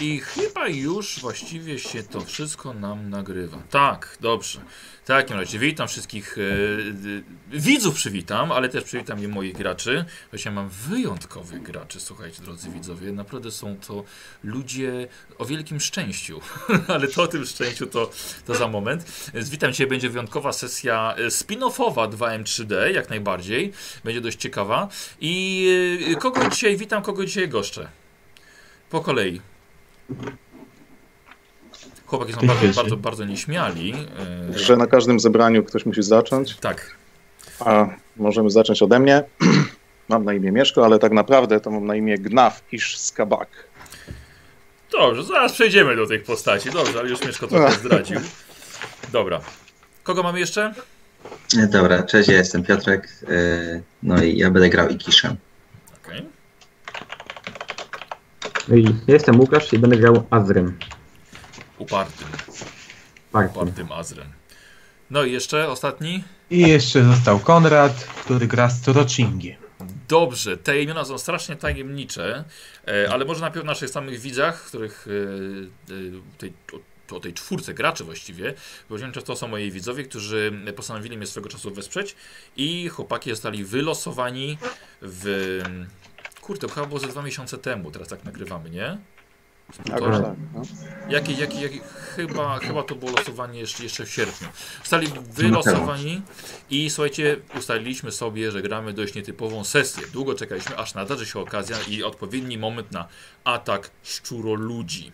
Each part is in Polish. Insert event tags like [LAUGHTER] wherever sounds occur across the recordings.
I chyba już właściwie się to wszystko nam nagrywa. Tak, dobrze. W takim razie witam wszystkich e, e, widzów, przywitam, ale też przywitam i moich graczy. Właśnie mam wyjątkowych graczy, słuchajcie, drodzy widzowie. Naprawdę są to ludzie o wielkim szczęściu, [LAUGHS] ale to o tym szczęściu to, to za moment. Witam Cię, będzie wyjątkowa sesja e, spin-offowa 2M3D, jak najbardziej. Będzie dość ciekawa. I e, kogo dzisiaj witam, kogo dzisiaj goszczę? Po kolei. Chłopaki są bardzo, bardzo, bardzo nieśmiali. e, Że na każdym zebraniu ktoś musi zacząć, Tak, a możemy zacząć ode mnie. [CLEARS THROAT] Mam na imię Mieszko, ale tak naprawdę to mam na imię Gnaf Isz Skabak. dobrze, zaraz przejdziemy do tych postaci. Dobrze, ale już Mieszko trochę zdradził. Dobra. Kogo mamy jeszcze? E, Dobra, cześć, ja jestem Piotrek. e, No i ja będę grał Ikiszem. Okej. No i ja jestem Łukasz i będę grał Azrem. Upartym, Parkiem. upartym Azrem. No i jeszcze ostatni? I jeszcze został Konrad, który gra z Torocingiem. Dobrze, te imiona są strasznie tajemnicze, e, ale może najpierw naszych samych widzach, których e, e, tej, o, o tej czwórce graczy właściwie, bo wiem, to są moi widzowie, którzy postanowili mnie swego czasu wesprzeć i chłopaki zostali wylosowani w... Kurde, to chyba było ze dwa miesiące temu, teraz tak nagrywamy, nie? Jakoś tak. No. Jakie, jakie, jakie, chyba, chyba to było losowanie jeszcze, jeszcze w sierpniu. Zostali wylosowani i słuchajcie, ustaliliśmy sobie, że gramy dość nietypową sesję. Długo czekaliśmy, aż nadarzy się okazja i odpowiedni moment na atak szczuroludzi.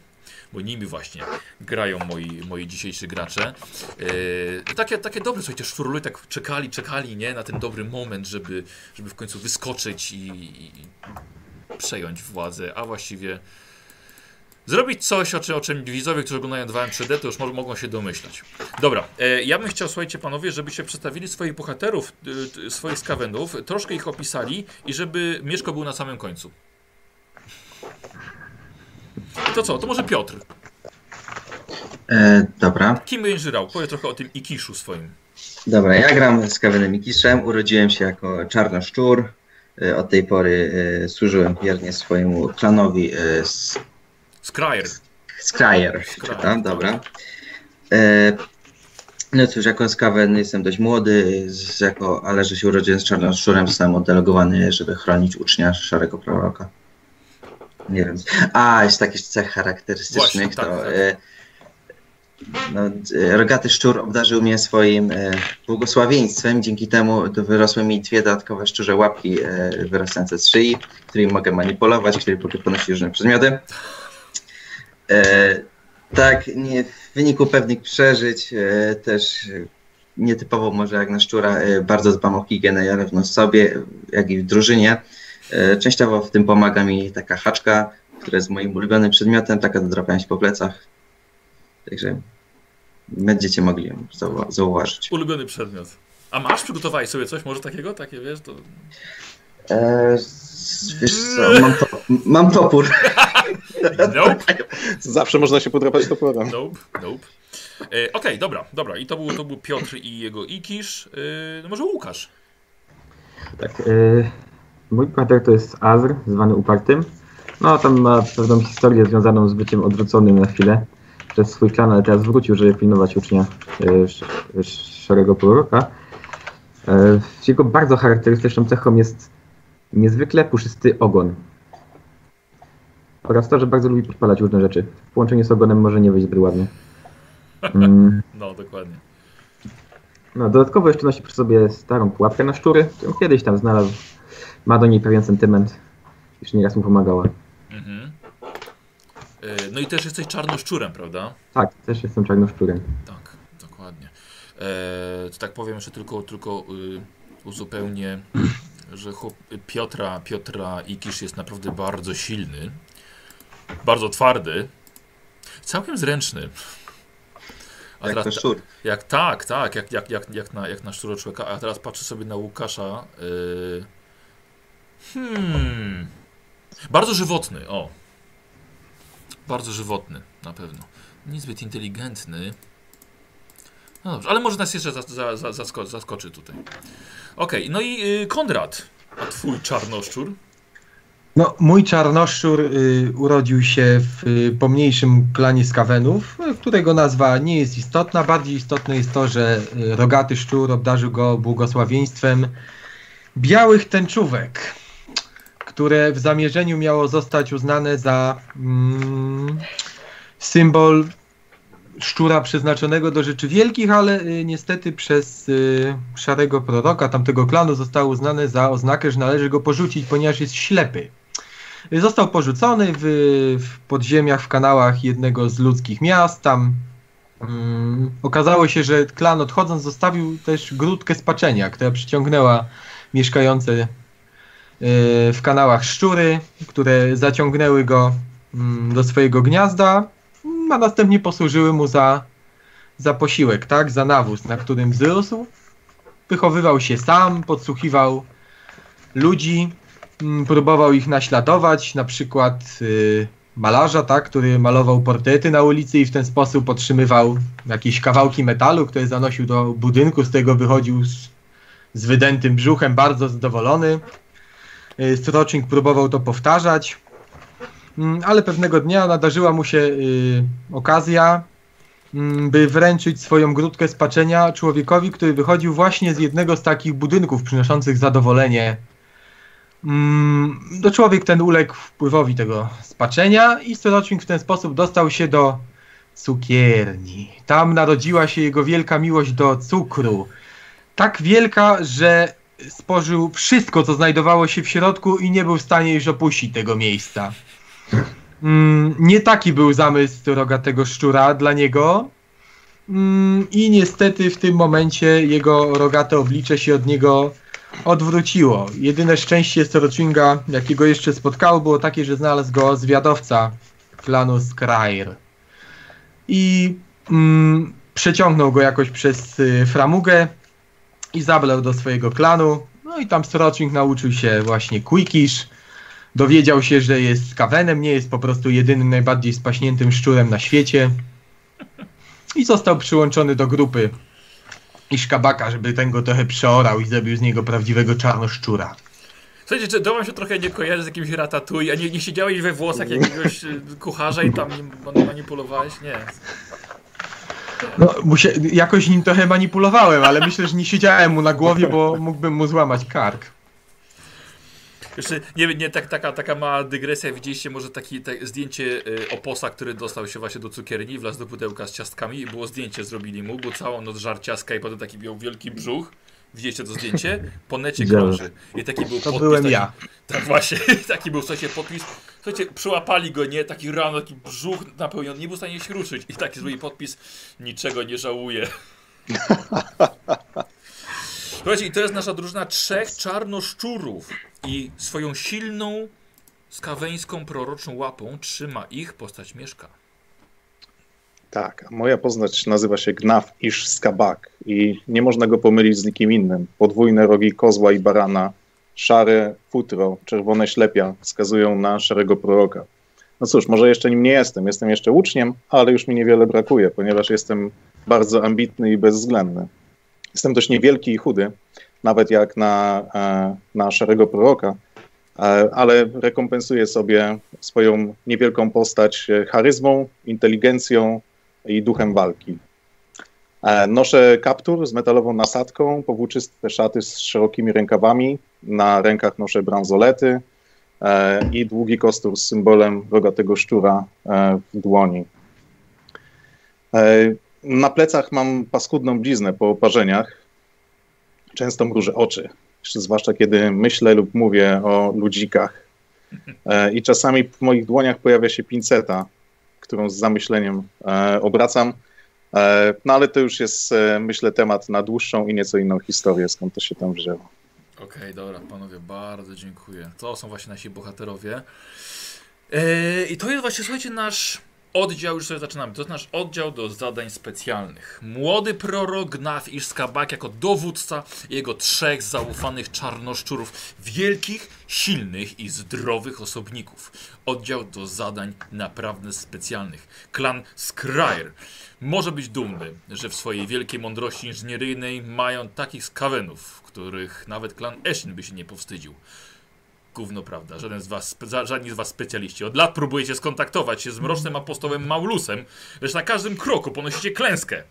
Bo nimi właśnie grają moi, moi dzisiejsi gracze. Yy, takie, takie dobre, słuchajcie, szczuroludzi tak czekali, czekali, nie? Na ten dobry moment, żeby, żeby w końcu wyskoczyć i, i przejąć władzę, a właściwie Zrobić coś, o czym, o czym widzowie, którzy oglądają 2M3D, to już mo- mogą się domyślać. Dobra, e, ja bym chciał, słuchajcie panowie, żebyście przedstawili swoich bohaterów, y, swoich skawenów, troszkę ich opisali i żeby Mieszko był na samym końcu. To co, to może Piotr. E, dobra, Kim grał? Powiedz trochę o tym Ikiszu swoim. dobra, ja gram z Kawenem Ikiszem. Urodziłem się jako czarnoszczur. E, Od tej pory e, służyłem wiernie swojemu klanowi e, z Skryer. Skryer, czytam, dobra. E, No cóż, jako Skaven jestem dość młody, z, jako, ale że się urodziłem z czarnoszczurem, zostałem oddelegowany, żeby chronić ucznia szarego proroka. Nie wiem. A, jest takich cech charakterystycznych, Właśnie, tak, to tak. e, no, e, rogaty szczur obdarzył mnie swoim e, błogosławieństwem, dzięki temu to wyrosły mi dwie dodatkowe szczurze łapki e, wyrastające z szyi, którymi mogę manipulować, które mogę ponosić różne przedmioty. E, tak, nie, w wyniku pewnych przeżyć, e, też nietypowo może jak na szczura, bardzo dbam o higienę zarówno sobie, jak i w drużynie. E, częściowo w tym pomaga mi taka haczka, która jest moim ulubionym przedmiotem, taka do drapania się po plecach. Także będziecie mogli ją zauwa- zauważyć. Ulubiony przedmiot. A masz? Przygotowałeś sobie coś może takiego? Takie wiesz, to... E, wiesz co, mam, to, mam topór. [LAUGHS] Nope. Zawsze można się podrapać toporem. Nope, nope. E, Okej, dobra, dobra. I to był, to był Piotr i jego Ikisz. E, no może Łukasz. Tak, y, mój bohater to jest Azr, zwany Upartym. No, tam ma pewną historię związaną z byciem odrzuconym na chwilę przez swój klan, ale teraz wrócił, żeby pilnować ucznia y, sz, Szarego Proroka. Y, jego bardzo charakterystyczną cechą jest niezwykle puszysty ogon. Oraz to, że bardzo lubi podpalać różne rzeczy. W połączeniu z ogonem może nie wyjść zbyt ładnie. Mm. [LAUGHS] No, dokładnie. No, dodatkowo jeszcze nosi przy sobie starą pułapkę na szczury, którą kiedyś tam znalazł. Ma do niej pewien sentyment. Już nieraz mu pomagała. Mhm. E, No i też jesteś czarnoszczurem, prawda? Tak, też jestem czarnoszczurem. Tak, dokładnie. E, to tak powiem jeszcze tylko, tylko y, uzupełnię, że chłop, Piotra, Piotra Ikisz jest naprawdę bardzo silny, bardzo twardy, całkiem zręczny. A Jak teraz, szczur. jak tak, tak, jak, jak, jak, jak, na, jak na szczuroczłeka, a teraz patrzę sobie na Łukasza. y, hmm. Bardzo żywotny, o. Bardzo żywotny, na pewno. Niezbyt inteligentny. No dobrze, ale może nas jeszcze za, za, za, zasko zaskoczy tutaj. Okej, no i y, Konrad, a twój czarnoszczur? No, mój czarnoszczur y, urodził się w y, pomniejszym klanie Skawenów, y, którego nazwa nie jest istotna. Bardziej istotne jest to, że y, rogaty szczur obdarzył go błogosławieństwem białych tęczówek, które w zamierzeniu miało zostać uznane za mm, symbol szczura przeznaczonego do rzeczy wielkich, ale y, niestety przez y, szarego proroka tamtego klanu zostało uznane za oznakę, że należy go porzucić, ponieważ jest ślepy. Y, Został porzucony w, w podziemiach, w kanałach jednego z ludzkich miast. Tam mm, okazało się, że klan odchodząc zostawił też grudkę spaczenia, która przyciągnęła mieszkające w kanałach szczury, które zaciągnęły go mm, do swojego gniazda, a następnie posłużyły mu za, za posiłek, tak? Za nawóz, na którym wzrósł. Wychowywał się sam, podsłuchiwał ludzi, mm, próbował ich naśladować, na przykład y, malarza, tak? Który malował portrety na ulicy i w ten sposób otrzymywał jakieś kawałki metalu, które zanosił do budynku, z tego wychodził z, z wydętym brzuchem, bardzo zadowolony. Y, Strocznik próbował to powtarzać. Mm, ale pewnego dnia nadarzyła mu się y, okazja, mm, by wręczyć swoją grudkę spaczenia człowiekowi, który wychodził właśnie z jednego z takich budynków przynoszących zadowolenie. Mm, no człowiek ten uległ wpływowi tego spaczenia i Sorocznik w ten sposób dostał się do cukierni. Tam narodziła się jego wielka miłość do cukru. Tak wielka, że spożył wszystko, co znajdowało się w środku i nie był w stanie już opuścić tego miejsca. Mm, nie taki był zamysł rogatego szczura dla niego. Mm, I niestety w tym momencie jego rogate oblicze się od niego odwróciło. Jedyne szczęście Storochinga, jakiego jeszcze spotkało, było takie, że znalazł go zwiadowca klanu Skrair. I mm, przeciągnął go jakoś przez y, framugę i zabrał do swojego klanu. No i tam Stroczing nauczył się właśnie Quikish. Dowiedział się, że jest kawenem, nie jest po prostu jedynym najbardziej spaśniętym szczurem na świecie. I został przyłączony do grupy Iszkabaka, żeby ten go trochę przeorał i zrobił z niego prawdziwego czarnoszczura. Słuchajcie, czy to się trochę nie kojarzy z jakimś ratatouille, a nie, nie siedziałeś we włosach jakiegoś y, kucharza i tam manipulowałeś? Nie. No, musie, jakoś nim trochę manipulowałem, ale myślę, że nie siedziałem mu na głowie, bo mógłbym mu złamać kark. Jeszcze nie, nie tak, taka, taka mała dygresja. Widzieliście może takie tak, zdjęcie y, oposa, który dostał się właśnie do cukierni, wlazł do pudełka z ciastkami i było zdjęcie zrobili mu, bo całą noc żar ciastka i potem taki miał wielki brzuch. Widzieliście to zdjęcie? Po necie krąży. I taki był To podpis. byłem taki, ja. [LAUGHS] Tak właśnie, [LAUGHS] taki był, słuchajcie, podpis. Słuchajcie, przyłapali go, nie? Taki rano, taki brzuch napełniony, nie był w stanie się ruszyć. I taki zrobili podpis, niczego nie żałuję. [LAUGHS] Słuchajcie, i to jest nasza drużyna trzech czarnoszczurów. I swoją silną, skaweńską, proroczą łapą trzyma ich postać Mieszka. Tak, a moja postać nazywa się Gnaf Ish Skabak i nie można go pomylić z nikim innym. Podwójne rogi kozła i barana, szare futro, czerwone ślepia wskazują na szarego proroka. No cóż, może jeszcze nim nie jestem, jestem jeszcze uczniem, ale już mi niewiele brakuje, ponieważ jestem bardzo ambitny i bezwzględny. Jestem dość niewielki i chudy, nawet jak na, e, na szarego proroka, e, ale rekompensuję sobie swoją niewielką postać e, charyzmą, inteligencją i duchem walki. E, Noszę kaptur z metalową nasadką, powłóczyste szaty z szerokimi rękawami, na rękach noszę bransolety e, i długi kostur z symbolem rogatego szczura e, w dłoni. Na plecach mam paskudną bliznę po oparzeniach. Często mrużę oczy, zwłaszcza kiedy myślę lub mówię o ludzikach. I czasami w moich dłoniach pojawia się pinceta, którą z zamyśleniem obracam. E, no ale to już jest, e, myślę, temat na dłuższą i nieco inną historię, skąd to się tam wzięło. Okej, dobra, panowie, bardzo dziękuję. To są właśnie nasi bohaterowie. Eee, I to jest właśnie, słuchajcie, nasz oddział, już sobie zaczynamy. To nasz oddział do zadań specjalnych. Młody prorok Gnaf Iszkabak jako dowódca jego trzech zaufanych czarnoszczurów, wielkich, silnych i zdrowych osobników. Oddział do zadań naprawdę specjalnych. Klan Skrair może być dumny, że w swojej wielkiej mądrości inżynieryjnej mają takich skawenów, których nawet klan Eshin by się nie powstydził. Gówno prawda, żaden z was, żadni z was specjaliści. Od lat próbujecie skontaktować się z mrocznym apostołem Maulusem, lecz na każdym kroku ponosicie klęskę.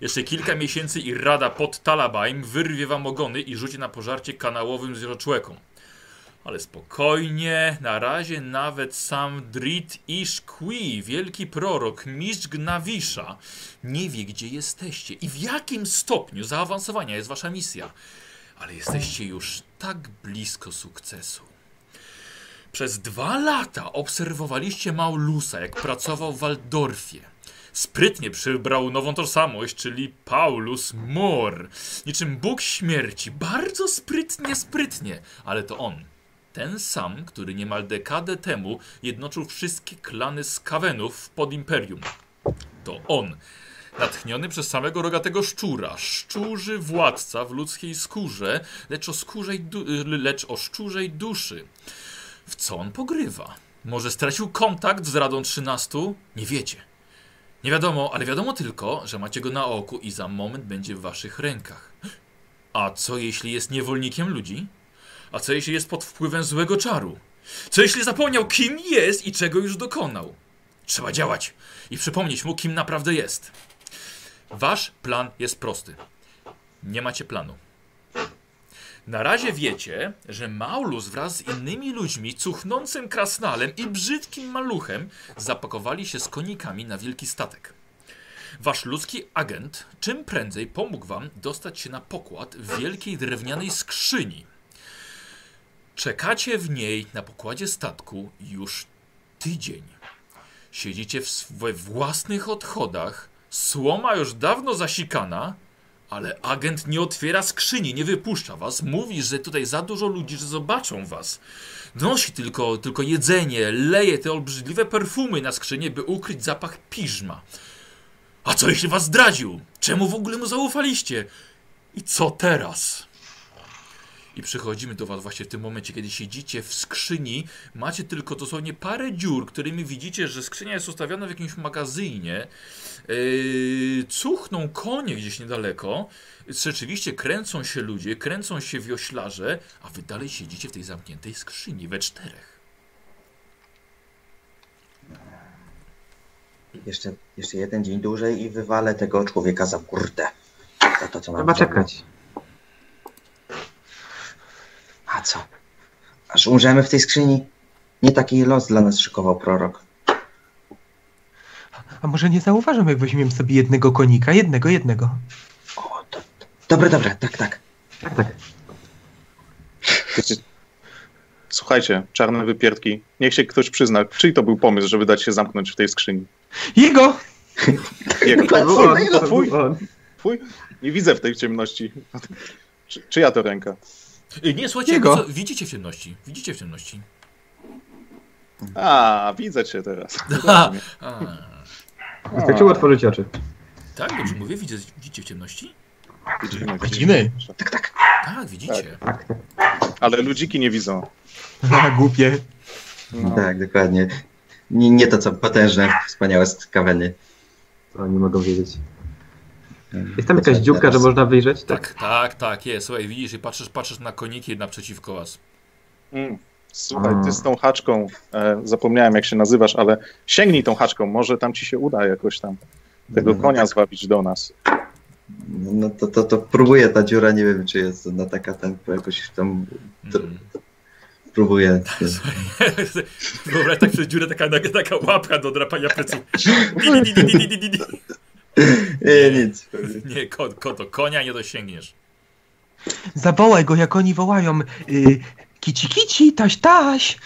Jeszcze kilka miesięcy i Rada pod Talabaim wyrwie wam ogony i rzuci na pożarcie kanałowym zwierzoczłekom. Ale spokojnie, na razie nawet sam Drit Ishqui, wielki prorok, mistrz Gnawisza, nie wie gdzie jesteście i w jakim stopniu zaawansowania jest wasza misja. Ale jesteście już tak blisko sukcesu. Przez dwa lata obserwowaliście Maulusa, jak pracował w Waldorfie. Sprytnie przybrał nową tożsamość, czyli Paulus Mor. Niczym Bóg śmierci. Bardzo sprytnie, sprytnie. Ale to on. Ten sam, który niemal dekadę temu jednoczył wszystkie klany skawenów pod Imperium. To on. Natchniony przez samego rogatego szczura, szczurzy władca w ludzkiej skórze, lecz o, skórzej du- lecz o szczurzej duszy. W co on pogrywa? Może stracił kontakt z Radą 13? Nie wiecie. Nie wiadomo, ale wiadomo tylko, że macie go na oku i za moment będzie w waszych rękach. A co jeśli jest niewolnikiem ludzi? A co jeśli jest pod wpływem złego czaru? Co jeśli zapomniał, kim jest i czego już dokonał? Trzeba działać i przypomnieć mu, kim naprawdę jest. Wasz plan jest prosty. Nie macie planu. Na razie wiecie, że Maulus wraz z innymi ludźmi, cuchnącym krasnalem i brzydkim maluchem zapakowali się z konikami na wielki statek. Wasz ludzki agent czym prędzej pomógł wam dostać się na pokład wielkiej drewnianej skrzyni. Czekacie w niej na pokładzie statku już tydzień. Siedzicie w sw- we własnych odchodach, słoma już dawno zasikana, ale agent nie otwiera skrzyni, nie wypuszcza was. Mówi, że tutaj za dużo ludzi, że zobaczą was. Nosi tylko, tylko jedzenie, leje te obrzydliwe perfumy na skrzynię, by ukryć zapach piżma. A co jeśli was zdradził? Czemu w ogóle mu zaufaliście? I co teraz? I przychodzimy do was właśnie w tym momencie, kiedy siedzicie w skrzyni, macie tylko dosłownie parę dziur, którymi widzicie, że skrzynia jest ustawiona w jakimś magazynie. Yy, cuchną konie gdzieś niedaleko. Rzeczywiście kręcą się ludzie, kręcą się wioślarze, a wy dalej siedzicie w tej zamkniętej skrzyni we czterech. Jeszcze, jeszcze jeden dzień dłużej i wywalę tego człowieka za kurtę. To to, co mam Trzeba czekać. A co? Aż umrzemy w tej skrzyni? Nie taki los dla nas szykował prorok. A może nie zauważam, jak weźmiemy sobie jednego konika? Jednego, jednego. O, to, to. Dobre, dobre, tak, tak. Tak, tak. Słuchajcie, czarne wypierdki. Niech się ktoś przyzna, czyj to był pomysł, żeby dać się zamknąć w tej skrzyni. Jego! Jego. [LAUGHS] To był on, to Twój? był on. Twój? Nie widzę w tej ciemności. Czy, czyja to ręka? Yy, nie, słuchajcie, Jego. co, widzicie w ciemności. Widzicie w ciemności. A, widzę cię teraz. [LAUGHS] Wystarczyło otworzyć oczy. tak, dobrze mówię, widzę, widzicie w ciemności? Widzimy, Widzimy. Tak, tak. Tak, widzicie. Tak, tak. Ale ludziki nie widzą. A, [LAUGHS] głupie. No. Tak, dokładnie. Nie, nie to, co potężne, wspaniałe skaweny. To oni mogą wiedzieć. Jest tam jakaś dziurka, że można wyjrzeć? Tak, tak, tak, jest. Słuchaj, widzisz i patrzysz, patrzysz na koniki naprzeciwko was. Mm. Słuchaj, ty z tą haczką, e, zapomniałem jak się nazywasz, ale sięgnij tą haczką, może tam ci się uda jakoś tam tego Mhm. konia zwabić do nas. No to, to, to próbuję, ta dziura, nie wiem, czy jest ona taka, tam jakoś tam Mm. próbuję. [LAUGHS] Wyobraź tak przez dziurę taka, taka łapka do drapania pleców. [LAUGHS] Nie, nic. [LAUGHS] Nie, ko, ko, to konia nie dosięgniesz. Zawołaj go, jak oni wołają. Y, kici, kici, taś, taś.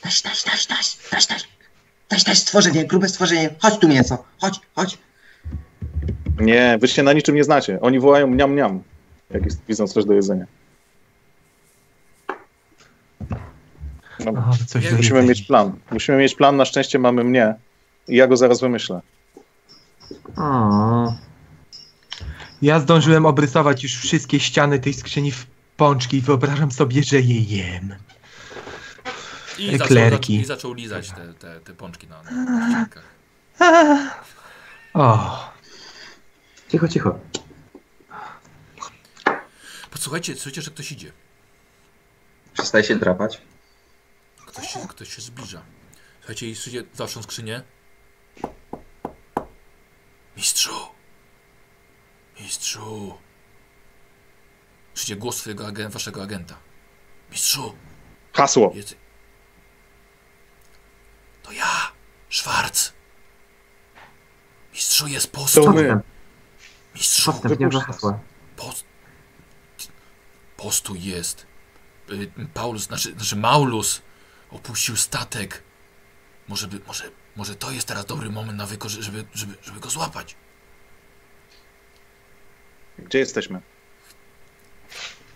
Taś, taś, taś, taś, taś, taś. Taś, taś, stworzenie, grube stworzenie. Chodź tu mięso, chodź, chodź. Nie, wy się na niczym nie znacie. Oni wołają mniam mniam, jak jest, widzą coś do jedzenia. No, do musimy mieć plan. Musimy mieć plan, na szczęście mamy mnie ja go zaraz wymyślę. O, Ja zdążyłem obrysować już wszystkie ściany tej skrzyni w pączki i wyobrażam sobie, że je jem. I zaczął, Eklerki. I zaczął lizać te, te, te pączki na, na. O, cicho, cicho. Posłuchajcie, słyszycie, że ktoś idzie. przestaje się drapać. Ktoś się, ktoś się zbliża. Słuchajcie, i słuchajcie, zawsze skrzynię. Mistrzu! Mistrzu! Słyszycie głos swojego agen waszego agenta. Mistrzu! Hasło. Jest... To ja! Schwarz! Mistrzu jest To postuł! my. Mistrzu! postęp, hasła. Post... Postój jest. Y, Paulus, znaczy, znaczy Maulus opuścił statek. Może, by, może, może to jest teraz dobry moment na wykorzy- żeby, żeby, żeby go złapać. Gdzie jesteśmy?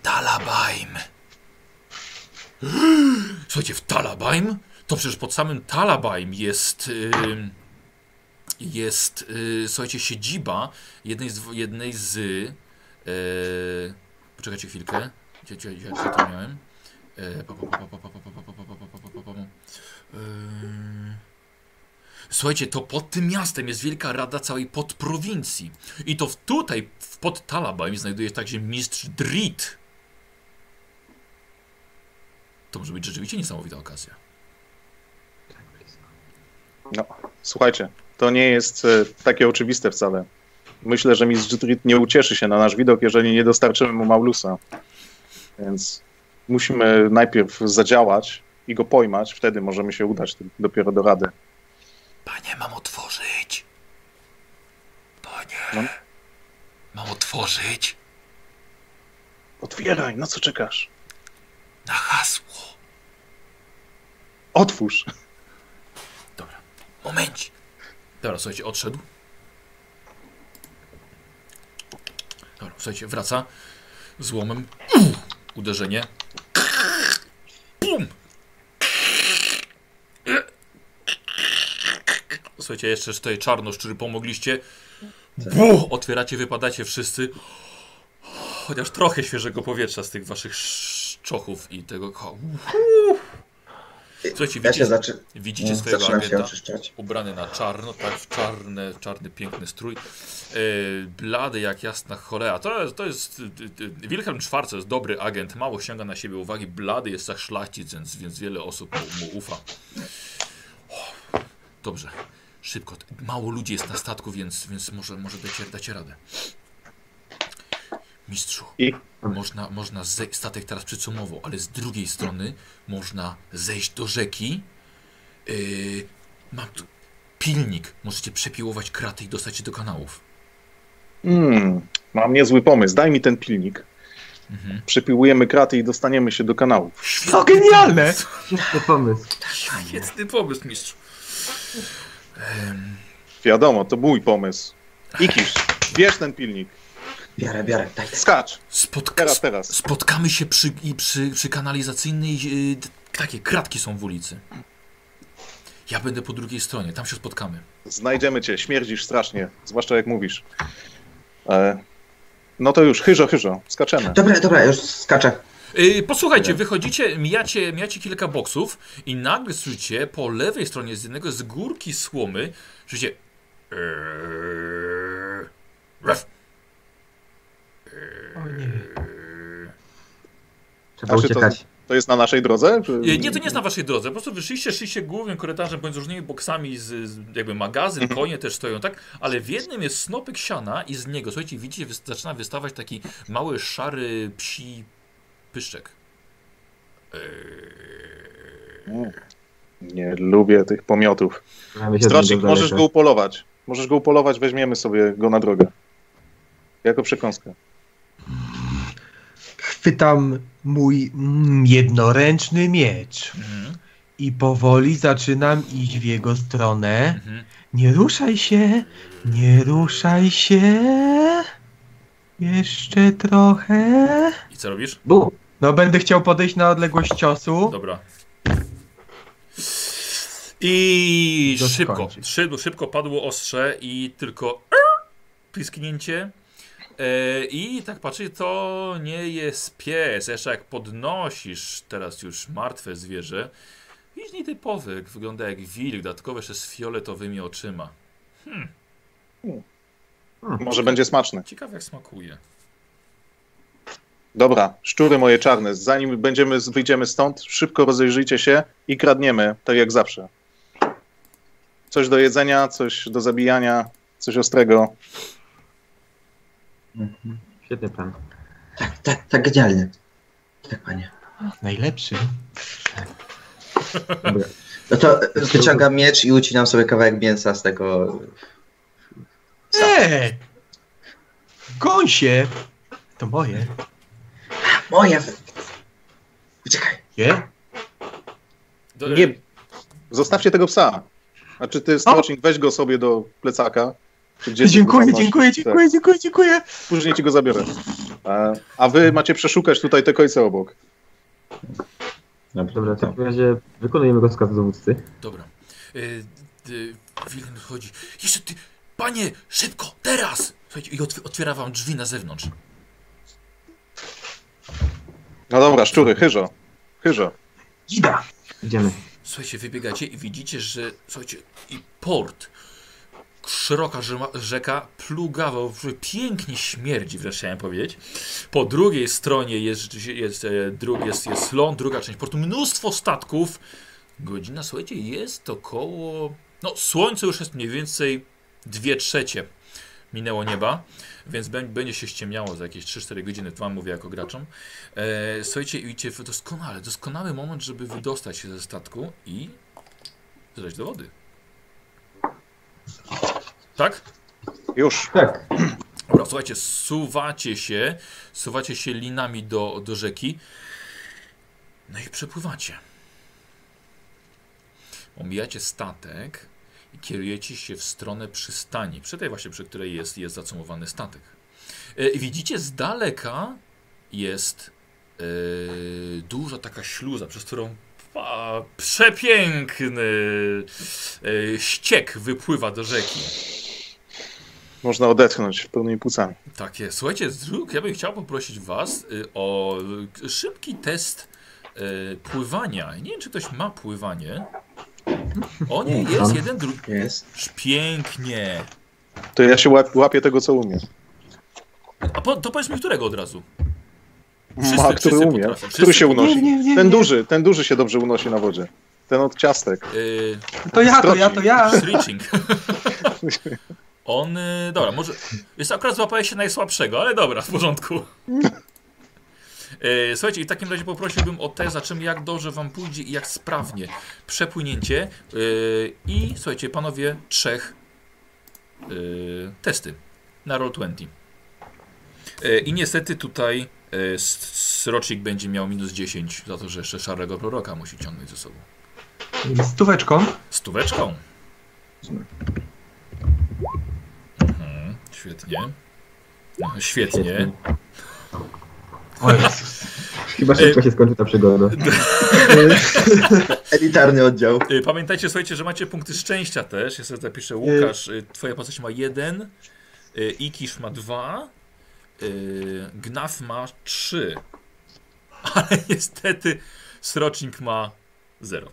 Talabaim. Słuchajcie, w Talabaim? To przecież pod samym Talabaim jest. ym, jest, y, słuchajcie, siedziba jednej z. Jednej z y, poczekajcie chwilkę. Gdzie, gdzie, gdzie, to miałem? Y, Słuchajcie, to pod tym miastem jest wielka rada całej podprowincji. I to tutaj, w- pod Talabaim, znajduje się także mistrz Drit. To może być rzeczywiście niesamowita okazja. No, słuchajcie, to nie jest e, takie oczywiste wcale. Myślę, że mistrz Drit nie ucieszy się na nasz widok, jeżeli nie dostarczymy mu Maulusa. Więc musimy najpierw zadziałać i go pojmać, wtedy możemy się udać dopiero do rady. Panie, mam otworzyć. Panie. No. Mam otworzyć Otwieraj, no co czekasz? na hasło. Otwórz. Dobra. Momencik. Dobra, słuchajcie, odszedł. Dobra, słuchajcie, wraca. Złomem. Uderzenie. Słuchajcie, jeszcze tutaj czarnoszczury pomogliście. Bu! Otwieracie, wypadacie wszyscy. Chociaż trochę świeżego powietrza z tych waszych szczochów i tego. Słuchajcie, Ja się widzicie, zaczy... widzicie swojego zaczynam się agenta ubrany na czarno, tak, w czarny, czarny piękny strój. Yy, blady jak jasna cholera. To jest, to jest y, y, Wilhelm IV jest dobry agent, mało ściąga na siebie uwagi. Blady jest jak szlachcic, więc, więc wiele osób mu, mu ufa. Dobrze, szybko. Mało ludzi jest na statku, więc, więc może, może dacie, dacie radę. Mistrzu, I? można, można zejść, statek teraz przycumował, ale z drugiej strony można zejść do rzeki. Yy, mam tu pilnik. Możecie przepiłować kraty i dostać się do kanałów. Hmm, mam niezły pomysł. Daj mi ten pilnik. Mhm. Przypiłujemy kraty i dostaniemy się do kanałów. To genialne! Świetny pomysł. Świetny pomysł, mistrzu. Wiadomo, to mój pomysł. Ikisz, bierz ten pilnik. Biorę, biorę, daj. Skacz. spotka Teraz, teraz. spotkamy się przy, przy, przy kanalizacyjnej. Yy, d- takie kratki są w ulicy. Ja będę po drugiej stronie, tam się spotkamy. Znajdziemy cię, śmierdzisz strasznie, zwłaszcza jak mówisz. E, no to już, chyżo, chyżo, skaczemy. Dobra, dobra, już skaczę. Yy, posłuchajcie, wychodzicie, mijacie, mijacie kilka boksów i nagle słyszycie po lewej stronie z jednego z górki słomy, słyszycie Eee, O nie. Trzeba Znaczy to- uciekać. To jest na naszej drodze? Czy... Nie, to nie jest na waszej drodze. Po prostu wyszliście, szliście głównym korytarzem pomiędzy różnymi boksami, z, z jakby magazyn, konie też stoją, tak? Ale w jednym jest snopek siana i z niego, słuchajcie, widzicie, zaczyna wystawać taki mały, szary psi pyszczek. Mm. Nie lubię tych pomiotów. Strażnik, możesz go upolować. Możesz go upolować, weźmiemy sobie go na drogę. Jako przekąskę. Chwytam mój mm, jednoręczny miecz Mhm, i powoli zaczynam iść w jego stronę. mhm. Nie ruszaj się, nie ruszaj się. Jeszcze trochę. I co robisz? Bu! No, będę chciał podejść na odległość ciosu. Dobra. I szybko, szybko, szybko padło ostrze i tylko pisknięcie. E, I tak patrzę, to nie jest pies. Jeszcze jak podnosisz teraz już martwe zwierzę, widzisz nietypowy, wygląda jak wilk, dodatkowo jeszcze z fioletowymi oczyma. Może będzie smaczne. Ciekawe jak smakuje. Dobra, szczury moje czarne, zanim będziemy, wyjdziemy stąd, szybko rozejrzyjcie się i kradniemy, tak jak zawsze. Coś do jedzenia, coś do zabijania, coś ostrego. Mhm. Świetny plan. Tak, tak, tak, genialnie. Tak, panie. Najlepszy. Dobra. No to wyciągam miecz i ucinam sobie kawałek mięsa z tego. Eee! Gąsie! To moje. Moje! Uciekaj! Je? Do, Nie, zostawcie tego psa. Znaczy ty, Strocznik, weź go sobie do plecaka. Dziękuję, dziękuję, dziękuję, dziękuję, dziękuję. Później ci go zabiorę. A, a wy macie przeszukać tutaj te kojce obok. Dobra, w takim razie wykonujemy rozkaz dowódcy. Dobra. Y, y, Wilhelm chodzi. Jeszcze ty, panie, szybko, teraz! Słuchajcie, i otw otwiera wam drzwi na zewnątrz. No dobra, szczury, chyżo. Chyżo. Ida! Idziemy. Słuchajcie, wybiegacie i widzicie, że słuchajcie, i port, szeroka rzeka, plugawa, pięknie śmierdzi, wręcz chciałem powiedzieć. Po drugiej stronie jest, jest, e, jest, jest ląd, druga część portu, mnóstwo statków. Godzina, słuchajcie, jest około, no słońce już jest mniej więcej dwie trzecie minęło nieba, więc bę- będzie się ściemniało za jakieś 3-4 godziny, to wam mówię jako graczom. E, słuchajcie, idzie w doskonale, doskonały moment, żeby wydostać się ze statku i zejść do wody. Tak? Już. Tak. Dobra, słuchajcie, suwacie się, suwacie się linami do, do rzeki, no i przepływacie. Omijacie statek kierujecie się w stronę przystani, przy tej właśnie, przy której jest, jest zacumowany statek. E, widzicie z daleka jest e, duża taka śluza, przez którą a, przepiękny e, ściek wypływa do rzeki. Można odetchnąć pełnymi płucami. Tak jest. Słuchajcie, Zdruk, ja bym chciał poprosić Was y, o szybki test pływania. Nie wiem, czy ktoś ma pływanie. O nie, jest jeden, drugi. Jest. Pięknie. To ja się łap, łapię tego, co umiem. A po, to powiedz mi, którego od razu. Ma, który wszyscy umie. potrafią, Który wszyscy się unosi. Nie, nie, nie, Ten nie. duży, ten duży się dobrze unosi na wodzie. Ten od ciastek. Y, To ja, to ja, to ja. Switching. [LAUGHS] On, y, dobra, może, jest akurat złapałeś się najsłabszego, ale dobra, w porządku. Y, Słuchajcie, i w takim razie poprosiłbym o test, za czym jak dobrze wam pójdzie i jak sprawnie przepłynięcie. Y, I słuchajcie, panowie, trzech y, testy na Roll20. Y, I niestety tutaj Srocznik będzie miał minus 10 za to, że jeszcze szarego proroka musi ciągnąć ze sobą. Stóweczką. Stóweczką. Mhm, świetnie. Świetnie. O Jezus. Chyba szybko się skończy ta przygoda. [LAUGHS] Elitarny oddział. Pamiętajcie, słuchajcie, że macie punkty szczęścia też. Ja sobie zapiszę Łukasz, y, twoja postać ma jeden, y, Ikisz ma dwa, y, Gnaf ma trzy. [LAUGHS] Ale niestety Srocznik ma zero.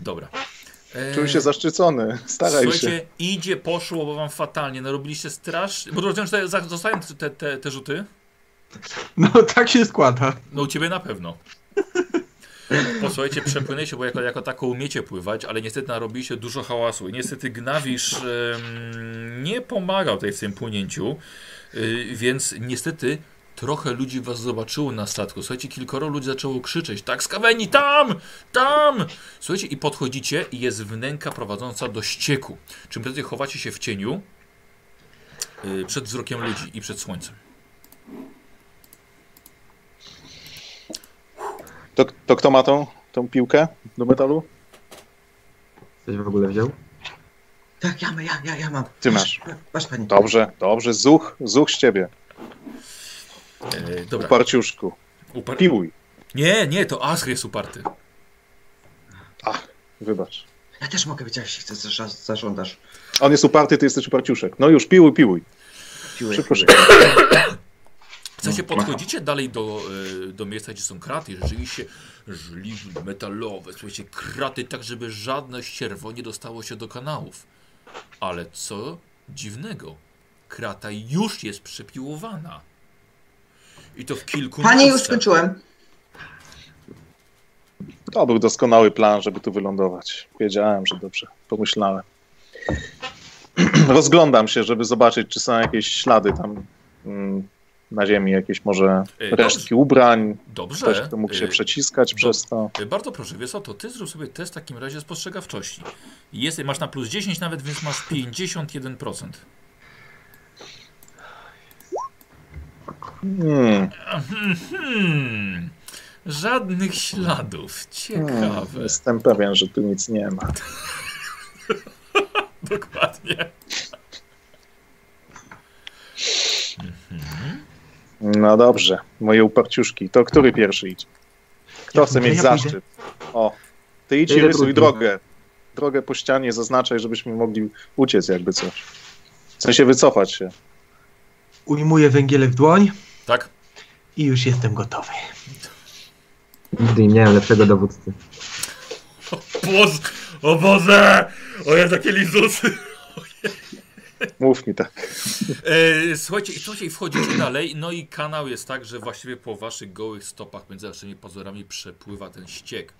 Dobra. E, Czuję się zaszczycony. Staraj Słuchajcie, się. idzie, poszło, bo wam fatalnie. Narobiliście strasz. Bo rozumiem, że te- zostają te, te, te rzuty? No tak się składa. No u ciebie na pewno. [LAUGHS] Posłuchajcie, przepłynęliście, bo jako, jako tako umiecie pływać, ale niestety narobiliście dużo hałasu. I niestety Gnawisz em, nie pomagał tutaj w tym płynięciu, y, więc niestety trochę ludzi was zobaczyło na statku. Słuchajcie, kilkoro ludzi zaczęło krzyczeć, tak skaweni, tam, tam! Słuchajcie, i podchodzicie i jest wnęka prowadząca do ścieku. Czym prędzej chowacie się w cieniu y, przed wzrokiem ludzi i przed słońcem. To, to kto ma tą, tą piłkę do metalu? Ktoś w ogóle wziął? Tak, ja, ja, ja, ja mam. Ty masz. Masz pani. Dobrze, dobrze. Zuch, zuch z ciebie. Dobra, Parciuszku. upar- Piłuj. Nie, nie, to Asr jest uparty. Wybacz. Ja też mogę być, jak się chcesz, za- zażądasz. On jest uparty, ty jesteś uparciuszek. No już, piłuj, piłuj. Piłę, Szybko, szybko. Słuchajcie, No, podchodzicie dalej do, e, do miejsca, gdzie są kraty. i Rzeczywiście żliwy metalowe, słuchajcie, kraty tak, żeby żadne ścierwo nie dostało się do kanałów. Ale co dziwnego, krata już jest przepiłowana. I to w kilku Panie, już skończyłem. To był doskonały plan, żeby tu wylądować. Wiedziałem, że dobrze pomyślałem. [CLEARS THROAT] Rozglądam się, żeby zobaczyć, czy są jakieś ślady tam mm, na ziemi, jakieś może E, resztki ubrań, Dobrze. ktoś, kto mógł się e, przeciskać przez to. e, Bardzo proszę, wiesz co, to ty zrób sobie test w takim razie spostrzegawczości. Jest, masz na plus 10 nawet, więc masz 51%. Hmm, Hmm, żadnych śladów. hmm, Ciekawe. jestem pewien, że tu nic nie ma. [LAUGHS] Dokładnie. No dobrze, moje uparciuszki. To który pierwszy idzie? Kto Ja chce pójdę, mieć ja pójdę. zaszczyt? O, ty idź i rysuj drugi. drogę. Drogę po ścianie zaznaczaj, żebyśmy mogli uciec jakby coś. W sensie wycofać się. Ujmuję węgielek w dłoń Tak? i już jestem gotowy. Nigdy nie miałem lepszego dowódcy. Boże, o Boże! O ja takie lizusy. Mów mi tak. E, słuchajcie, słuchajcie, wchodzicie dalej, no i kanał jest tak, że właściwie po waszych gołych stopach między waszymi pazurami przepływa ten ściek.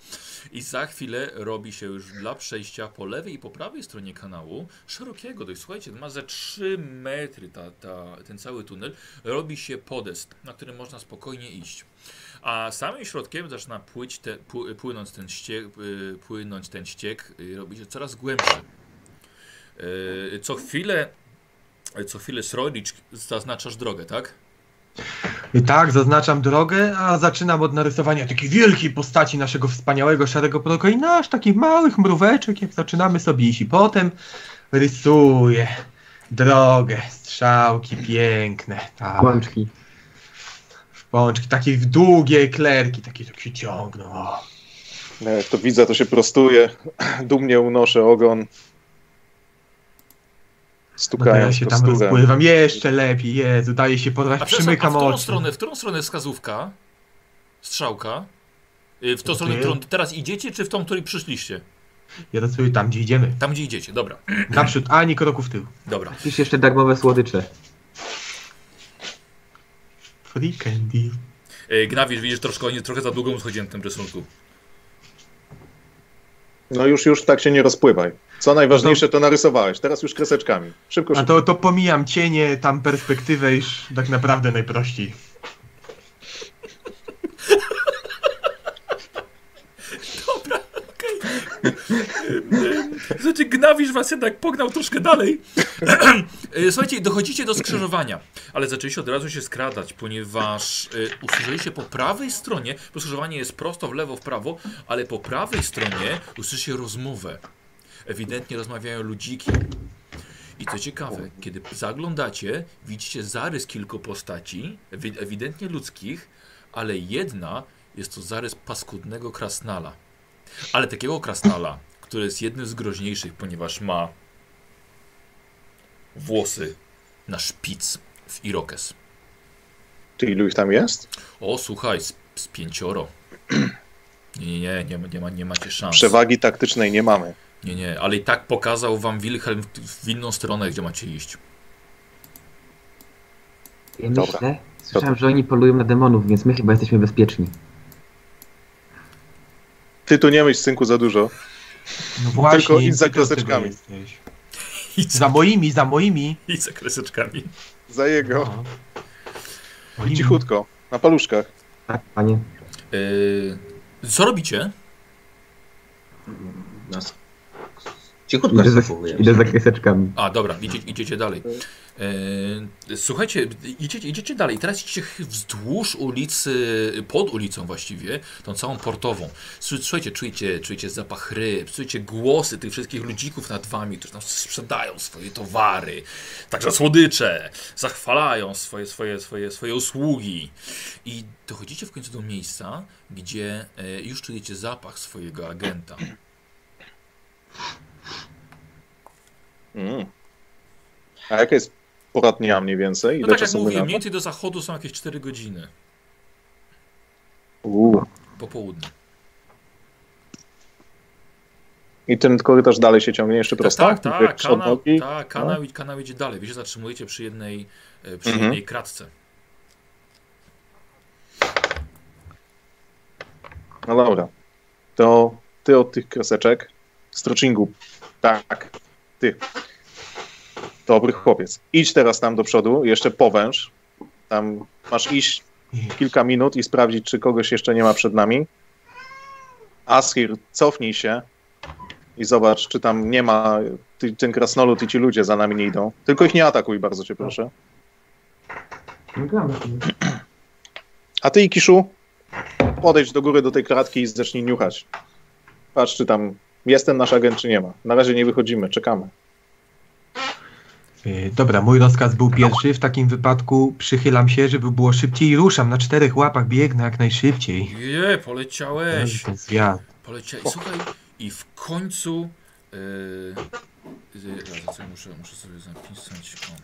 I za chwilę robi się już dla przejścia po lewej i po prawej stronie kanału, szerokiego dość, słuchajcie, ma ze 3 metry ta, ta, ten cały tunel, robi się podest, na którym można spokojnie iść. A samym środkiem zaczyna płyć te, pły, płynąć ten ściek, y, płynąć ten ściek, robi się coraz głębszy. Y, Co chwilę co chwilę Srolicz zaznaczasz drogę, tak? Tak, zaznaczam drogę, a zaczynam od narysowania takiej wielkiej postaci naszego wspaniałego szarego proka i nasz takich małych mróweczek, jak zaczynamy sobie iść. I potem rysuję drogę, strzałki piękne, tak, Kłączki. pączki, takie długie eklerki, takie tak się ciągną. O. Jak to widzę, to się prostuje. [CLEARS THROAT] Dumnie unoszę ogon. No to Stukając ja się tam kosturem. rozpływam jeszcze lepiej, Jezu, daje się porwać, A, przepraszam, a w przymykam którą oczy. stronę, w którą stronę wskazówka? Strzałka? Y, W tą To stronę, którą teraz idziecie, czy w tą, której przyszliście? Ja rysuję tam, gdzie idziemy. Tam, gdzie idziecie, dobra. [CLEARS THROAT] Naprzód, ani kroku w tył. Dobra. Pisz jeszcze darmowe słodycze. Free candy. Y, Gnawisz, widzisz, troszkę, nie, trochę za długo schodziłem w tym rysunku. No już, już tak się nie rozpływaj. Co najważniejsze, to narysowałeś. Teraz już kreseczkami. Szybko, A szybko. to, to pomijam cienie, tam perspektywę, już tak naprawdę najprościej. [LAUGHS] Znaczy, Gnawisz was jednak pognał troszkę dalej. Y, [CLEARS THROAT] Słuchajcie, dochodzicie do skrzyżowania, ale zaczęliście od razu się skradać, ponieważ y, usłyszeliście po prawej stronie, bo skrzyżowanie jest prosto w lewo, w prawo, ale po prawej stronie usłyszycie rozmowę. Ewidentnie rozmawiają ludziki. I co ciekawe, kiedy zaglądacie, widzicie zarys kilku postaci, ewi- ewidentnie ludzkich, ale jedna jest to zarys paskudnego krasnala. Ale takiego krasnala, który jest jednym z groźniejszych, ponieważ ma włosy na szpic w irokes. Ty ilu ich tam jest? O, słuchaj, z, z pięcioro. [CLEARS THROAT] Nie, nie, nie, nie, ma- nie, ma, nie macie szans. Przewagi taktycznej nie mamy. Nie, nie, ale i tak pokazał wam Wilhelm w, w inną stronę, gdzie macie iść. Ja Dobra. myślę, słyszałem, że oni polują na demonów, więc my chyba jesteśmy bezpieczni. Ty tu nie myśl, synku, za dużo. No właśnie, Tylko idź za kreseczkami. jesteś. I za, Za moimi, za moimi. i za kreseczkami. Za jego. No. Cichutko. Na paluszkach. Tak, panie. Yy, co robicie? No, cichutko Idę za, idę za kreseczkami. A, dobra, idzie, idziecie dalej. E, słuchajcie, idziecie, idziecie dalej. Teraz idziecie wzdłuż ulicy, pod ulicą właściwie, tą całą portową. Słu- Słuchajcie, czujecie, czujecie zapach ryb, czujecie głosy tych wszystkich ludzików nad wami, którzy tam sprzedają swoje towary, także słodycze, zachwalają swoje, swoje, swoje, swoje usługi. I dochodzicie w końcu do miejsca, gdzie e, już czujecie zapach swojego agenta. Mm. A jaka jest pora dnia mniej więcej? No Ile tak jak minęło? mniej więcej do zachodu są jakieś 4 godziny Uuu. po południu. I ten korytarz dalej się ciągnie jeszcze prosto? Tak, tak, Jak kanał, odnogi? tak kanał, i- kanał idzie dalej. Wy się zatrzymujecie przy jednej, e, przy Mhm. jednej kratce. No dobra. To ty od tych kreseczek, stroczingu, tak, ty. Dobry chłopiec. Idź teraz tam do przodu, jeszcze powęż. Tam masz iść kilka minut i sprawdzić, czy kogoś jeszcze nie ma przed nami. Askir, cofnij się i zobacz, czy tam nie ma, ty, ten krasnolud i ci ludzie za nami nie idą. Tylko ich nie atakuj, bardzo cię proszę. A ty, Ikiszu, podejdź do góry do tej kratki i zacznij niuchać. Patrz, czy tam jest ten nasz agent, czy nie ma. Na razie nie wychodzimy, czekamy. Yy, Dobra, mój rozkaz był pierwszy. W takim wypadku przychylam się, żeby było szybciej i ruszam. Na czterech łapach biegnę jak najszybciej. Je, poleciałeś. Ten zwiat. Poleciałeś. Słuchaj, i w końcu. Yy, yy, muszę, muszę sobie zapisać. O.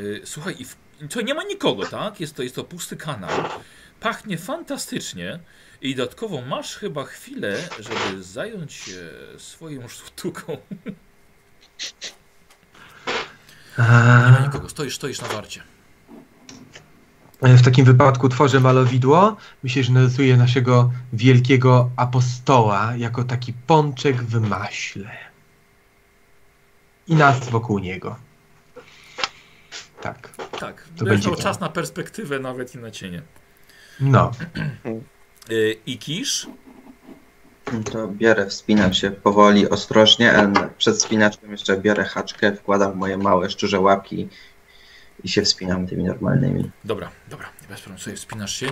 Yy, słuchaj, i w, to nie ma nikogo, tak? Jest to, jest to pusty kanał. Pachnie fantastycznie. I dodatkowo masz chyba chwilę, żeby zająć się swoją sztuką. Nie ma nikogo. Stoisz, stoisz na warcie. W takim wypadku tworzę malowidło. Myślę, że narysuję naszego wielkiego apostoła jako taki pączek w maśle. I nas wokół niego. Tak. Tak, To będzie miał to. czas na perspektywę nawet i na cienie. No. [CLEARS THROAT] Yy, I kisz? To biorę, wspinam się powoli, ostrożnie, ale przed wspinaczką jeszcze biorę haczkę, wkładam moje małe szczurze łapki i się wspinam tymi normalnymi. Dobra, dobra, bez problemu sobie wspinasz się.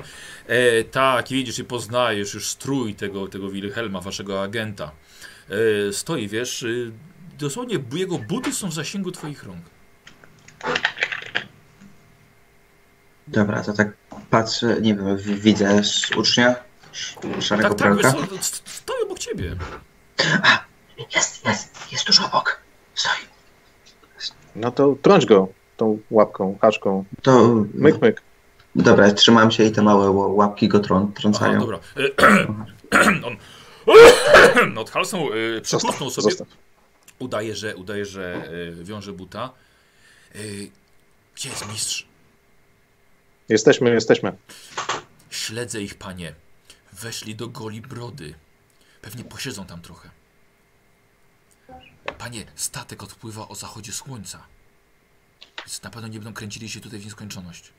E, tak, widzisz i poznajesz już strój tego, tego Wilhelma, waszego agenta. E, stoi, wiesz, y, dosłownie jego buty są w zasięgu twoich rąk. Dobra, to tak patrzę, nie wiem, widzę ucznia, sz- szarego Tak, tak, wiesz, pralka. co, st- stoi obok ciebie. Jest, jest, jest tuż obok. Stoi. No to trąć go tą łapką, haczką. To, Myk, myk. dobra, trzymam się i te małe łapki go trą, Aha, trącają. dobra. E, [CLEARS THROAT] on [CLEARS THROAT] no, od halsą przykusnął Zostaw, sobie. zostaw. Udaje, że, udaje, że e, wiąże buta. E, gdzie jest mistrz? Jesteśmy, jesteśmy. Śledzę ich, panie. Weszli do goli brody. Pewnie posiedzą tam trochę. Panie, statek odpływa o zachodzie słońca. Więc na pewno nie będą kręcili się tutaj w nieskończoność.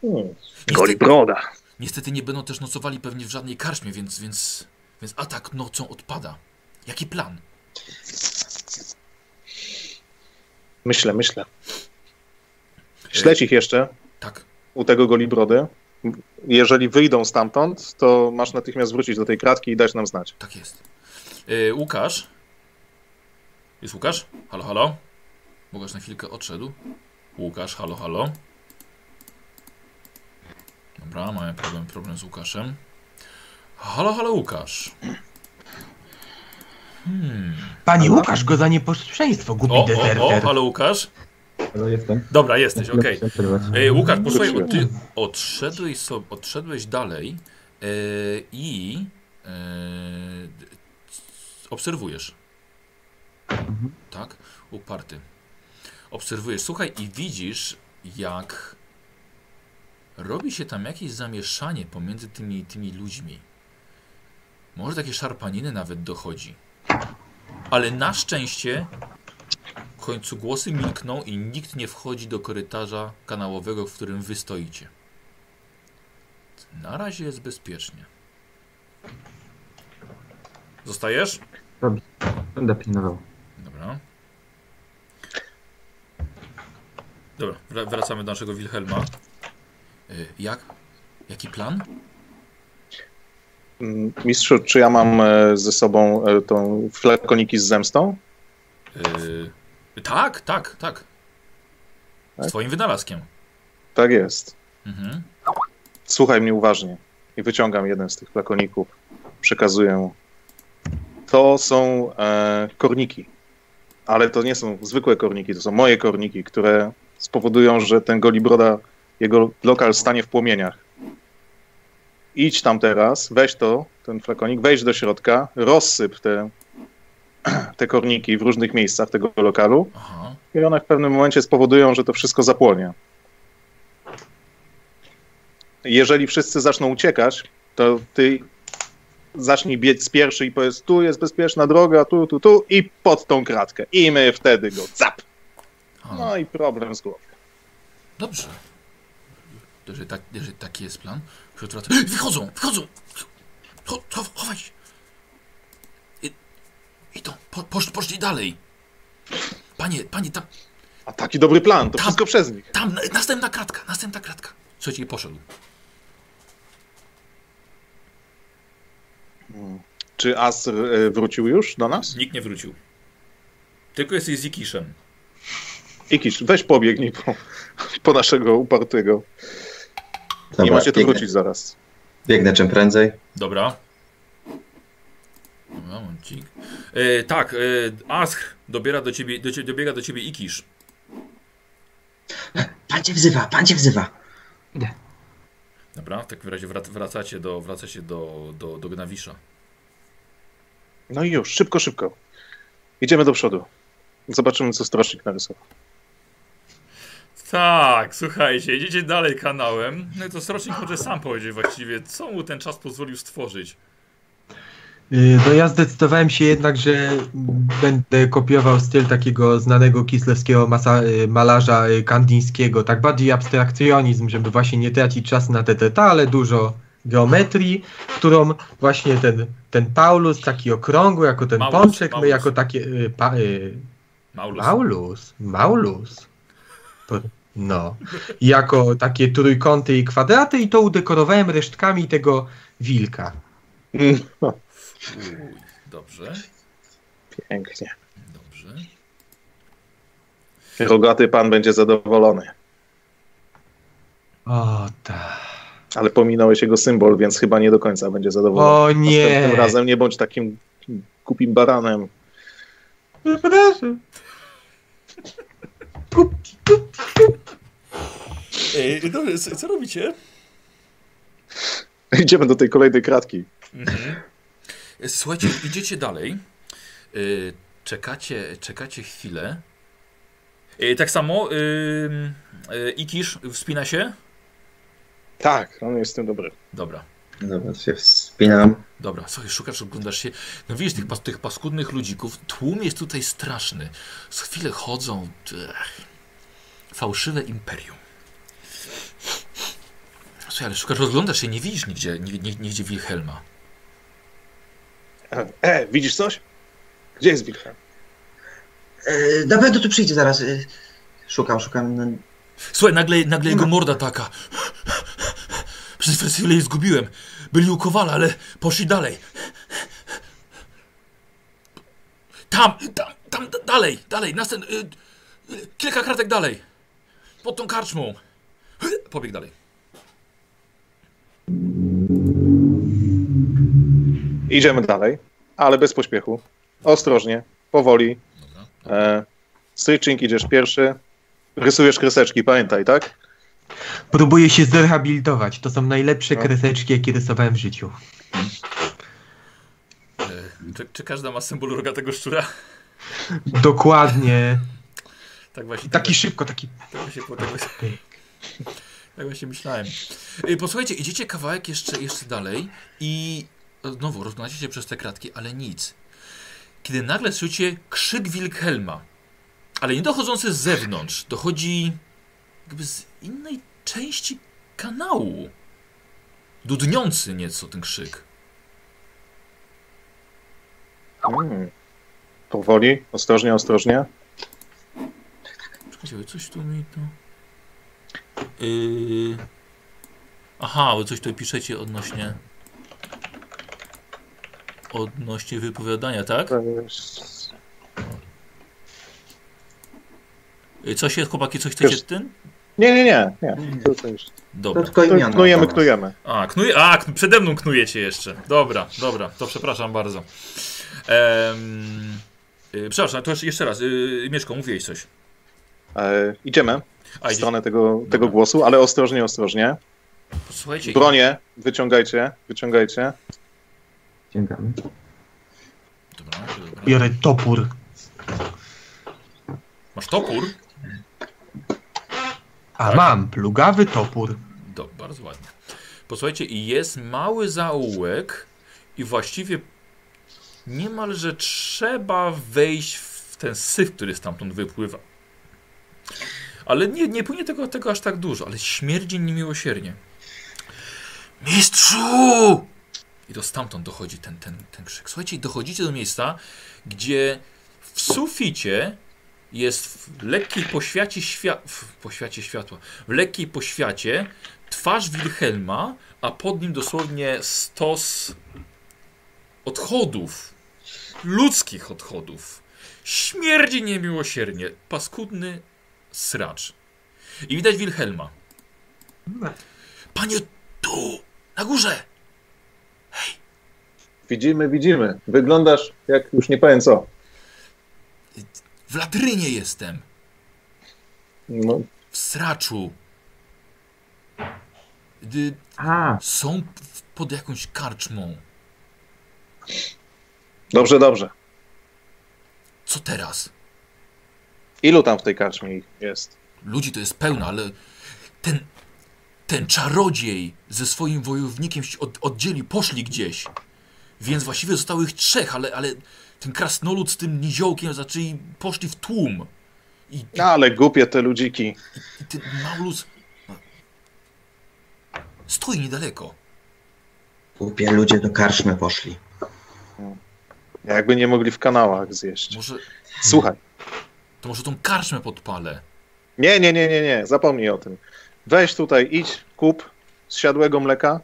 Hmm. Niestety, Goli broda. niestety nie będą też nocowali pewnie w żadnej karczmie, więc, więc, więc atak nocą odpada. Jaki plan? Myślę, myślę. Śledź ich jeszcze Tak, u tego goli brody. Jeżeli wyjdą stamtąd, to masz natychmiast wrócić do tej kratki i dać nam znać. tak jest. E, Łukasz? Jest Łukasz? Halo, halo? Łukasz na chwilkę odszedł. Łukasz, halo, halo? Dobra, mamy problem, problem z Łukaszem. Halo, halo, Łukasz. Hmm. Panie Łukasz go za nieposłuszeństwo, głupi O, o, o, dezerter. halo, Łukasz. Ale jestem. Dobra, jesteś, okej. Przerwać. Ej, Łukasz, posłuchaj, ty odszedłeś, so, odszedłeś dalej e, i e, obserwujesz. Mhm. Tak? Uparty. Obserwujesz. Słuchaj i widzisz, jak robi się tam jakieś zamieszanie pomiędzy tymi, tymi ludźmi. Może takie szarpaniny nawet dochodzi. Ale na szczęście końcu głosy milkną i nikt nie wchodzi do korytarza kanałowego, w którym wy stoicie. Na razie jest bezpiecznie. Zostajesz? Będę pilnował. Dobra. Dobra, wra- wracamy do naszego Wilhelma. Y, Jak? Jaki plan? Mm, Mistrzu, czy ja mam e, ze sobą e, tą flakoniki z zemstą? Y, tak, tak, tak. Tak? Swoim wynalazkiem. Tak jest. Mhm. Słuchaj mnie uważnie. I wyciągam jeden z tych flakoników. Przekazuję. To są e, korniki. Ale to nie są zwykłe korniki, to są moje korniki, które spowodują, że ten golibroda, jego lokal stanie w płomieniach. Idź tam teraz, weź to, ten flakonik, wejść do środka, rozsyp te, [CLEARS THROAT] te korniki w różnych miejscach tego lokalu Aha. i one w pewnym momencie spowodują, że to wszystko zapłonie. Jeżeli wszyscy zaczną uciekać, to ty zacznij biec pierwszy i powiedz, tu jest bezpieczna droga, tu, tu, tu i pod tą kratkę. I my wtedy go zap. No i problem z głową. Dobrze. Jeżeli, tak, jeżeli taki jest plan, Piotr wraca. Wychodzą, wychodzą! Cho, cho, chowaj się! I, idą, po, posz, poszli dalej. Panie, panie, tam, A taki dobry plan, to Tam. wszystko przez nich. tam, na- następna kratka, następna kratka. Słuchajcie, i poszedł. Czy Asr e, wrócił już do nas? Nikt nie wrócił. Tylko jesteś z Ikiszem. Ikisz, weź pobiegnij po, po naszego upartego. Nie Dobra, macie tu wrócić zaraz. biegnę czym prędzej. Dobra. Momencik. E, tak, e, Asch dobiera do ciebie, do ciebie, dobiega do ciebie Ikisz. Pan cię wzywa, pan cię wzywa. Dobra, w takim razie wrac, wracacie do, wracacie do, do, do Gnawisza. No i już, szybko, szybko. Idziemy do przodu. Zobaczymy, co strażnik narysował. Tak, słuchajcie, idziecie dalej kanałem. No i to Srocznik może sam powiedzieć właściwie, co mu ten czas pozwolił stworzyć. Y, No ja zdecydowałem się jednak, że będę kopiował styl takiego znanego kislewskiego masa, y, malarza y, kandińskiego, tak bardziej abstrakcjonizm, żeby właśnie nie tracić czasu na te detale, dużo geometrii, którą właśnie ten, ten Paulus, taki okrągły, jako ten Maulus, pączek, my Maulus. jako takie... y, Pa, y, Maulus. Maulus, Maulus. No. I jako takie trójkąty i kwadraty i to udekorowałem resztkami tego wilka. Uj, dobrze, Pięknie. dobrze. Rogaty pan będzie zadowolony. O tak. Ale pominąłeś jego symbol, więc chyba nie do końca będzie zadowolony. O nie. Następnym razem nie bądź takim głupim baranem. Przepraszam. Ej, dobrze, co, co robicie? Idziemy do tej kolejnej kratki. Mhm. Słuchajcie, idziecie dalej. Y, czekacie, czekacie chwilę. Y, tak samo y, Ikisz wspina się? Tak, on jest w tym dobry. Dobra. Dobra, się wspinam. Dobra, słuchaj, szukasz, oglądasz się. No widzisz, tych, pas, tych paskudnych ludzików. Tłum jest tutaj straszny. Z chwilę chodzą. Ech. Fałszywe imperium. Słuchaj, ale szukasz, rozglądasz się, nie widzisz nigdzie, nie, nie, nigdzie Wilhelma. E, widzisz coś? Gdzie jest Wilhelm? E, na pewno tu przyjdzie zaraz. E, szukam, szukam. No, Słuchaj, nagle, nagle jego morda taka. Przez chwilę ich zgubiłem. Byli u Kowala, ale poszli dalej. Tam, tam, tam, da- dalej, dalej, następ, y, y, kilka kratek dalej. Pod tą karczmą. Pobieg dalej. Idziemy dalej, ale bez pośpiechu. Ostrożnie, powoli. Dobra. E, Stryching idziesz pierwszy. Rysujesz kreseczki, pamiętaj, tak? Próbuję się zrehabilitować. To są najlepsze No. kreseczki, jakie rysowałem w życiu. E, czy, czy każda ma symbol rogatego szczura? Dokładnie. Tak właśnie. Taki tak, szybko, taki. tak właśnie, tak właśnie, tak właśnie myślałem. Y, Posłuchajcie, idziecie kawałek jeszcze, jeszcze dalej i znowu rozglądacie się przez te kratki, ale nic. Kiedy nagle słyszycie krzyk Wilhelma, ale nie dochodzący z zewnątrz, dochodzi jakby z innej części kanału. Dudniący nieco ten krzyk. Mm. Powoli, ostrożnie, ostrożnie. Czekajcie, coś tu mi to... Yy... Aha, bo coś tu piszecie odnośnie... Odnośnie wypowiadania, tak? Coś jest, chłopaki, coś chcecie tym? Nie, nie, nie. nie. To, już... Dobra. to knujemy, knujemy. A, knuj... A, kn- przede mną knujecie jeszcze. Dobra, dobra, to przepraszam bardzo. Ehm... Yy, przepraszam, to jeszcze- raz. Yy, Mieszko, mówiłeś coś. E, idziemy A, w stronę tego, tego Dobra. głosu, ale ostrożnie, ostrożnie. Słuchajcie, Bronie wyciągajcie, wyciągajcie. Dobra, dobra. Biorę topór. Masz topór? A Tak? mam plugawy topór. Do, bardzo ładnie. Posłuchajcie, jest mały zaułek i właściwie niemalże trzeba wejść w ten syf, który stamtąd wypływa. Ale nie, nie płynie tego, tego aż tak dużo, ale śmierdzi niemiłosiernie. Mistrzu! I to stamtąd dochodzi ten, ten, ten krzyk. Słuchajcie, dochodzicie do miejsca, gdzie w suficie jest w lekkiej poświacie, świa w poświacie światła, w lekkiej poświacie twarz Wilhelma, a pod nim dosłownie stos odchodów, ludzkich odchodów. Śmierdzi niemiłosiernie, paskudny sracz. I widać Wilhelma. Panie, tu, na górze! Widzimy, widzimy. Wyglądasz jak już nie powiem co. W latrynie jestem, No, w sraczu. A, Są pod jakąś karczmą. dobrze, dobrze. Co teraz? Ilu tam w tej karczmie jest? Ludzi to jest pełno, ale ten, ten czarodziej ze swoim wojownikiem się od, oddzieli, poszli gdzieś. Więc właściwie zostało ich trzech, ale, ale ten krasnolud z tym niziołkiem zaczęli, poszli w tłum. I, i, No, ale głupie te ludziki. i ten Maulus no, stoi niedaleko. Głupie ludzie do karczmy poszli. Jakby nie mogli w kanałach zjeść. Może, Słuchaj. to może tą karczmę podpalę. Nie, nie, nie, nie, nie. Zapomnij o tym. Weź tutaj, idź, kup zsiadłego mleka,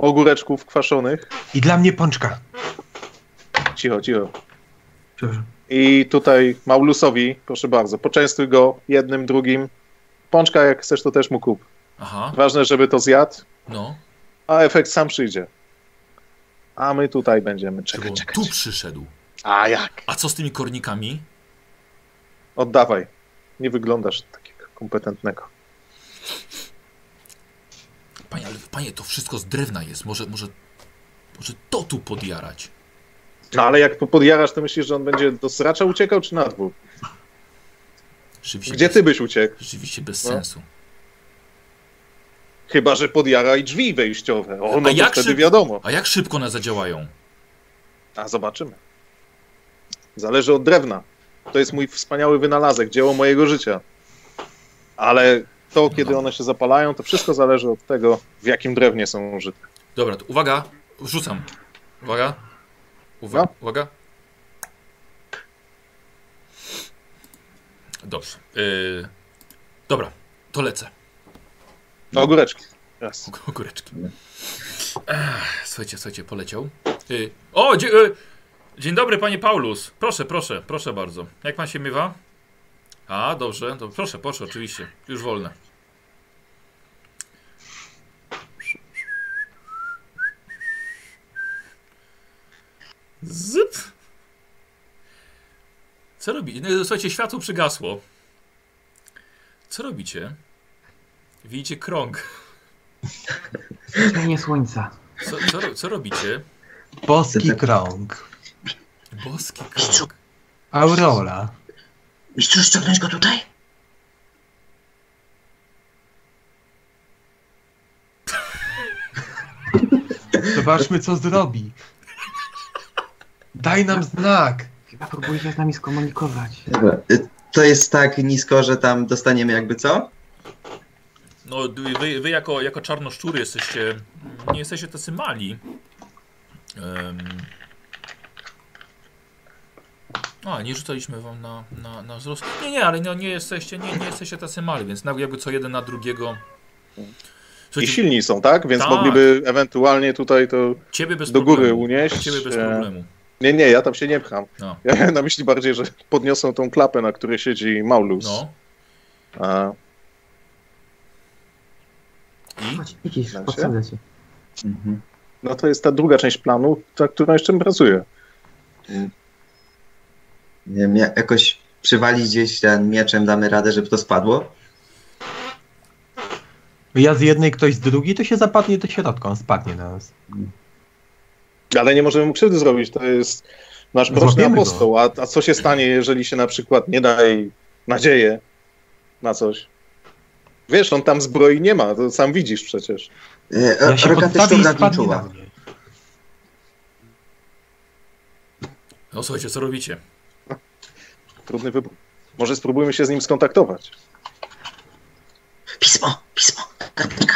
ogóreczków kwaszonych. I dla mnie pączka. Cicho, cicho. Przepraszam. I tutaj Maulusowi, proszę bardzo, poczęstuj go jednym, drugim. Pączka, jak chcesz, to też mu kup. Aha, Ważne, żeby to zjadł, no. a efekt sam przyjdzie. A my tutaj będziemy czekać, czekać. tu przyszedł. A jak? A co z tymi kornikami? Oddawaj. Nie wyglądasz takiego kompetentnego. Panie, ale panie, to wszystko z drewna jest. Może, może, może to tu podjarać. No ale jak podjarasz, to myślisz, że on będzie do sracza uciekał, czy na dwór? Rzeczywiście Gdzie bez, ty byś uciekł? Rzeczywiście bez No. sensu. Chyba, że podjara i drzwi wejściowe. O, no to jak wtedy szyb- wiadomo. A jak szybko one zadziałają? A zobaczymy. Zależy od drewna. To jest mój wspaniały wynalazek, dzieło mojego życia. Ale to, kiedy one się zapalają, to wszystko zależy od tego, w jakim drewnie są użyte. Dobra, to uwaga, rzucam. Uwaga. Uwaga. No. Uwaga. Dobrze. Yy, dobra, to lecę. No, ogóreczki. Raz. Ogóreczki. Ech, słuchajcie, słuchajcie, poleciał. Yy, o, dzie, yy, dzień dobry, panie Paulus. Proszę, proszę, proszę bardzo. Jak pan się miewa? A, dobrze, to proszę, proszę, oczywiście. Już wolne. Zyp. Co robicie? No, słuchajcie, światło przygasło. Co robicie? Widzicie krąg. cienie słońca. Co, co, co robicie? Boski krąg. Boski krąg. Aurora. Mistrzu, ściągnąć go tutaj? Zobaczmy, co zrobi. Daj nam znak. Chyba próbuje się z nami skomunikować. Y, To jest tak nisko, że tam dostaniemy jakby co? No, wy, wy jako, jako czarnoszczury jesteście. Nie jesteście tacy mali. Um. A, nie rzucaliśmy wam na, na, na wzrost. Nie, nie, ale no, nie, jesteście, nie, nie jesteście tacy mali, więc na- jakby co jeden na drugiego. I Słuchajcie, silni są, tak? Więc Tak. mogliby ewentualnie tutaj to ciebie bez do góry problemu. unieść. Ciebie bez E, problemu. Nie, nie, ja tam się nie pcham. No. Ja miałem [LAUGHS] na myśli bardziej, że podniosą tą klapę, na której siedzi Maulus. No. A, I? Mhm. no to jest ta druga część planu, nad którą jeszcze pracuję. Nie wiem, ja- jakoś przywalić gdzieś ten mieczem, damy radę, żeby to spadło? Ja z jednej, ktoś z drugiej, to się zapadnie do środka, on spadnie na nas. Ale nie możemy mu krzywdy zrobić, to jest nasz go. apostoł. A, a co się stanie, jeżeli się na przykład nie da jej nadzieję na coś? Wiesz, on tam zbroi nie ma, to sam widzisz przecież. E, Ja się nad nim spadnie na mnie. No słuchajcie, co robicie? Trudny wybór. Może spróbujmy się z nim skontaktować. Pismo, pismo, kartka.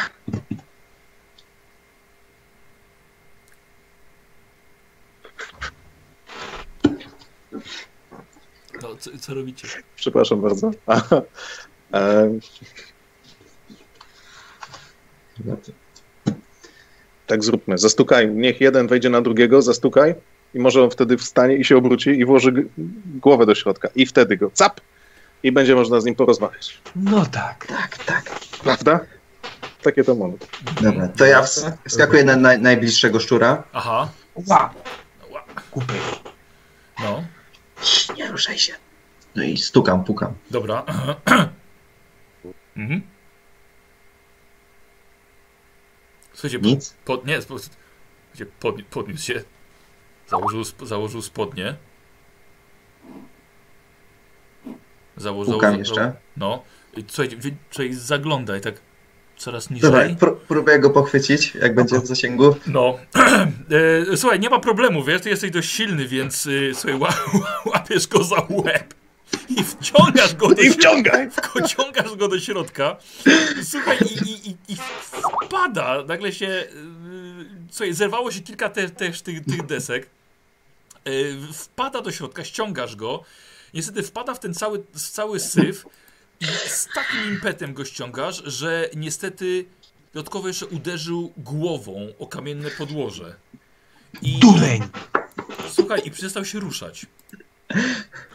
No, co, co robicie? Przepraszam bardzo. [LAUGHS] e, tak zróbmy. Zastukaj. Niech jeden wejdzie na drugiego, zastukaj i może on wtedy wstanie i się obróci i włoży głowę do środka. I wtedy go cap i będzie można z nim porozmawiać. No tak. Tak, tak. Prawda? Takie to mamy. Dobra, to ja ws- wskakuję na naj, najbliższego szczura. Aha. Ła, Ła. kupy. No, Nie ruszaj się. No i stukam, pukam. dobra. [CLEARS THROAT] mhm. Słuchajcie, Nic? Pod, nie, pod, podniósł się. Założył, sp- założył spodnie. Założył. Pukam jeszcze. No. I słuchajcie, słuchaj, zaglądaj tak coraz niżej. Dobra, pró- próbuję go pochwycić, jak będzie w zasięgu. No. [CLEARS THROAT] e, słuchaj, nie ma problemu, wiesz, ty jesteś dość silny, więc y, słuchaj, ła, [LAUGHS] łapiesz go za łeb i wciągasz go do I wciągaj! [LAUGHS] Wciągasz go do środka. Słuchaj, i, i, i, i wpada. Nagle się. Yy, słuchaj, zerwało się kilka te, też tych, tych desek. Yy, wpada do środka, ściągasz go. Niestety wpada w ten cały, w cały syf i z takim impetem go ściągasz, że niestety dodatkowo jeszcze uderzył głową o kamienne podłoże. I Dureń! słuchaj, i przestał się ruszać.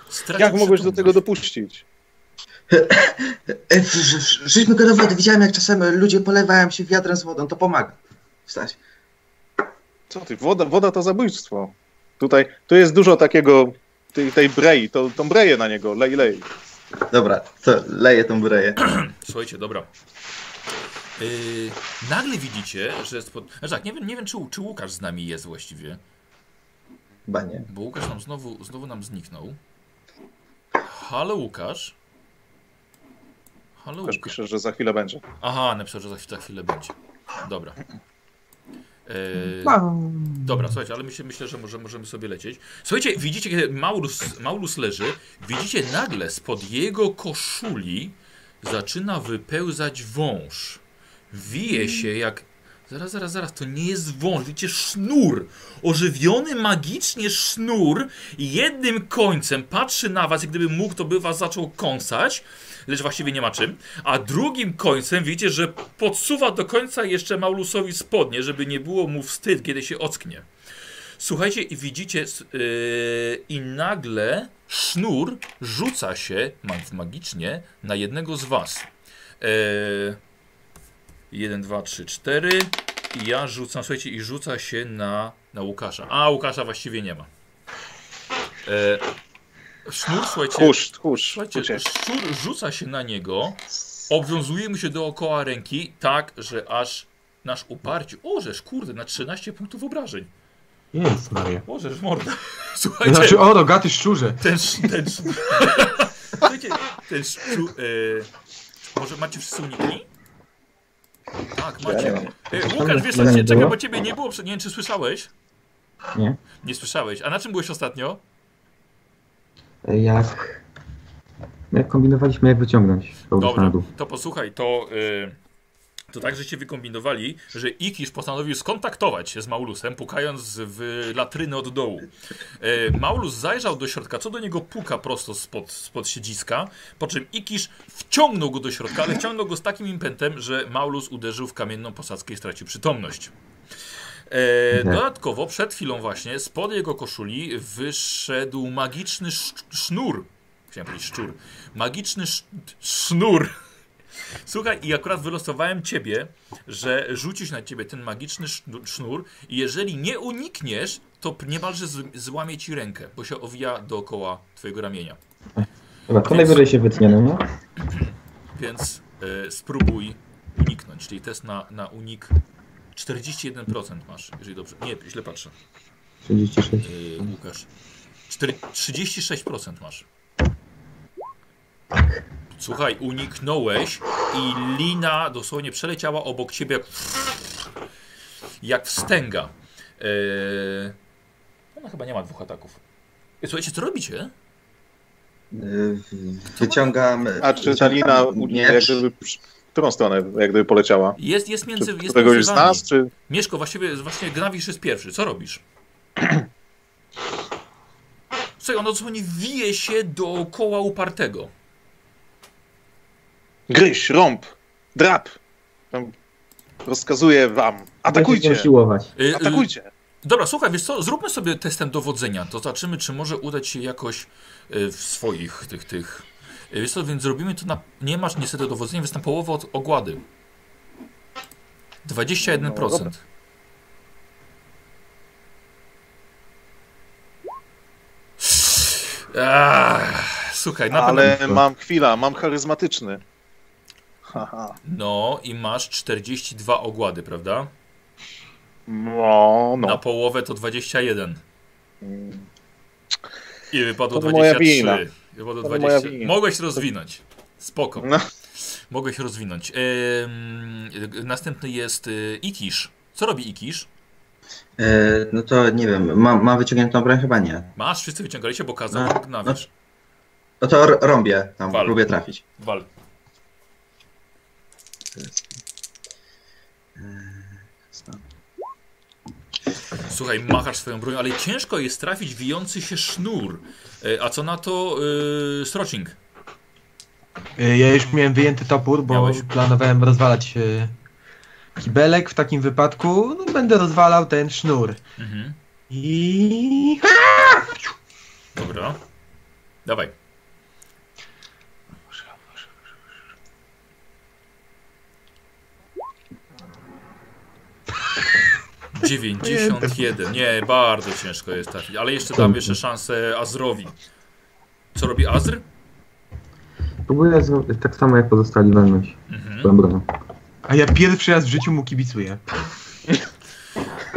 Stracił Jak mogłeś do tego dopuścić? E, Rzućmy go do wody. Widziałem, jak czasem ludzie polewają się wiadrem z wodą. To pomaga. Wstać. Co ty? Woda, woda to zabójstwo. Tutaj, tu jest dużo takiego, tej, tej brei, to, tą breję na niego, lej, lej. Dobra, to leję tą breję. [CLEARS THROAT] Słuchajcie, dobra. Yy, nagle widzicie, że spod... Znaczy tak, nie wiem, nie wiem czy, czy Łukasz z nami jest właściwie, Chyba nie. bo Łukasz nam znowu, znowu nam zniknął. Halo Łukasz? Halo Też Łukasz? pisze, że za chwilę będzie. Aha, napisał, że za, za chwilę będzie. Dobra. Mam. Dobra, słuchajcie, ale myślę, myślę że może, możemy sobie lecieć. Słuchajcie, widzicie, kiedy Maulus, Maulus leży, widzicie nagle spod jego koszuli zaczyna wypełzać wąż. Wije się jak... Zaraz, zaraz, zaraz, to nie jest wąż, widzicie, sznur. Ożywiony magicznie sznur jednym końcem patrzy na was, jak gdyby mógł, to by was zaczął kąsać, lecz właściwie nie ma czym. A drugim końcem widzicie, że podsuwa do końca jeszcze Maulusowi spodnie, żeby nie było mu wstyd, kiedy się ocknie. Słuchajcie, i widzicie, yy, i nagle sznur rzuca się ma- magicznie na jednego z was. Yy, 1, 2, 3, 4. I ja rzucam, słuchajcie, i rzuca się na, na Łukasza. A, Łukasza właściwie nie ma. E, sznur, słuchajcie, Tchórz, tchórz. słuchajcie, szczur rzuca się na niego, obwiązuje mu się dookoła ręki, tak, że aż nasz uparcie. O, żeż kurde, na 13 punktów obrażeń. Jest, Maria. O, żeż morda. [LAUGHS] Słuchajcie, Znaczy, o, rogaty szczurze. ten, ten, [LAUGHS] słuchajcie, ten szczur, e, może macie wszyscy uniki? Tak, macie. E, Łukasz, wiesz, co, nie czekaj, bo ciebie nie było, przed- nie wiem, czy słyszałeś? Nie? Nie słyszałeś. A na czym byłeś ostatnio? Jak... Jak kombinowaliśmy, jak wyciągnąć Paulusa na Dobra, dół. to posłuchaj, to, y, to tak, żeście wykombinowali, że Ikisz postanowił skontaktować się z Maulusem, pukając w latryny od dołu. Y, Maulus zajrzał do środka, co do niego puka prosto spod, spod siedziska, po czym Ikisz wciągnął go do środka, ale wciągnął go z takim impetem, że Maulus uderzył w kamienną posadzkę i stracił przytomność. E, Mhm. dodatkowo, przed chwilą właśnie, spod jego koszuli wyszedł magiczny sz sznur. Chciałem powiedzieć szczur. Magiczny sz sznur. Słuchaj, i akurat wylosowałem ciebie, że rzucisz na ciebie ten magiczny sznu- sznur i jeżeli nie unikniesz, to niemalże złamie ci rękę, bo się owija dookoła twojego ramienia. Dobra, to najwyżej się wytnie, no? Więc e, spróbuj uniknąć, czyli test na, na unik 41% masz, jeżeli dobrze. Nie, źle patrzę. 36. Yy, Łukasz. Cztery- 36% masz. Słuchaj, uniknąłeś i lina dosłownie przeleciała obok ciebie jak, jak wstęga. Yy, ona chyba nie ma dwóch ataków. Yy, Słuchajcie, co robicie? Y, Wyciągam. A czy ta lina jak gdyby, w którą stronę jak gdyby poleciała? Jest, jest Czy między, jest któregoś z nas, czy... Mieszko, właściwie, właśnie Gnawisz jest pierwszy. Co robisz? [CLEARS THROAT] Słuchaj, on dosłownie wije się dookoła upartego. Gryź, rąb, drap. Tam Rozkazuję wam. Atakujcie! Yy, yy, Atakujcie! Dobra, słuchaj, wiesz co, zróbmy sobie testem dowodzenia, to zobaczymy, czy może udać się jakoś y, w swoich tych, tych... Y, Wiesz co, więc zrobimy to na... Nie masz niestety dowodzenia, więc na połowę od ogłady. 21%. No, dobra. Ach, słuchaj, na pewno... Ale mam chwila, mam charyzmatyczny. Haha. No i masz 42 ogłady, prawda? No, Na no. połowę to 21. I wypadło To moja 23. wina. Wypadło To moja 20. wina. Mogłeś rozwinąć. Spoko. No. Mogłeś rozwinąć. Ym, następny jest y, Ikisz. Co robi Ikisz? Y, No to nie wiem, ma, ma wyciągniętą broń? Chyba nie. Masz, wszyscy wyciągaliście, bo kazał No, Gnawisz. No to rąbię tam, Wal. próbuję trafić. Wal. Słuchaj, machasz swoją bronią, ale ciężko jest trafić wijący się sznur. E, A co na to yy, Strocing? Y, Ja już miałem wyjęty topór, bo Miałeś? planowałem rozwalać kibelek. W takim wypadku no, będę rozwalał ten sznur. Mhm. I... Dobra. Dawaj. Dziewięćdziesiąt jeden. Nie, bardzo ciężko jest trafić. Ale jeszcze dam jeszcze szansę Azrowi. Co robi Azr? Próbuję zrobić tak samo jak pozostali walnąć Mhm. A ja pierwszy raz w życiu mu kibicuję.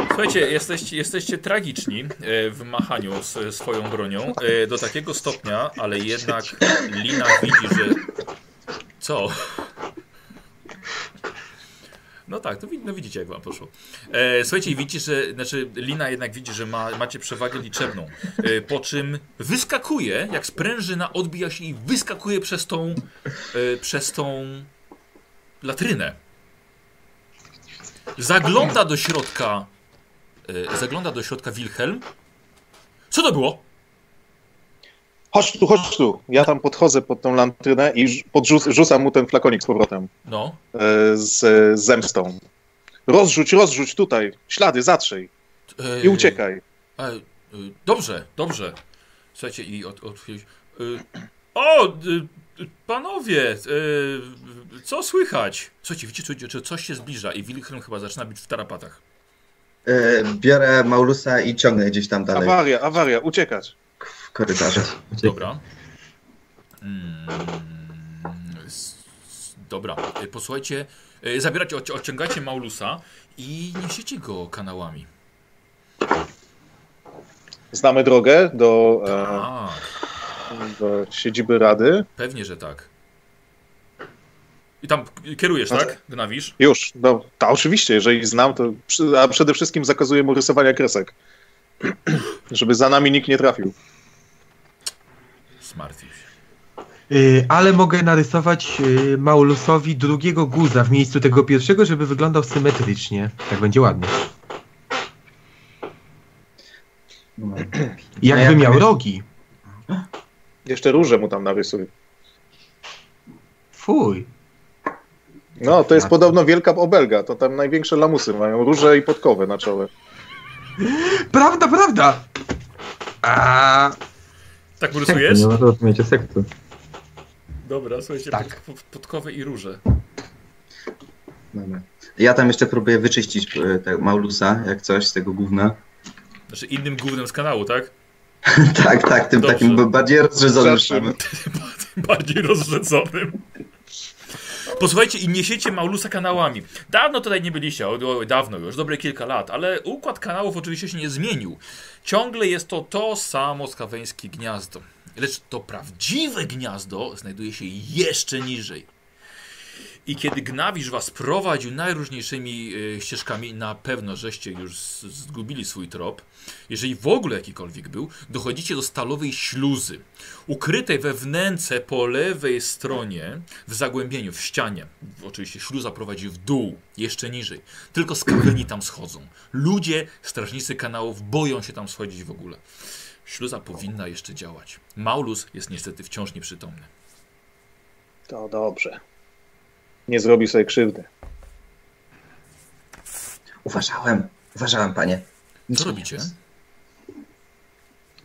Słuchajcie, jesteście, jesteście tragiczni e, w machaniu z swoją bronią. e, Do takiego stopnia, ale jednak Lina widzi, że. Co? No tak, to no widzicie, jak wam poszło. E, słuchajcie, widzicie, że. Znaczy, Lina jednak widzi, że ma, macie przewagę liczebną. E, po czym wyskakuje, jak sprężyna, odbija się i wyskakuje przez tą. E, przez tą latrynę. Zagląda do środka. E, zagląda do środka Wilhelm. Co to było? Chodź tu, chodź tu. Ja tam podchodzę pod tą lantrynę i rzu- podrzuc- rzucam mu ten flakonik z powrotem. No. e, Z, z zemstą. Rozrzuć, rozrzuć tutaj. Ślady, zatrzyj. E, I uciekaj. E, e, dobrze, dobrze. Słuchajcie, i od, od, e, O! e, e, panowie! E, co słychać? Słuchajcie, widzicie, że coś się zbliża i Wilhelm chyba zaczyna bić w tarapatach. Biorę Maulusa i ciągnę gdzieś tam dalej Awaria, awaria, uciekać. W korytarze. Dobra. Mm, dobra, e, posłuchajcie. e, Zabieracie, odci- odciągacie Maulusa i niesiecie go kanałami. Znamy drogę do, e, Tak, do siedziby Rady. pewnie, że tak. I tam kierujesz, tak? Gnawisz? Już, no, ta, oczywiście, jeżeli znam, to przy, a przede wszystkim zakazuję mu rysowania kresek. [CLEARS THROAT] Żeby za nami nikt nie trafił. Smartwił się. Y, ale mogę narysować y, Maulusowi drugiego guza w miejscu tego pierwszego, żeby wyglądał symetrycznie. Tak będzie ładnie. [CLEARS THROAT] No. Jakby jak miał wiesz- rogi. Jeszcze róże mu tam narysuj. Fuj. No, to jest podobno wielka obelga. To tam największe lamusy mają róże i podkowy na czole. [LAUGHS] Prawda, prawda! A, Tak rysujesz? nie ma to rozumiecie sekty. Dobra, słuchajcie, Tak. pod, pod, podkowy i róże. Dobra. Ja tam jeszcze próbuję wyczyścić y, tego Maulusa, jak coś z tego gówna. Znaczy innym głównym z kanału, tak? [LAUGHS] tak, tak, tym Dobrze. takim bardziej rozrzedzonym. [LAUGHS] Bardziej rozrzedzonym. Posłuchajcie i niesiecie Maulusa kanałami. Dawno tutaj nie byliście, o, o, dawno już, dobre kilka lat, ale układ kanałów oczywiście się nie zmienił. Ciągle jest to to samo skaweńskie gniazdo. Lecz to prawdziwe gniazdo znajduje się jeszcze niżej. I kiedy Gnawisz was prowadził najróżniejszymi e, ścieżkami, na pewno żeście już zgubili swój trop. Jeżeli w ogóle jakikolwiek był, dochodzicie do stalowej śluzy, ukrytej we wnęce po lewej stronie, w zagłębieniu, w ścianie. Oczywiście śluza prowadzi w dół, jeszcze niżej. Tylko skaweni tam schodzą. Ludzie, strażnicy kanałów boją się tam schodzić w ogóle. Śluza powinna jeszcze działać. Maulus jest niestety wciąż nieprzytomny. To dobrze. Nie zrobi sobie krzywdy. Uważałem, uważałem, panie. Nic Co nie robicie?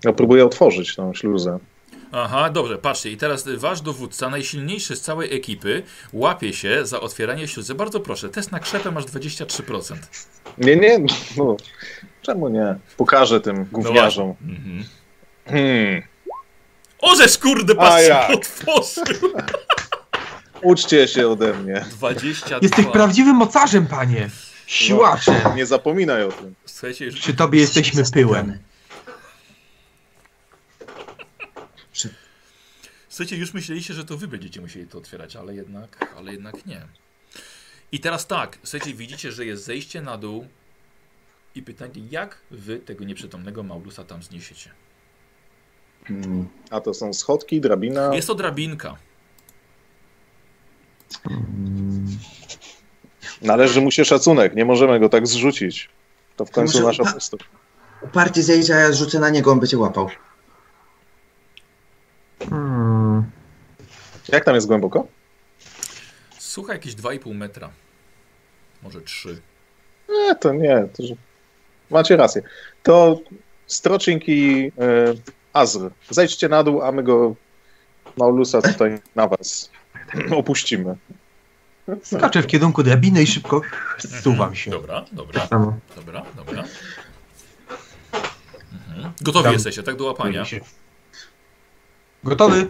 Ja próbuję otworzyć tą śluzę. Aha, dobrze, patrzcie. I teraz wasz dowódca, najsilniejszy z całej ekipy, łapie się za otwieranie śluzy. Bardzo proszę, test na krzepę masz 23%. Nie, nie, no, czemu nie? Pokażę tym No gówniarzom. właśnie. Mhm. Hmm. Ożeż kurde, otworzył! Uczcie się ode mnie. 22. Jesteś prawdziwym mocarzem, panie. Siłaczem. Nie zapominaj o tym. Słuchajcie, już Przy tobie jesteśmy pyłem. Słuchajcie, już myśleliście, że to wy będziecie musieli to otwierać, ale jednak, ale jednak nie. I teraz tak, słuchajcie, widzicie, że jest zejście na dół i pytanie, jak wy tego nieprzytomnego Maulusa tam zniesiecie? Hmm. A to są schodki, drabina. Jest to drabinka. Mm, Należy mu się szacunek. Nie możemy go tak zrzucić. To w końcu nasza upa- postać. Uparcie zejdzie, a ja rzucę na niego, on będzie łapał. mm, Jak tam jest głęboko? Słuchaj, jakieś 2,5 metra. Może 3. Nie, to nie. To. Macie rację. To Stroczink i e, Azr. Zejdźcie na dół, a my go Maulusa tutaj na was [CLEARS THROAT] opuścimy. Skaczę w kierunku drabiny i szybko zsuwam się. Dobra, dobra, samo. dobra, dobra. Mhm. Gotowi Tam- jesteście, tak do łapania. Gotowy?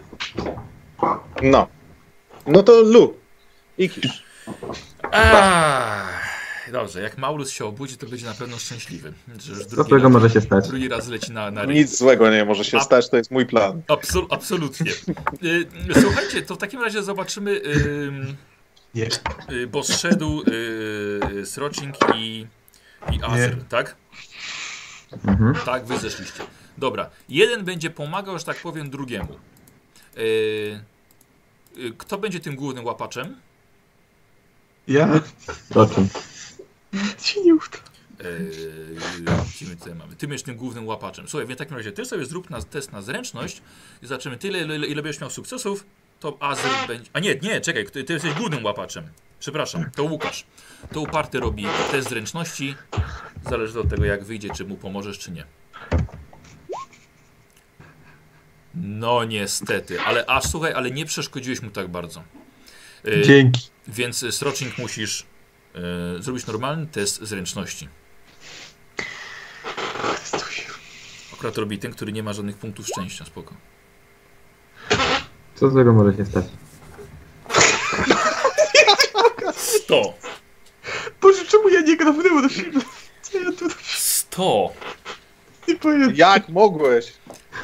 No. No to Lu. Ikisz. Aaaa, dobrze, jak Maulus się obudzi, to będzie na pewno szczęśliwy. Co złego może się stać? drugi raz leci na, na. Nic złego nie może się A- stać, to jest mój plan. Absol, absolutnie. Y, Słuchajcie, to w takim razie zobaczymy, y, bo zszedł y, Sroczing i, i Azer, tak? Mhm. Tak, wy zeszliście. Dobra, jeden będzie pomagał, że tak powiem, drugiemu. Kto będzie tym głównym łapaczem? Ja Zobaczmy. [LAUGHS] ci nie uda. Eee, gdzie my tutaj mamy? Ty będziesz tym głównym łapaczem. Słuchaj, w takim razie ty sobie zrób na, test na zręczność i zobaczymy tyle, ile, ile będziesz miał sukcesów, to Azer będzie... A nie, nie, czekaj, ty, ty jesteś głównym łapaczem. Przepraszam, to Łukasz. To uparty robi test zręczności. Zależy od tego, jak wyjdzie, czy mu pomożesz, czy nie. No niestety, ale aż słuchaj, ale nie przeszkodziłeś mu tak bardzo. Eee, Dzięki. więc y, Srocznik musisz y, zrobić normalny test zręczności. Akurat robi ten, który nie ma żadnych punktów szczęścia, spoko. Co złego może się stać? 100! Boże, czemu ja nie gram w Neurofilm? Co ja tu 100! Jak mogłeś?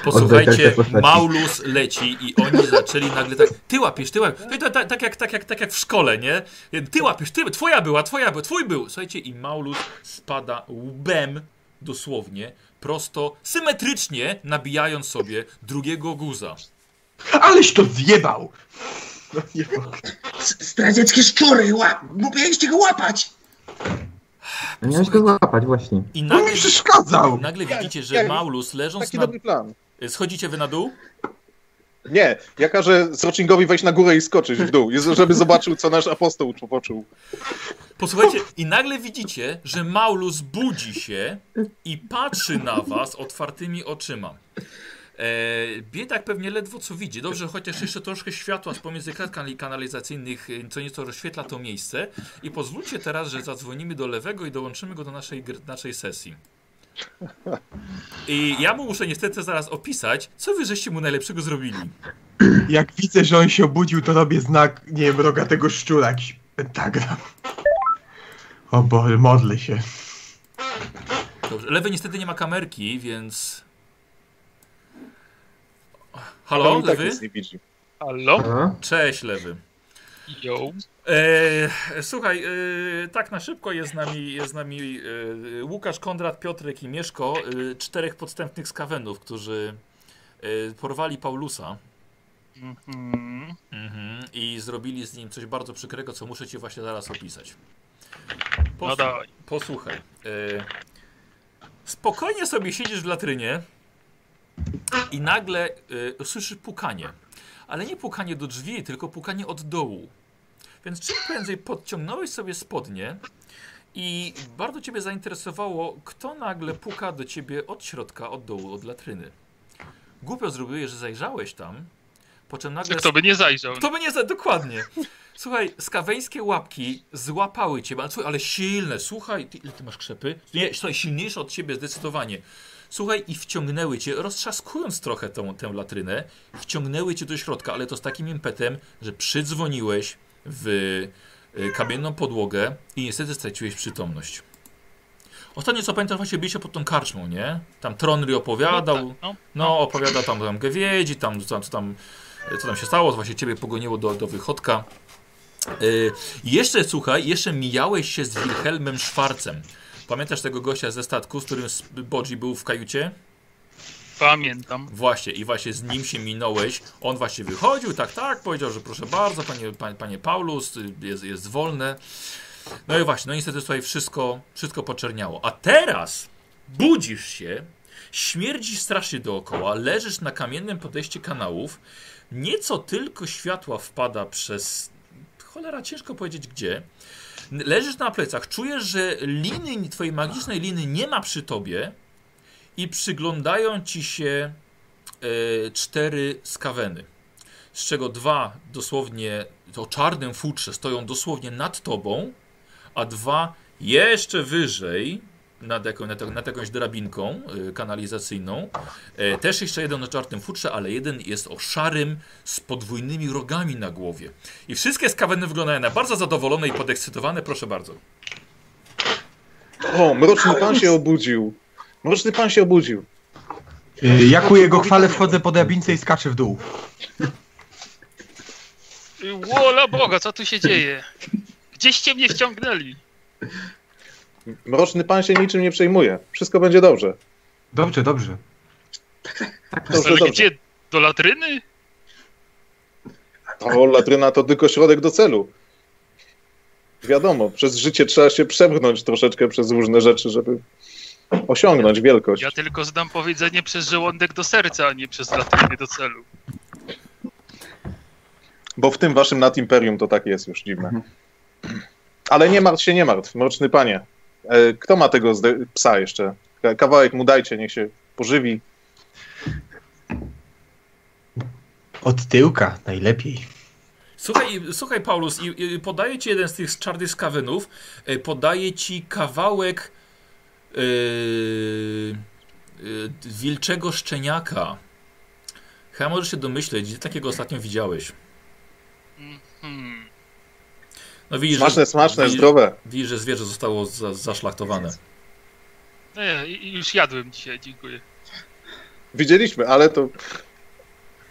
Posłuchajcie. Maulus leci i oni zaczęli nagle tak, ty łapiesz, ty łapiesz, tak, tak, tak, jak, tak, jak, tak jak w szkole, nie? Ty łapiesz, ty, twoja była, twoja była, twój był. Słuchajcie, i Maulus spada łbem, dosłownie, prosto, symetrycznie nabijając sobie drugiego guza. Aleś to zjebał! No nie mogę. S- Zdradzieckie szczury! Łap! Mówiliście go łapać! No Miałeś go złapać właśnie. I On nagle, mi przeszkadzał! nagle widzicie, że Maulus leżąc Taki na... dobry plan. Schodzicie wy na dół? Nie, ja każę Sroczingowi wejść na górę i skoczyć w dół, żeby zobaczył, co nasz apostoł poczuł. Posłuchajcie, i nagle widzicie, że Maulus budzi się i patrzy na was otwartymi oczyma. E, biedak pewnie ledwo co widzi. Dobrze, chociaż jeszcze troszkę światła z pomiędzy krat kanali- kanalizacyjnych e, co nieco rozświetla to miejsce. I pozwólcie teraz, że zadzwonimy do lewego i dołączymy go do naszej, naszej sesji. I ja mu muszę niestety zaraz opisać, co wy żeście mu najlepszego zrobili. Jak widzę, że on się obudził, to robię znak, nie wiem, rogatego szczura, jakiś pentagram. O Boże, modlę się. Dobrze. Lewy niestety nie ma kamerki, więc... Halo, tak Lewy? Halo? Cześć, Lewy. Yo. E, słuchaj, e, tak na szybko jest z nami, jest z nami e, Łukasz, Kondrat, Piotrek i Mieszko, e, czterech podstępnych skawenów, którzy e, porwali Paulusa Mhm. mhm, i zrobili z nim coś bardzo przykrego, co muszę ci właśnie zaraz opisać. No dawaj. Posłuchaj. E, spokojnie sobie siedzisz w latrynie i nagle e, słyszysz pukanie. Ale nie pukanie do drzwi, tylko pukanie od dołu. Więc czym prędzej podciągnąłeś sobie spodnie i bardzo ciebie zainteresowało, kto nagle puka do ciebie od środka, od dołu, od latryny. Głupio zrobiłeś, że zajrzałeś tam, po czym nagle... Kto by nie zajrzał? Kto by nie za... Dokładnie. Słuchaj, skaweńskie łapki złapały cię, ale, słuchaj, ale silne. Słuchaj, ty, ile ty masz krzepy? Nie, słuchaj, silniejsze od ciebie zdecydowanie. Słuchaj, i wciągnęły cię, roztrzaskując trochę tą, tę latrynę, wciągnęły cię do środka, ale to z takim impetem, że przydzwoniłeś w y, kamienną podłogę i niestety straciłeś przytomność. Ostatnio co pamiętam, właśnie byliście pod tą karczmą, nie? Tam Tronry opowiadał. No, tak, no. No, opowiada tam, tam Gewiedzi, tam, tam, co tam, co tam się stało, właśnie ciebie pogoniło do, do wychodka. Yy, jeszcze, słuchaj, jeszcze mijałeś się z Wilhelmem Schwarzem. Pamiętasz tego gościa ze statku, z którym Bodzi był w kajucie? Pamiętam. Właśnie, i właśnie z nim się minąłeś. On właśnie wychodził, tak, tak, powiedział, że proszę bardzo, panie, panie, panie Paulus, y, jest, jest wolne. No i właśnie, no niestety tutaj wszystko, wszystko poczerniało. A teraz budzisz się, śmierdzisz strasznie dookoła, leżysz na kamiennym podejście kanałów, nieco tylko światła wpada przez, cholera, ciężko powiedzieć gdzie. Leżysz na plecach, czujesz, że liny, twojej magicznej liny nie ma przy tobie i przyglądają ci się e, cztery skaweny, z czego dwa dosłownie o czarnym futrze stoją dosłownie nad tobą, a dwa jeszcze wyżej, nad, jaką, nad, nad jakąś drabinką y, kanalizacyjną. E, też jeszcze jeden o czarnym futrze, ale jeden jest o szarym, z podwójnymi rogami na głowie. I wszystkie skaweny wyglądają na bardzo zadowolone i podekscytowane, proszę bardzo. O, mroczny pan się obudził. Mroczny pan się obudził. Y, Ja ku jego chwale wchodzę po drabince i skaczę w dół. Wola Boga, co tu się dzieje? Gdzieście mnie wciągnęli? Mroczny pan się niczym nie przejmuje. Wszystko będzie dobrze. Dobrze, dobrze. Dobrze, Ale dobrze. gdzie? Do latryny? O, latryna to tylko środek do celu. Wiadomo, przez życie trzeba się przebrnąć troszeczkę przez różne rzeczy, żeby osiągnąć wielkość. Ja tylko znam powiedzenie przez żołądek do serca, a nie przez latryny do celu. Bo w tym waszym nad imperium to tak jest już dziwne. Ale nie martw się, nie martw, mroczny panie. E, Kto ma tego psa jeszcze? Ka- Kawałek mu dajcie, niech się pożywi. Od tyłka najlepiej. Słuchaj, słuchaj Paulus, i, i podaję ci jeden z tych czarnych skawynów, e, podaję ci kawałek yy, yy, wilczego szczeniaka. Chyba możesz się domyśleć, gdzie takiego ostatnio widziałeś. Hmm. No widzisz, Smaczne, że, smaczne, widzisz, zdrowe. widzisz, że zwierzę zostało za, zaszlachtowane. Nie, już jadłem dzisiaj, dziękuję. Widzieliśmy, ale to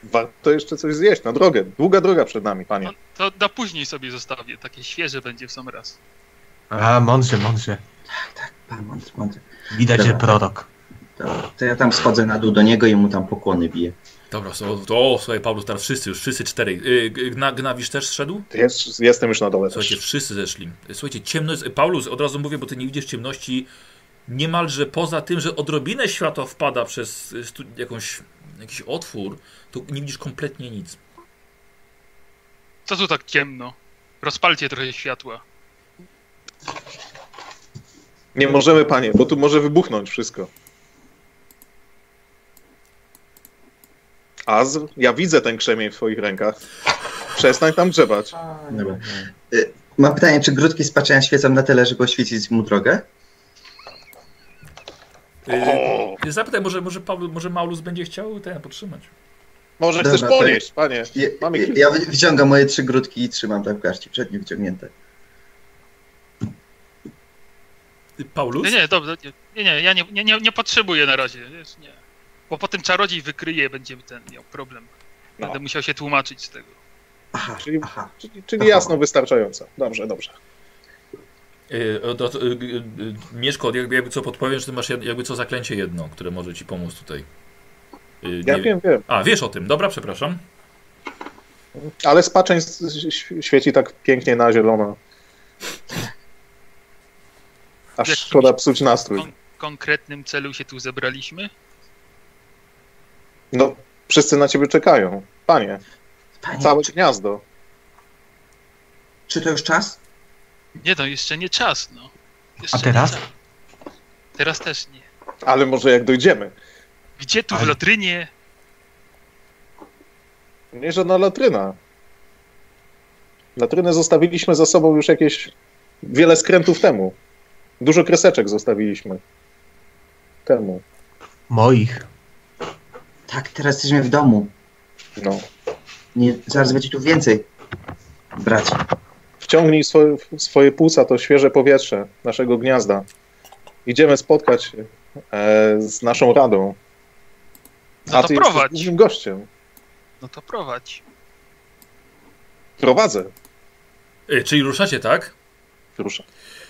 warto jeszcze coś zjeść na drogę. Długa droga przed nami, panie. No, to na później sobie zostawię, takie świeże będzie w sam raz. A, mądrze, mądrze. Pan mądry, mądry. Widać, że Dobra. prorok. To, to ja tam schodzę na dół do niego i mu tam pokłony biję. Dobra, so, to, o, słuchaj Paulus, teraz wszyscy, już wszyscy cztery. Yy, Gna, Gnawisz też zszedł? Jest, jestem już na dole Słuchajcie, też. wszyscy zeszli. Słuchajcie, ciemność. Paulus, od razu mówię, bo ty nie widzisz ciemności. Niemalże poza tym, że odrobinę światła wpada przez y, stu, jakąś, jakiś otwór, to nie widzisz kompletnie nic. Co tu tak ciemno? Rozpalcie trochę światła. Nie możemy, panie, bo tu może wybuchnąć wszystko. Azr, ja widzę ten krzemień w twoich rękach. Przestań tam grzebać. Dobra. Y, Mam pytanie, czy grudki spaczenia świecą na tyle, żeby oświecić mu drogę? Yy, zapytaj, może, może, Paul, może Maulus będzie chciał ten podtrzymać. Może Dobra, chcesz to- ponieść, panie. Ja, Mamy kilka. ja wy- wyciągam moje trzy grudki i trzymam tak w garści, przednie wyciągnięte. Paulus? Nie, nie, dobra, nie, nie, nie ja nie, nie, nie, nie potrzebuję na razie, wiesz, nie. Bo potem czarodziej wykryje, będzie ten miał problem. Będę No. musiał się tłumaczyć z tego. Aha, Czyli- aha. Czyli, czyli jasno wystarczająco. Dobrze, dobrze. Od- yy, yy, Mieszko, jakby, jakby co podpowiem, że ty masz jakby co zaklęcie jedno, które może ci pomóc tutaj. Yy, Ja nie- wiem, wiem. A, wiesz o tym, dobra, przepraszam. Ale spaczeń świeci tak pięknie na zielono. [LAUGHS] Aż szkoda psuć nastrój. Kon konkretnym celu się tu zebraliśmy? No, wszyscy na ciebie czekają. Panie, Panie, całe czy, gniazdo. czy to już czas? Nie no, jeszcze nie czas, no. Jeszcze A teraz? Teraz też nie. Ale może jak dojdziemy. Gdzie tu w Ale- Lotrynie? Nie żadna latryna. Latrynę zostawiliśmy za sobą już jakieś wiele skrętów temu. Dużo kreseczek zostawiliśmy. Temu. Moich. Tak, teraz jesteśmy w domu. No. Nie, zaraz będzie tu więcej. Braci. Wciągnij swoje, swoje płuca, to świeże powietrze naszego gniazda. Idziemy spotkać się e, z naszą radą. No to ty prowadź. jesteś gościem. No to prowadź. Prowadzę. Yy, czyli ruszacie, tak? Proszę.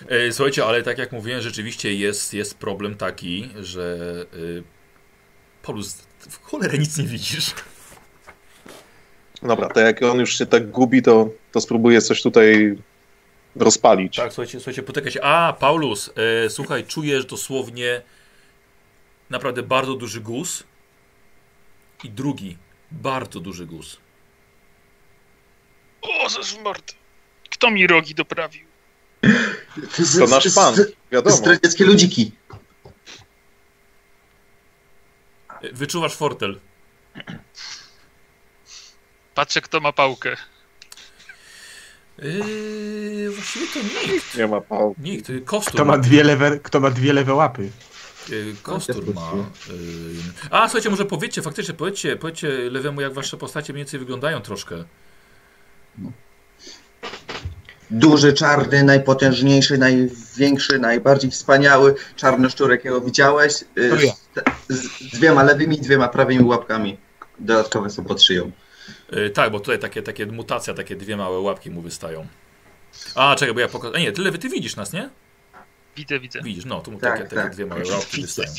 E, Słuchajcie, ale tak jak mówiłem, rzeczywiście jest, jest problem taki, że y, Paulus, w cholerę nic nie widzisz. Dobra, to jak on już się tak gubi, to, to spróbuję coś tutaj rozpalić. Tak, słuchajcie, słuchajcie, potyka się. A, Paulus, e, słuchaj, czujesz dosłownie naprawdę bardzo duży guz i drugi, bardzo duży guz. O, mordę. Kto mi rogi doprawił? To nasz pan, wiadomo. Zdradzieckie ludziki. E, Wyczuwasz fortel. Patrzę, kto ma pałkę. Yy, właściwie to nikt. Nie ma pał. Nikt, kostur. Kto ma dwie lewe, kto ma dwie lewe łapy? Y, Kostur ma. y, A słuchajcie, może powiedzcie, faktycznie powiedzcie, powiedzcie lewemu, jak wasze postacie mniej więcej wyglądają troszkę. Duży, czarny, najpotężniejszy, największy, najbardziej wspaniały czarny szczur, jakiego widziałeś. y. Z, z dwiema lewymi i dwiema prawymi łapkami. Dodatkowe są pod szyją. Y, Tak, bo tutaj takie, takie mutacja, takie dwie małe łapki mu wystają. A, czekaj, bo ja pokażę. Nie, ty lewy, ty widzisz nas, nie? Widzę, widzę. Widzisz, no, tu mu Tak, takie, takie tak. dwie małe łapki wystają.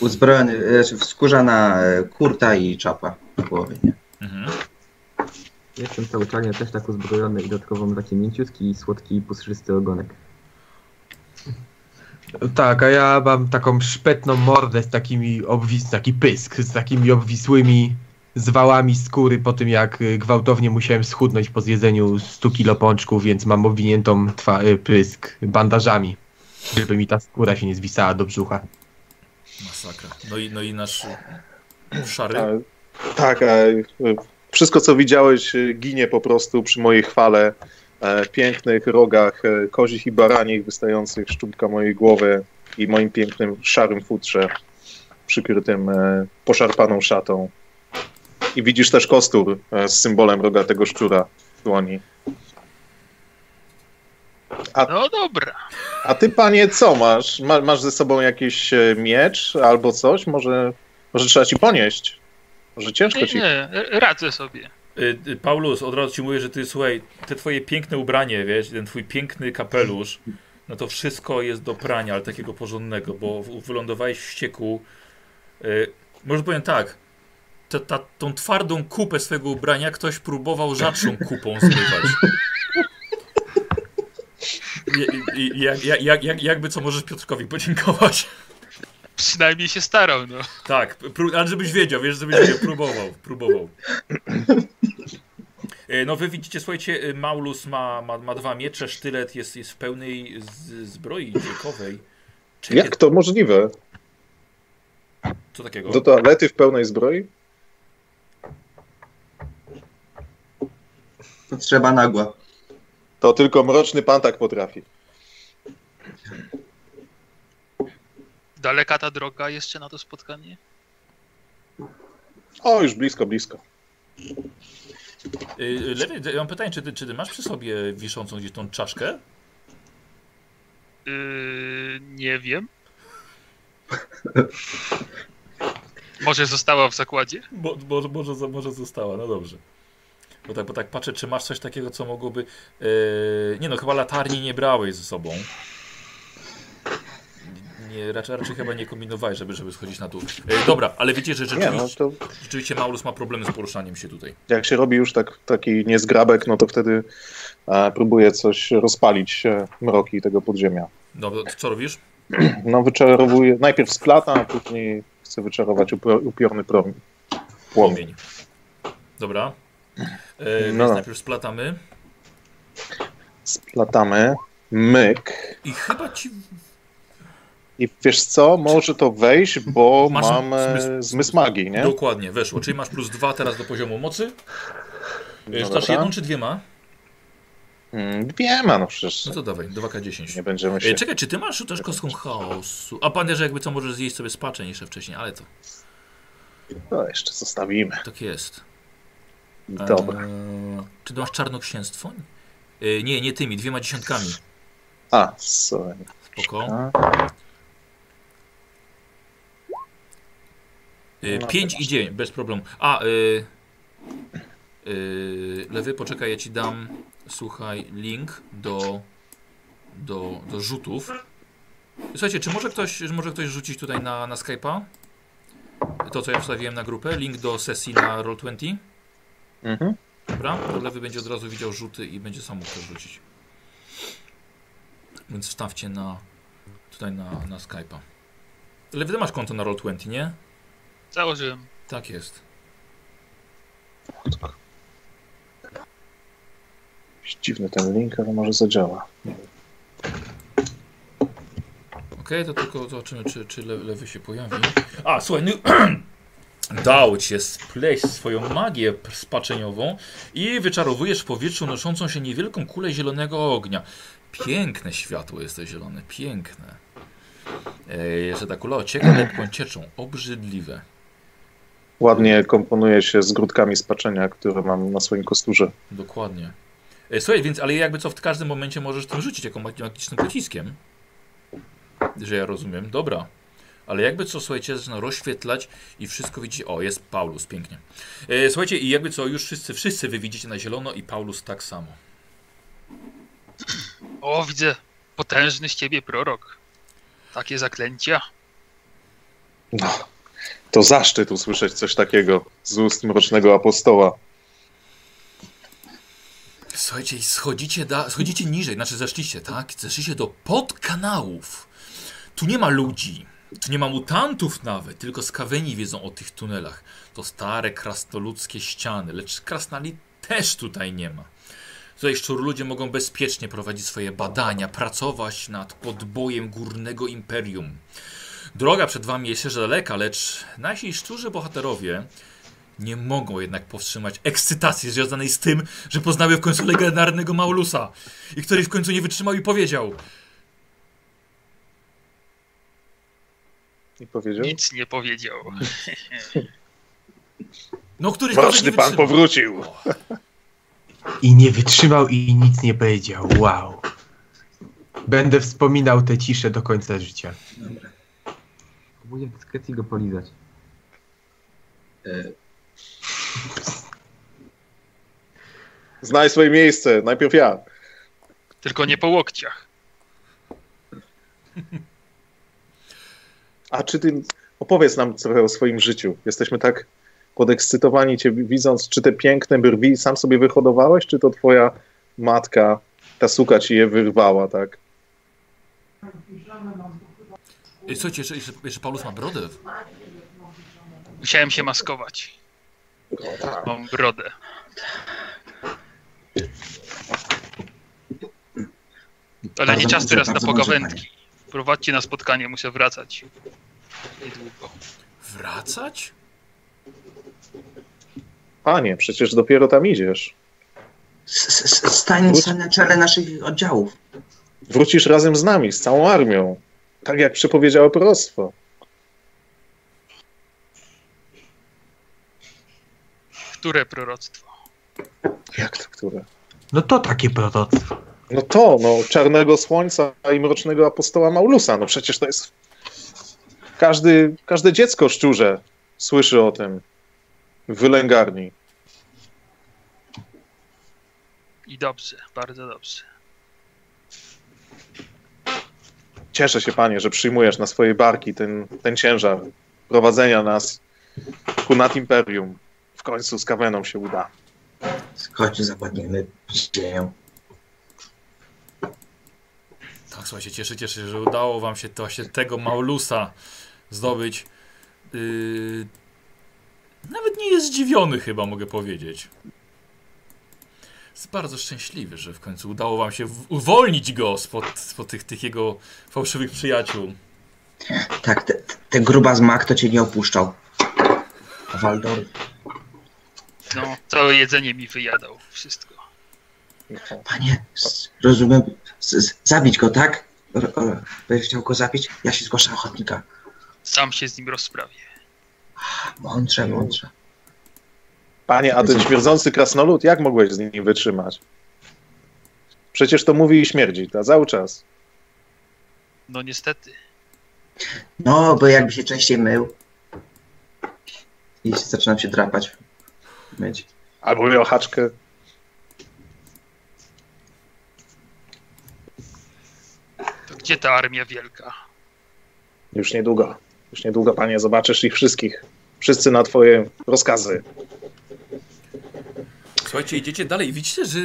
Uzbrojony, znaczy skórzana e, kurta i czapa na głowie, nie? Mhm. Jestem cały czarny, też tak uzbrojony i dodatkowo mam taki mięciutki, słodki, puszczysty ogonek. Tak, a ja mam taką szpetną mordę z takimi obwis, taki pysk, z takimi obwisłymi zwałami skóry po tym jak y, gwałtownie musiałem schudnąć po zjedzeniu 100 kilo pączków, więc mam obwiniętą twa, y, pysk bandażami, żeby mi ta skóra się nie zwisała do brzucha. Masakra. No i, no i nasz y, szary. A, tak, a, e, wszystko co widziałeś e, ginie po prostu przy mojej chwale. E, pięknych rogach e, kozich i baranich wystających z czubka mojej głowy i moim pięknym szarym futrze przykrytym e, poszarpaną szatą. I widzisz też kostur z symbolem rogatego szczura w dłoni. No dobra. A ty, panie, co masz? Ma, masz ze sobą jakiś miecz albo coś? Może, może trzeba ci ponieść? Może ciężko Nie, ci. nie, radzę sobie. Y, y, Paulus, od razu ci mówię, że ty słuchaj, te twoje piękne ubranie, wiesz, ten twój piękny kapelusz, no to wszystko jest do prania, ale takiego porządnego, bo wylądowałeś w ścieku. Y, może powiem tak, ta, ta, tą twardą kupę swojego ubrania ktoś próbował rzadszą kupą zmywać. Jak, jak, jak, jakby co możesz Piotrkowi podziękować. Przynajmniej się starał, no. Tak, ale żebyś wiedział, wiesz, żebyś wiedział, próbował, próbował. E, No wy widzicie, słuchajcie, e, Maulus ma, ma, ma dwa miecze, sztylet jest, jest w pełnej z, zbroi dziekowej. Czekaj, Jak to możliwe? Co takiego? Do toalety w pełnej zbroi? Potrzeba nagła. To tylko mroczny pan tak potrafi. Daleka ta droga jeszcze na to spotkanie? O, już blisko, blisko. Y, Lewy, ja mam pytanie, czy ty, czy ty masz przy sobie wiszącą gdzieś tą czaszkę? Yy, nie wiem. [LAUGHS] Może została w zakładzie? Bo, bo, może, może została, no dobrze. Bo tak, bo tak patrzę, czy masz coś takiego, co mogłoby... Yy, nie no, chyba latarni nie brałeś ze sobą. Nie, raczej, raczej chyba nie kombinowałeś, żeby, żeby schodzić na dół. Yy, dobra, ale wiecie, że Nie, rzeczywiście, no to rzeczywiście Maulus ma problemy z poruszaniem się tutaj. jak się robi już tak, taki niezgrabek, no to wtedy e, próbuję coś rozpalić e, mroki tego podziemia. To co robisz? [CLEARS THROAT] No wyczarowuję, najpierw splatam, a później chcę wyczarować upio- upiorny prom- płomień. Dobra. Yy, No. Więc najpierw splatamy. Splatamy, myk I chyba ci... i wiesz co, może to wejść, bo Masz mam zmysł- zmysł magii, nie? Dokładnie, weszło. Czyli masz plus dwa teraz do poziomu mocy. No Rzucasz jedną czy dwiema? Mm, Dwie ma, no przecież No to dawaj, 2K10. nie będziemy E, się... czekaj, czy ty masz też kostką chaosu? A pamiętaj, że jakby co możesz zjeść sobie spaczeń jeszcze wcześniej, ale to No, jeszcze zostawimy. tak jest. Dobra. Eee, czy ty masz czarnoksięstwo? E, nie, nie tymi, dwiema dziesiątkami. A, sorry. Spoko. A, E, No, 5 to i 9, bez problemu. A, e, e, lewy, poczekaj, ja ci dam, słuchaj, link do, do, do rzutów. Słuchajcie, czy może ktoś, czy może ktoś rzucić tutaj na, na Skype'a? To, co ja wstawiłem na grupę, link do sesji na Roll20. Mhm. Dobra, to lewy będzie od razu widział rzuty i będzie sam mógł też rzucić. Więc wstawcie na tutaj na, na Skype'a. Lewy, ty masz konto na Roll20, nie? Założyłem. Tak jest. Dziwny ten link, ale może zadziała. Okej, to tylko zobaczymy, czy, czy le, lewy się pojawi. A, słuchaj, no, [CLEARS THROAT] dał cię spleść swoją magię spaczeniową i wyczarowujesz w powietrzu noszącą się niewielką kulę zielonego ognia. Piękne światło jest to zielone, piękne. E, jeszcze ta kula ocieka lepką cieczą, obrzydliwe. Ładnie komponuje się z grudkami spaczenia, które mam na swoim kosturze. Dokładnie. E, słuchaj, więc, ale jakby co w każdym momencie możesz tym rzucić jako mag- magicznym pociskiem. Że ja rozumiem. Dobra. Ale jakby co, słuchajcie, zaczyna rozświetlać i wszystko widzicie. O, jest Paulus, pięknie. E, słuchajcie, i jakby co, już wszyscy, wszyscy wy widzicie na zielono i Paulus tak samo. O, widzę. Potężny z ciebie prorok. Takie zaklęcia. No, to zaszczyt usłyszeć coś takiego z ust mrocznego apostoła. Słuchajcie, schodzicie, da, schodzicie niżej, znaczy zeszliście, tak? Zeszliście do podkanałów. Tu nie ma ludzi, tu nie ma mutantów nawet, tylko skaweni wiedzą o tych tunelach. To stare krasnoludzkie ściany, lecz krasnali też tutaj nie ma. Tutaj szczurludzie mogą bezpiecznie prowadzić swoje badania, pracować nad podbojem górnego imperium. Droga przed wami jest jeszcze daleka, lecz nasi szczurzy bohaterowie nie mogą jednak powstrzymać ekscytacji związanej z tym, że poznały w końcu legendarnego Maulusa i który w końcu nie wytrzymał i powiedział I powiedział? Nic nie powiedział. [LAUGHS] No, nie Mroczny pan wytrzymał. powrócił. I nie wytrzymał i nic nie powiedział. Wow. Będę wspominał tę ciszę do końca życia. Próbuję w dyskrecji go polizać. E, Znaj swoje miejsce, najpierw ja. Tylko nie po łokciach. A czy ty opowiedz nam trochę o swoim życiu? Jesteśmy tak podekscytowani cię widząc, czy te piękne brwi sam sobie wyhodowałeś, czy to twoja matka, ta suka ci je wyrwała, tak? Ej, Słuchajcie, jeszcze, jeszcze, jeszcze Paulus ma brodę. Musiałem się maskować. Mam brodę. Ale nie czas teraz na pogawędki. Prowadźcie na spotkanie, muszę wracać. Niedługo. Wracać? Panie, przecież dopiero tam idziesz. stań na czele naszych oddziałów. Wrócisz razem z nami, z całą armią. Tak jak przepowiedziało proroctwo. Które proroctwo? Jak to które? No to takie proroctwo. No to, no, czarnego słońca i mrocznego apostoła Maulusa. No przecież to jest. Każdy, każde dziecko szczurze słyszy o tym w wylęgarni. I dobrze, bardzo dobrze. Cieszę się, panie, że przyjmujesz na swoje barki ten, ten ciężar prowadzenia nas ku nad imperium. W końcu z Kaweną się uda. Chodź, zapadniemy ziemią. Tak, słuchajcie, cieszycie się, że udało wam się to właśnie tego Maulusa zdobyć. Yy... Nawet nie jest zdziwiony chyba, mogę powiedzieć. Jest bardzo szczęśliwy, że w końcu udało wam się uwolnić go spod, spod tych, tych jego fałszywych przyjaciół. Tak, te, te gruba z mak to cię nie opuszczał. Waldor. No, całe jedzenie mi wyjadał. Wszystko. Panie, rozumiem. Z, z, zabić go, tak? Będziesz chciał go zabić? Ja się zgłaszam ochotnika. Sam się z nim rozprawię. Mądrze, mądrze. Panie, a ten śmierdzący krasnolud, jak mogłeś z nim wytrzymać? Przecież to mówi i śmierdzi, to cały czas. No niestety. No, bo jakby się częściej mył. I zaczynam się drapać. Myć. Albo miał haczkę. To gdzie ta armia wielka? Już niedługo. Już niedługo, panie, zobaczysz ich wszystkich. Wszyscy na twoje rozkazy. Słuchajcie, idziecie dalej i widzicie, że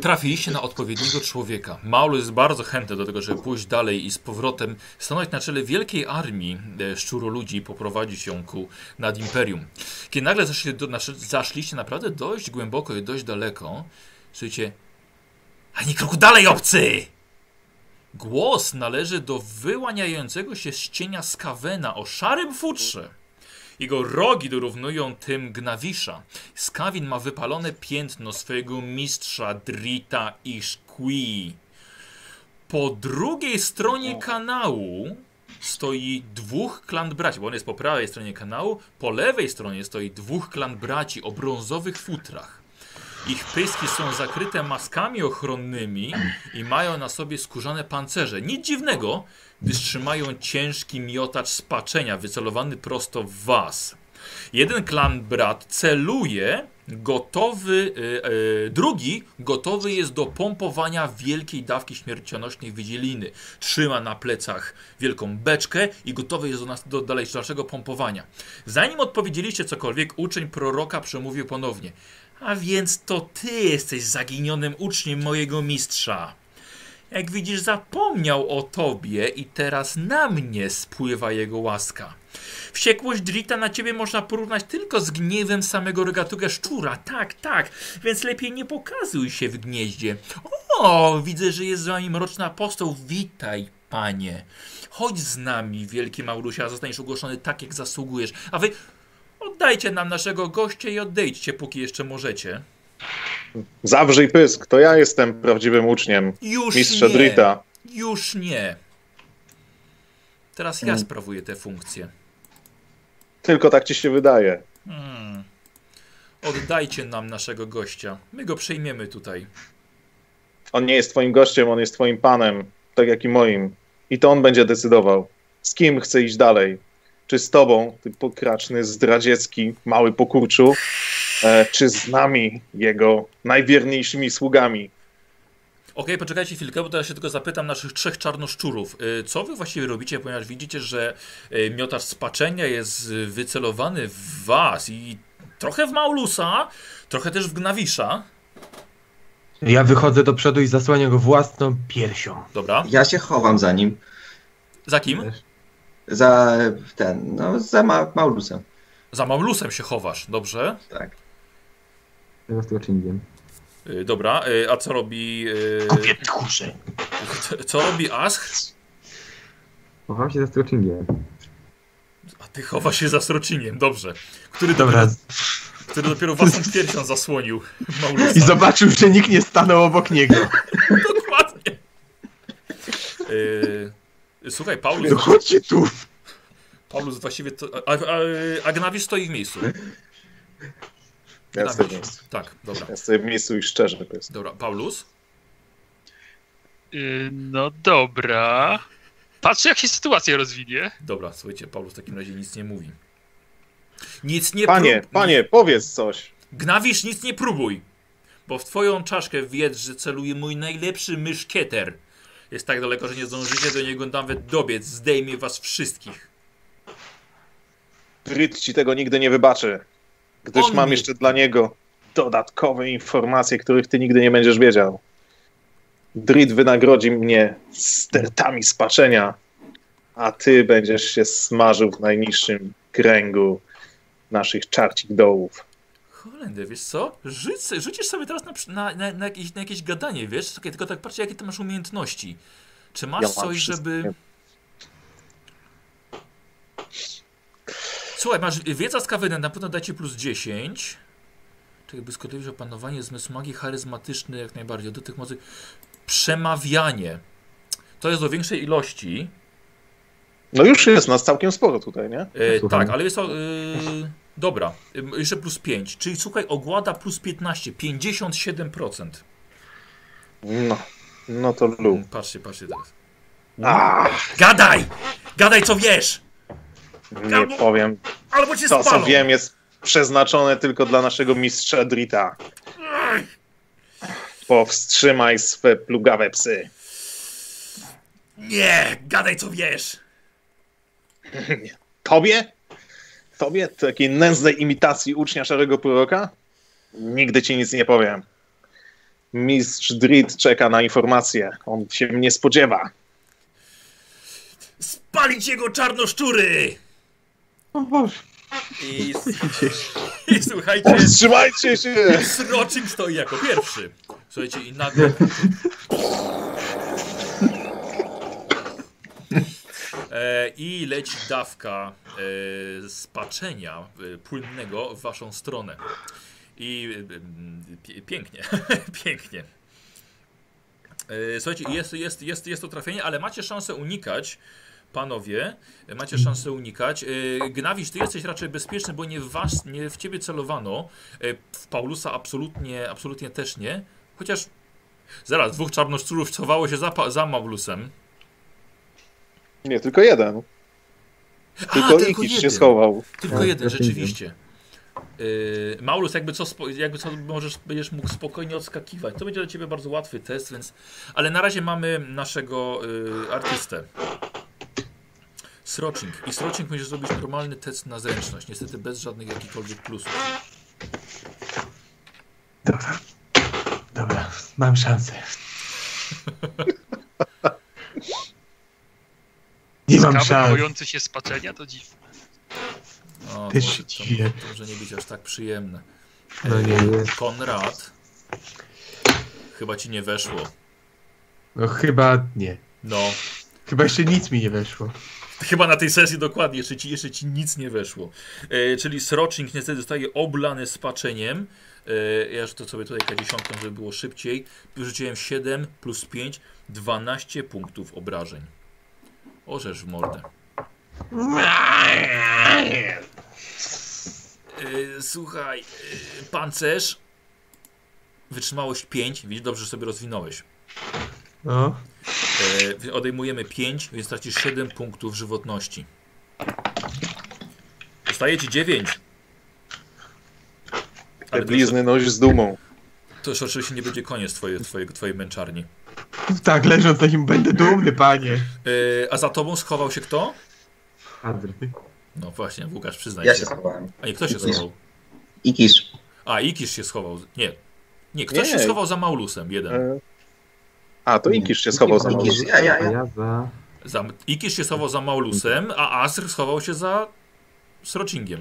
trafiliście na odpowiedniego człowieka. Maulus jest bardzo chętny do tego, żeby pójść dalej i z powrotem stanąć na czele wielkiej armii e, szczuroludzi i poprowadzić ją ku nad imperium. Kiedy nagle zaszli, do, zaszliście naprawdę dość głęboko i dość daleko, słyszycie ani kroku dalej, obcy! Głos należy do wyłaniającego się z cienia skawena o szarym futrze. Jego rogi dorównują tym Gnawisza. Skawin ma wypalone piętno swojego mistrza Drita i Szkwi. Po drugiej stronie kanału stoi dwóch klan braci, bo on jest po prawej stronie kanału, po lewej stronie stoi dwóch klan braci o brązowych futrach. Ich pyski są zakryte maskami ochronnymi i mają na sobie skórzane pancerze. Nic dziwnego, gdyż trzymają ciężki miotacz spaczenia wycelowany prosto w was. Jeden klan brat celuje, gotowy, y, y, drugi gotowy jest do pompowania wielkiej dawki śmiercionośnej wydzieliny. Trzyma na plecach wielką beczkę i gotowy jest do, nas, do dalszego pompowania. Zanim odpowiedzieliście cokolwiek, uczeń proroka przemówił ponownie. A więc to ty jesteś zaginionym uczniem mojego mistrza. Jak widzisz, zapomniał o tobie i teraz na mnie spływa jego łaska. Wściekłość Drita na ciebie można porównać tylko z gniewem samego rogatuga szczura. Tak, tak, więc lepiej nie pokazuj się w gnieździe. O, widzę, że jest z wami mroczny apostoł. Witaj, panie. Chodź z nami, wielki Maurusia, zostaniesz ogłoszony tak, jak zasługujesz. A wy oddajcie nam naszego gościa i odejdźcie, póki jeszcze możecie. Zawrzyj pysk, to ja jestem prawdziwym uczniem Już mistrza nie. Drita. Już nie. Teraz ja Hmm. sprawuję tę funkcję. Tylko tak ci się wydaje. Hmm. Oddajcie nam naszego gościa. My go przejmiemy tutaj. On nie jest twoim gościem, on jest twoim panem, tak jak i moim. I to on będzie decydował, z kim chce iść dalej. Czy z tobą, ty pokraczny, zdradziecki, mały pokurczu, e, czy z nami, jego najwierniejszymi sługami. Okej, poczekajcie chwilkę, bo teraz się tylko zapytam naszych trzech czarnoszczurów. Y, Co wy właściwie robicie, ponieważ widzicie, że y, miotacz spaczenia jest y, wycelowany w was i trochę w Maulusa, trochę też w Gnawisza. Ja wychodzę do przodu i zasłaniam go własną piersią. Dobra. Ja się chowam za nim. Za kim? Za ten, no za ma Maulusem. Za Maulusem się chowasz, dobrze. Tak. Za Stroczingiem. Y, Dobra, y, a co robi... y, Kupię tchórze. co- robi Asch? Chowam się za Stroczingiem. A ty chowasz się za Srociniem, dobrze. Który Dobra. dopiero, który dopiero własną piersią zasłonił Maulusa. I zobaczył, że nikt nie stanął obok niego. [LAUGHS] Dokładnie. Yy, Słuchaj, Paulus, No chodźcie tu! Paulus właściwie to... A, a, a Gnawisz stoi w miejscu. Ja jestem w Gnawisz. miejscu. Tak, dobra. Ja stoję w miejscu i szczerze to jest. Dobra, Paulus? Y, No dobra. Patrzę, jak się sytuacja rozwinie. Dobra, słuchajcie, Paulus w takim razie nic nie mówi. Nic nie Panie, prób- panie, powiedz coś. Gnawisz, nic nie próbuj. Bo w twoją czaszkę wiedz, że celuje mój najlepszy myszkieter. Jest tak daleko, że nie zdążycie do niego nawet dobiec. Zdejmie was wszystkich. Bryt ci tego nigdy nie wybaczy. Gdyż On mam mi- jeszcze dla niego dodatkowe informacje, których ty nigdy nie będziesz wiedział. Drit wynagrodzi mnie stertami spaczenia, a ty będziesz się smażył w najniższym kręgu naszych czarcich dołów. Holender, wiesz co? Rzuć, rzucisz sobie teraz na, na, na, na, jakieś, na jakieś gadanie, wiesz? Czekaj, tylko tak patrzcie, jakie ty masz umiejętności. Czy masz Ja coś, żeby... Słuchaj, masz wiedza z kawyny, na pewno dacie plus 10. Czekaj, błyskotliwe opanowanie, zmysł magii, charyzmatyczny jak najbardziej. Do tych mocy... Przemawianie. To jest do większej ilości. No już jest nas całkiem sporo tutaj, nie? E, tak, ale jest to. E, dobra, jeszcze plus 5. Czyli słuchaj, ogłada plus 15, 57%. No, no to lub. Mm, Patrzcie, patrzcie teraz. Gadaj! Gadaj co wiesz! nie powiem. Albo cię To, co wiem, jest przeznaczone tylko dla naszego mistrza Drita. Powstrzymaj swe plugawe psy. Nie! Gadaj co wiesz! [LAUGHS] Tobie? Tobie? Takiej nędznej imitacji ucznia szarego proroka? Nigdy ci nic nie powiem. Mistrz Drit czeka na informacje. On się mnie spodziewa. Spalić jego czarnoszczury! O Boże, I, [LAUGHS] [LAUGHS] i słuchajcie, Powstrzymajcie się! Sroczyn stoi jako pierwszy. Słuchajcie, i nagle. [LAUGHS] I leci dawka e, spaczenia e, płynnego w waszą stronę. I e, pięknie, [LAUGHS] pięknie. E, słuchajcie, jest, jest, jest, jest to trafienie, ale macie szansę unikać. Panowie, macie szansę unikać. E, Gnawisz, ty jesteś raczej bezpieczny, bo nie w, was, nie w ciebie celowano. E, W Paulusa absolutnie, absolutnie też nie. Chociaż zaraz, dwóch czarnoszczurów chowało się za, za Maulusem. Nie, tylko jeden. Tylko Ikisz się schował. Tylko Tak, jeden, rzeczywiście. Yy, Maulus, jakby co, jakby co możesz, będziesz mógł spokojnie odskakiwać. To będzie dla ciebie bardzo łatwy test, więc. Ale na razie mamy naszego yy, artystę. Sroczing. I Sroczing musisz zrobić normalny test na zręczność. Niestety bez żadnych jakichkolwiek plusów. Dobra. Dobra, mam szansę. [LAUGHS] Nie mam szans. bojący się spaczenia, to dziwne. O, Też to, to, może nie być aż tak przyjemne. No nie. Yy, Konrad. Chyba ci nie weszło. No chyba nie. No. Chyba jeszcze nic mi nie weszło. Chyba na tej sesji dokładnie, jeszcze ci, jeszcze ci nic nie weszło. E, czyli Srocznik niestety zostaje oblany spaczeniem. E, ja już to sobie tutaj K10, żeby było szybciej. Wyrzuciłem 7 plus 5, 12 punktów obrażeń. Orzesz w mordę. E, słuchaj, e, pancerz. Wytrzymałość 5, widzisz, dobrze że sobie rozwinąłeś. No. E, odejmujemy 5, więc tracisz 7 punktów żywotności. Zostaje ci 9. Te blizny noś z dumą. to już oczywiście nie będzie koniec twojej, twojej, twojej męczarni. Tak, leżąc na nim będę dumny, panie. E, a za tobą schował się kto? Adr. No właśnie, Łukasz, przyznaj Ja się. się schowałem. A nie, kto się Ikisz. schował? Ikisz. A, Ikisz się schował. Nie. Nie, ktoś się Nie. schował za Maulusem, jeden. E, A, to Ikisz się schował za Ikisz. Ja, ja, A ja. ja za... Za, Ikisz się schował za Maulusem, a Asr schował się za Sroczingiem.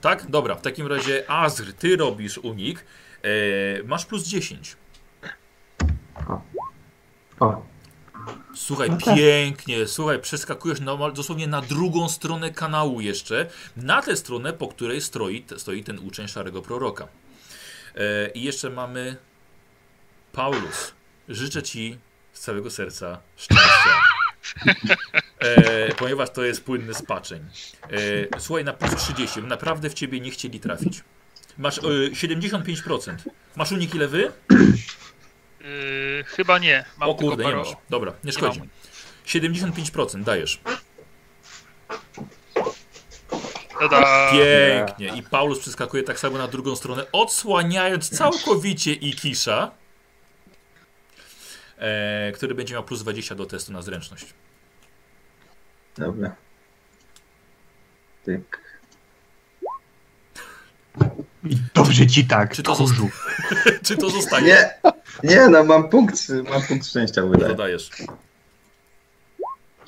Tak? Dobra, w takim razie Azr, ty robisz unik. E, masz plus 10. O, Słuchaj, No tak. pięknie, słuchaj, przeskakujesz na, dosłownie na drugą stronę kanału jeszcze, na tę stronę, po której stoi, stoi ten uczeń Szarego Proroka. E, I jeszcze mamy Paulus. Życzę Ci z całego serca szczęścia E, ponieważ to jest płynny spaczeń. E, słuchaj, na plus 30. Naprawdę w ciebie nie chcieli trafić. Masz e, 75%. Masz unik ile wy? Yy, chyba nie. Mam o kurde, tylko nie masz. Dobra, nie Nie szkodzi. mam. 75% dajesz. Tada! Pięknie. I Paulus przeskakuje tak samo na drugą stronę, odsłaniając całkowicie Ikisza, e, który będzie miał plus 20 do testu na zręczność. Dobra. Tak. Dobrze ci tak, Czy to tchórzu. [LAUGHS] Czy to zostaje? Nie, nie, no mam punkt, mam punkt szczęścia wydaje. Dodajesz.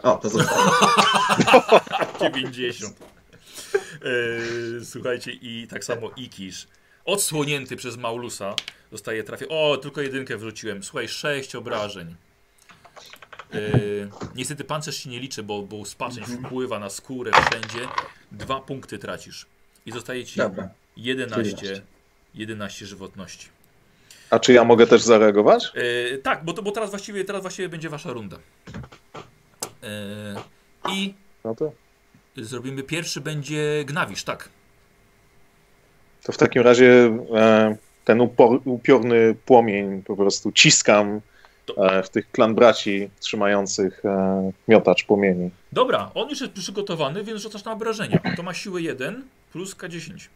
O, to zostało. [LAUGHS] 90. E, słuchajcie, i tak samo Ikisz, odsłonięty przez Maulusa, zostaje trafię. O, tylko jedynkę wrzuciłem. Słuchaj, 6 obrażeń. E, niestety pancerz się nie liczy, bo, bo spaczeń wpływa na skórę wszędzie. Dwa punkty tracisz. I zostaje ci Dobra. 11, 11 żywotności. A czy ja mogę też zareagować? E, tak, bo, to, bo teraz, właściwie, teraz właściwie będzie wasza runda. E, I No to, zrobimy pierwszy będzie Gnawisz, tak. to w takim razie e, ten upor, upiorny płomień po prostu ciskam e, w tych klan braci trzymających e, miotacz płomieni. Dobra, on już jest przygotowany, więc rzucasz na obrażenia. To ma siłę 1 plus K10.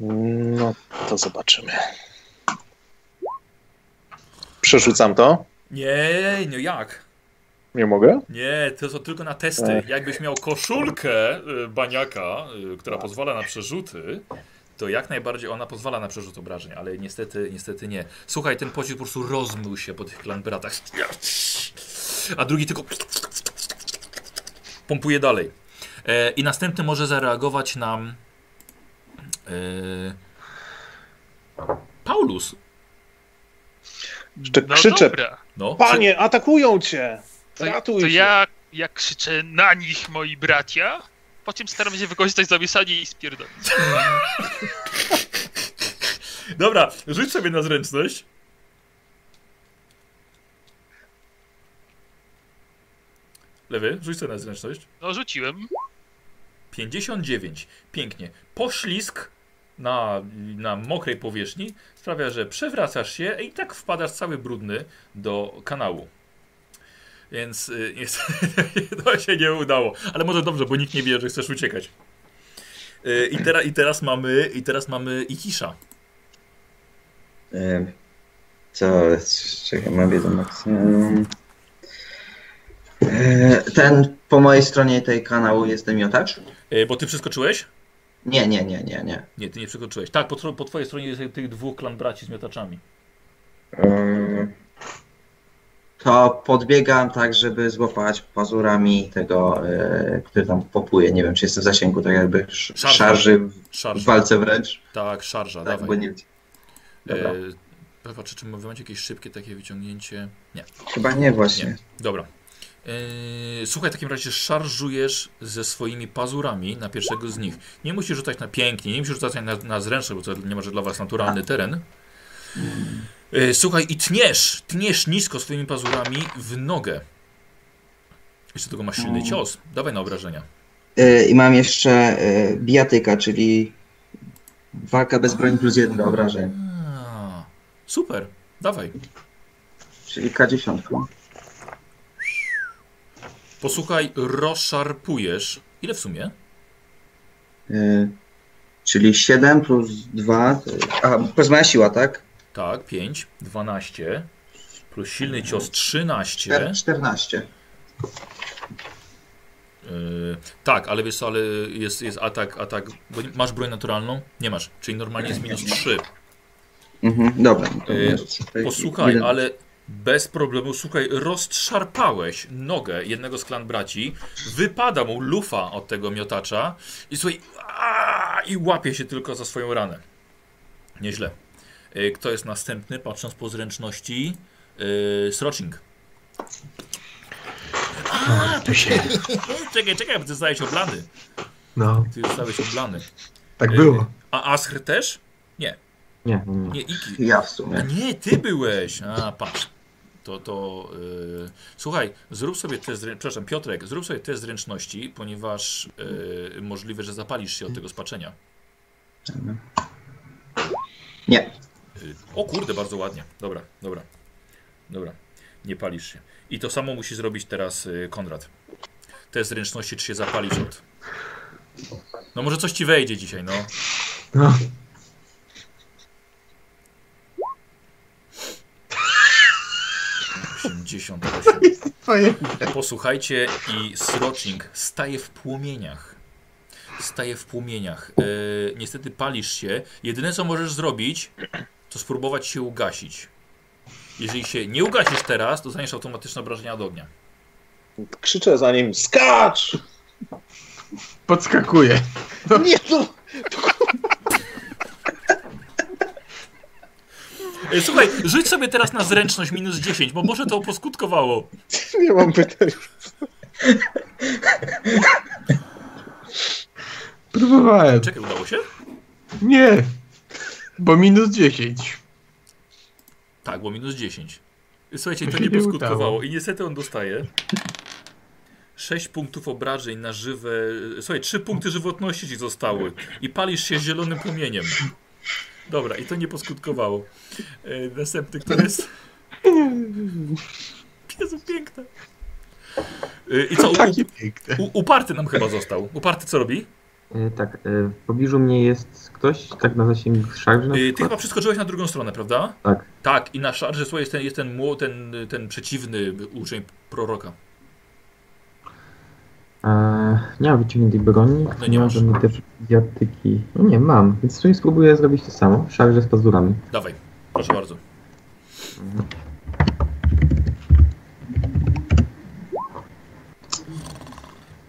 No to zobaczymy. Przerzucam to? Nie, no jak? Nie mogę? Nie, to są tylko na testy. Ech. Jakbyś miał koszulkę y, baniaka, y, która pozwala na przerzuty, to jak najbardziej ona pozwala na przerzut obrażeń, ale niestety, niestety nie. Słuchaj, ten pocisk po prostu rozmył się po tych klanbratach. A drugi tylko pompuje dalej. E, I następny może zareagować nam Paulus. Jeszcze No krzyczę. dobra. No, Panie, atakują cię! To, Ratuj to się! ja, jak krzyczę na nich moi bracia, po czym staram się wykorzystać zamieszanie i spierdolić. [LAUGHS] Dobra, rzuć sobie na zręczność. Lewy, rzuć sobie na zręczność. No rzuciłem. 59. Pięknie. Poślizg na, na mokrej powierzchni sprawia, że przewracasz się i tak wpadasz cały brudny do kanału. Więc y, [LAUGHS] niestety to się nie udało. Ale może dobrze, bo nikt nie wie, że chcesz uciekać. Y, I, teraz I teraz mamy i teraz mamy Ikisza. Ym, Co, czekaj, mam wiedzę maksimum. Ten po mojej stronie tej kanału jest miotacz? Y, Bo ty przeskoczyłeś? Nie, nie, nie, nie, nie. Nie, ty nie przeskoczyłeś. Tak, po, po twojej stronie jest tych dwóch klan braci z miotaczami. Ym, To podbiegam tak, żeby złapać pazurami tego, yy, który tam popuje. Nie wiem, czy jest w zasięgu, tak jakby sz- Szarża. szarży w Szarża. walce wręcz. Tak, szarża, Tak, dawaj. bo nie, Dobra. E, czy wy macie jakieś szybkie takie wyciągnięcie. Nie, chyba nie właśnie. nie. Dobra. E, słuchaj, w takim razie szarżujesz ze swoimi pazurami na pierwszego z nich. Nie musisz rzucać na pięknie, nie musisz rzucać na, na zręczność, bo to nie może dla was naturalny teren. E, słuchaj, i tniesz, tniesz nisko swoimi pazurami w nogę. Jeszcze tego masz silny cios. Dawaj na obrażenia. Yy, I mam jeszcze yy, bijatyka, czyli walka bez broni plus jeden do obrażeń. A, super, dawaj. Czyli K10. Posłuchaj, rozszarpujesz. Ile w sumie? Yy, czyli 7 plus 2. To... A, plus moja siła, tak? Tak, 5, 12, plus silny cios 13. Czter- 14. Yy, tak, ale wiesz co, ale jest, jest atak, atak, bo masz broń naturalną? Nie masz, czyli normalnie jest minus 3. Mhm, dobra. no to Yy, Posłuchaj, ale bez problemu, słuchaj, rozszarpałeś nogę jednego z klan braci, wypada mu lufa od tego miotacza i słuchaj, aaa, i łapie się tylko za swoją ranę. Nieźle. Yy, Kto jest następny, patrząc po zręczności? Yy, Sroching. A, Tu się. [LAUGHS] czekaj, czekaj, bo ty zostałeś oblany. No, Ty zostałeś oblany. tak Yy, było. A Aschr też? Nie, nie, nie. Nie, Iki. Ja w A sumie. nie, ty byłeś. A, patrz. To, to yy, słuchaj, zrób sobie test, przepraszam, Piotrek, zrób sobie test zręczności, ponieważ yy, możliwe, że zapalisz się od tego spaczenia. Nie. Yy, o kurde, bardzo ładnie. Dobra, dobra, dobra. Nie palisz się. I to samo musi zrobić teraz yy, Konrad. Test zręczności, czy się zapalisz od... No może coś ci wejdzie dzisiaj, no. No, 88. Twoje... Posłuchajcie i Sroczing staje w płomieniach. Staje w płomieniach. Yy, niestety palisz się. Jedyne co możesz zrobić, to spróbować się ugasić. Jeżeli się nie ugasisz teraz, to dostaniesz automatyczne obrażenia od ognia. Krzyczę za nim, skacz! Podskakuje. Nie to! Słuchaj, rzuć sobie teraz na zręczność minus 10, bo może to poskutkowało. Nie mam pytań. Próbowałem. Czekaj, udało się? Nie. Bo minus 10. Tak, bo minus 10. Słuchajcie, To nie poskutkowało i niestety on dostaje 6 punktów obrażeń na żywe... Słuchaj, 3 punkty żywotności ci zostały i palisz się zielonym płomieniem. Dobra, i to nie poskutkowało. E, następny, który jest... Jezu, piękne. E, I co, u, u, uparty nam chyba został. Uparty co robi? e, tak, e, w pobliżu mnie jest ktoś, tak na zasięgu szarży na E, Ty chyba przeskoczyłeś na drugą stronę, prawda? Tak. Tak, i na szarze słuchaj, jest ten, jest ten, mło- ten, ten przeciwny uczeń proroka. Nie mam wyciągniętej broni, No nie, mam żadnej też bijatyki. No nie, mam, więc spróbuję zrobić to samo. Szarże z pazurami. Dawaj, proszę bardzo.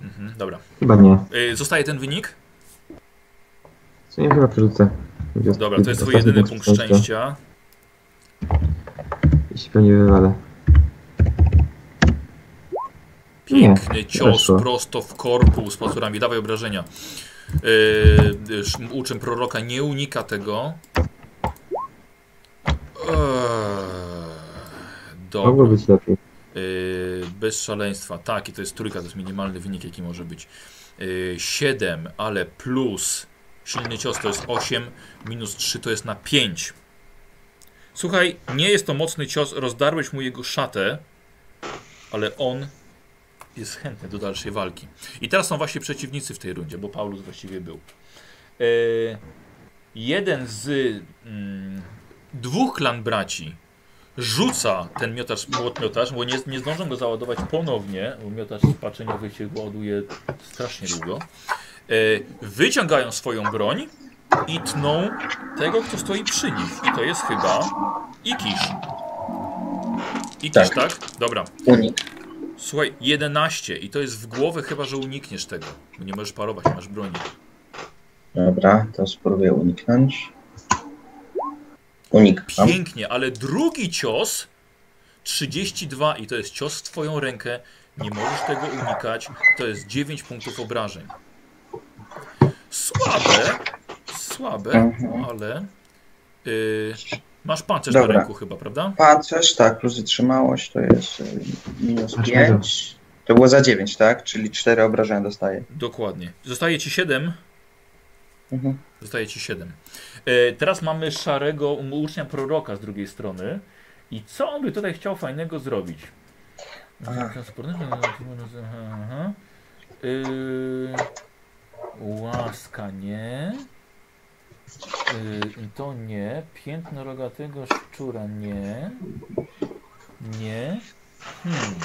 Mhm, dobra. Chyba nie. Y, zostaje ten wynik? Co nie, chyba przerzucę. Dobra, to jest twój jedyny punkt szczęścia. Jeśli pewnie wywalę. Piękny Nie, cios weszło. prosto w korpus z pazurami. Dawaj obrażenia. Yy, uczeń proroka nie unika tego. Eee, Mogło dobra. być lepiej. Yy, bez szaleństwa. Tak, i to jest trójka, to jest minimalny wynik, jaki może być. Yy, 7, ale plus silny cios to jest 8, minus 3 to jest na 5. Słuchaj, nie jest to mocny cios, rozdarłeś mu jego szatę, ale on jest chętny do dalszej walki. I teraz są właśnie przeciwnicy w tej rundzie, bo Paulus właściwie był. Yy, jeden z mm, dwóch klan braci rzuca ten miotacz, młot miotacz, bo nie, nie zdążą go załadować ponownie, bo miotacz spaczeniowy się ładuje strasznie długo. E, wyciągają swoją broń i tną tego, kto stoi przy nich. I to jest chyba Ikisz. Ikisz, tak? Dobra. Unik. Słuchaj, 11 i to jest w głowę, chyba że unikniesz tego. Nie możesz parować, masz broni. Dobra, to spróbuję uniknąć. Unikam. Pięknie, ale drugi cios 32 i to jest cios w twoją rękę. Nie możesz tego unikać. To jest 9 punktów obrażeń. Słabe, słabe, Mhm. ale y, masz pancerz na Dobra. ręku chyba, prawda? Pancerz, tak, plus wytrzymałość to jest y, minus Masz 5. To było za 9, tak? Czyli 4 obrażenia dostaję. Dokładnie. Zostaje ci 7. Mhm. Zostaje ci 7. E, teraz mamy szarego ucznia proroka z drugiej strony. I co on by tutaj chciał fajnego zrobić? Aha. Aha. Yy, łaska nie. Yy, to nie. Piętno rogatego szczura nie. Nie. Hmm.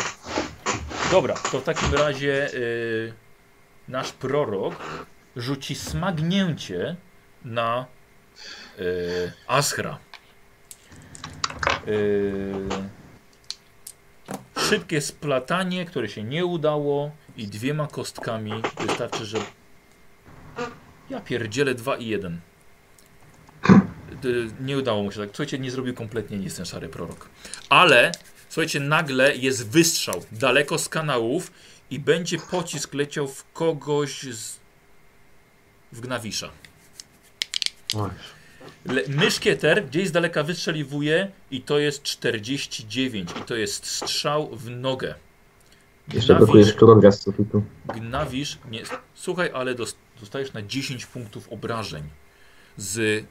Dobra, to w takim razie yy, nasz prorok rzuci smagnięcie na Aschra. Yy, szybkie splatanie, które się nie udało i dwiema kostkami wystarczy, że ja pierdzielę 2 i 1. Nie udało mu się tak. Słuchajcie, nie zrobił kompletnie nic ten szary prorok. Ale słuchajcie, nagle jest wystrzał daleko z kanałów i będzie pocisk leciał w kogoś z... w Gnawisza. Le myszkieter gdzieś z daleka wystrzeliwuje i to jest 49 i to jest strzał w nogę. Jeszcze z sufitu. gnawisz, nie, słuchaj, ale dos- dostajesz na 10 punktów obrażeń z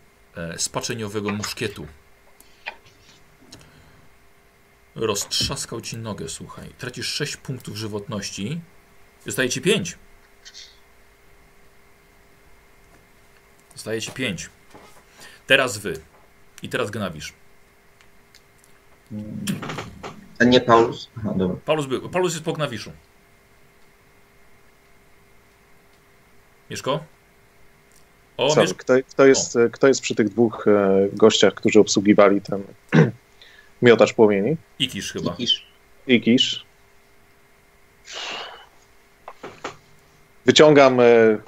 spaczeniowego muszkietu. Roztrzaskał ci nogę, słuchaj. Tracisz 6 punktów żywotności. Zostaje ci 5. Zostaje ci 5. Teraz wy. I teraz gnawisz. A nie Paulus? Aha, dobra. Paulus, był, Paulus jest po gnawiszu. Mieszko? O, kto, kto, jest, kto jest przy tych dwóch e, gościach, którzy obsługiwali ten [CLEARS THROAT] miotacz płomieni? Ikisz chyba. Ikisz. Ikisz. Wyciągam e,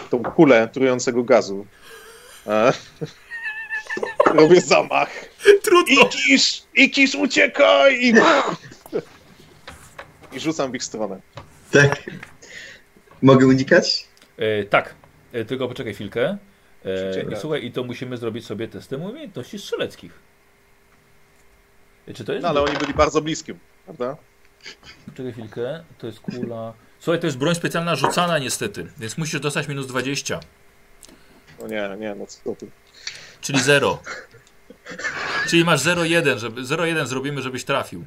tą kulę trującego gazu. E, [LAUGHS] robię zamach. Trudno! Ikisz! Ikisz, uciekaj! I, [LAUGHS] I rzucam w ich stronę. Tak. Mogę unikać? E, tak, e, tylko poczekaj chwilkę. E, słuchaj, i to musimy zrobić sobie testem umiejętności strzeleckich. E, Czy to jest. No ale oni byli bardzo bliskim, prawda? Poczekaj chwilkę, to jest kula. Słuchaj, to jest broń specjalna rzucana niestety, więc musisz dostać minus 20, No nie, nie, no co ty. czyli 0. Czyli masz 0,1, żeby 0,1 zrobimy, żebyś trafił.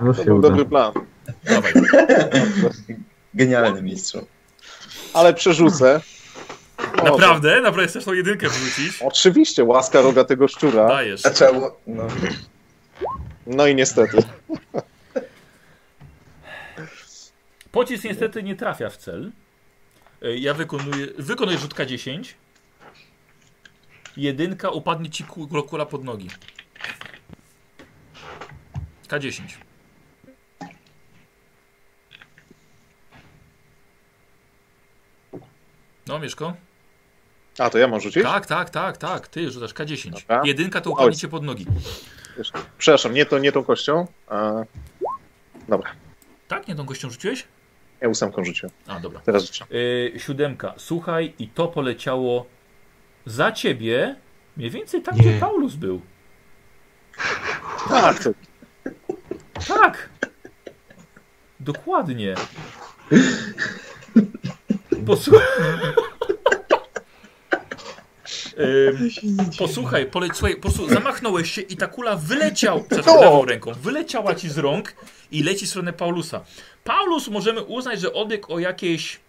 Już to się był uda. dobry plan. Dawaj. Genialny mistrzu. Ale przerzucę. O, Naprawdę? Naprawdę chcesz tą jedynkę wrzucić? Oczywiście, łaska roga tego szczura. Dajesz. A było... No. No i niestety. Pocisk niestety nie trafia w cel. E, Ja wykonuję, wykonuję rzut K10. Jedynka upadnie ci ku- kula pod nogi. K10. No, Mieszko? A, to ja mam rzucić? Tak, tak, tak, tak. Ty rzucasz K10. Dobra. Jedynka to upadnie cię pod nogi. Przepraszam, nie, to, nie tą kością. A... Dobra, Tak? Nie tą gością rzuciłeś? ja ósemką rzuciłem. A, dobra. Teraz rzucę. Yy, siódemka. Słuchaj, i to poleciało za ciebie, mniej więcej tam, Nie. gdzie Paulus był. Tak, Tak. Dokładnie. Posłuchaj. Posłuchaj, pole, słuchaj, po prostu zamachnąłeś się i ta kula wyleciał, [LAUGHS] No. lewą ręką, wyleciała ci z rąk i leci w stronę Paulusa. Paulus możemy uznać, że odbiegł o jakieś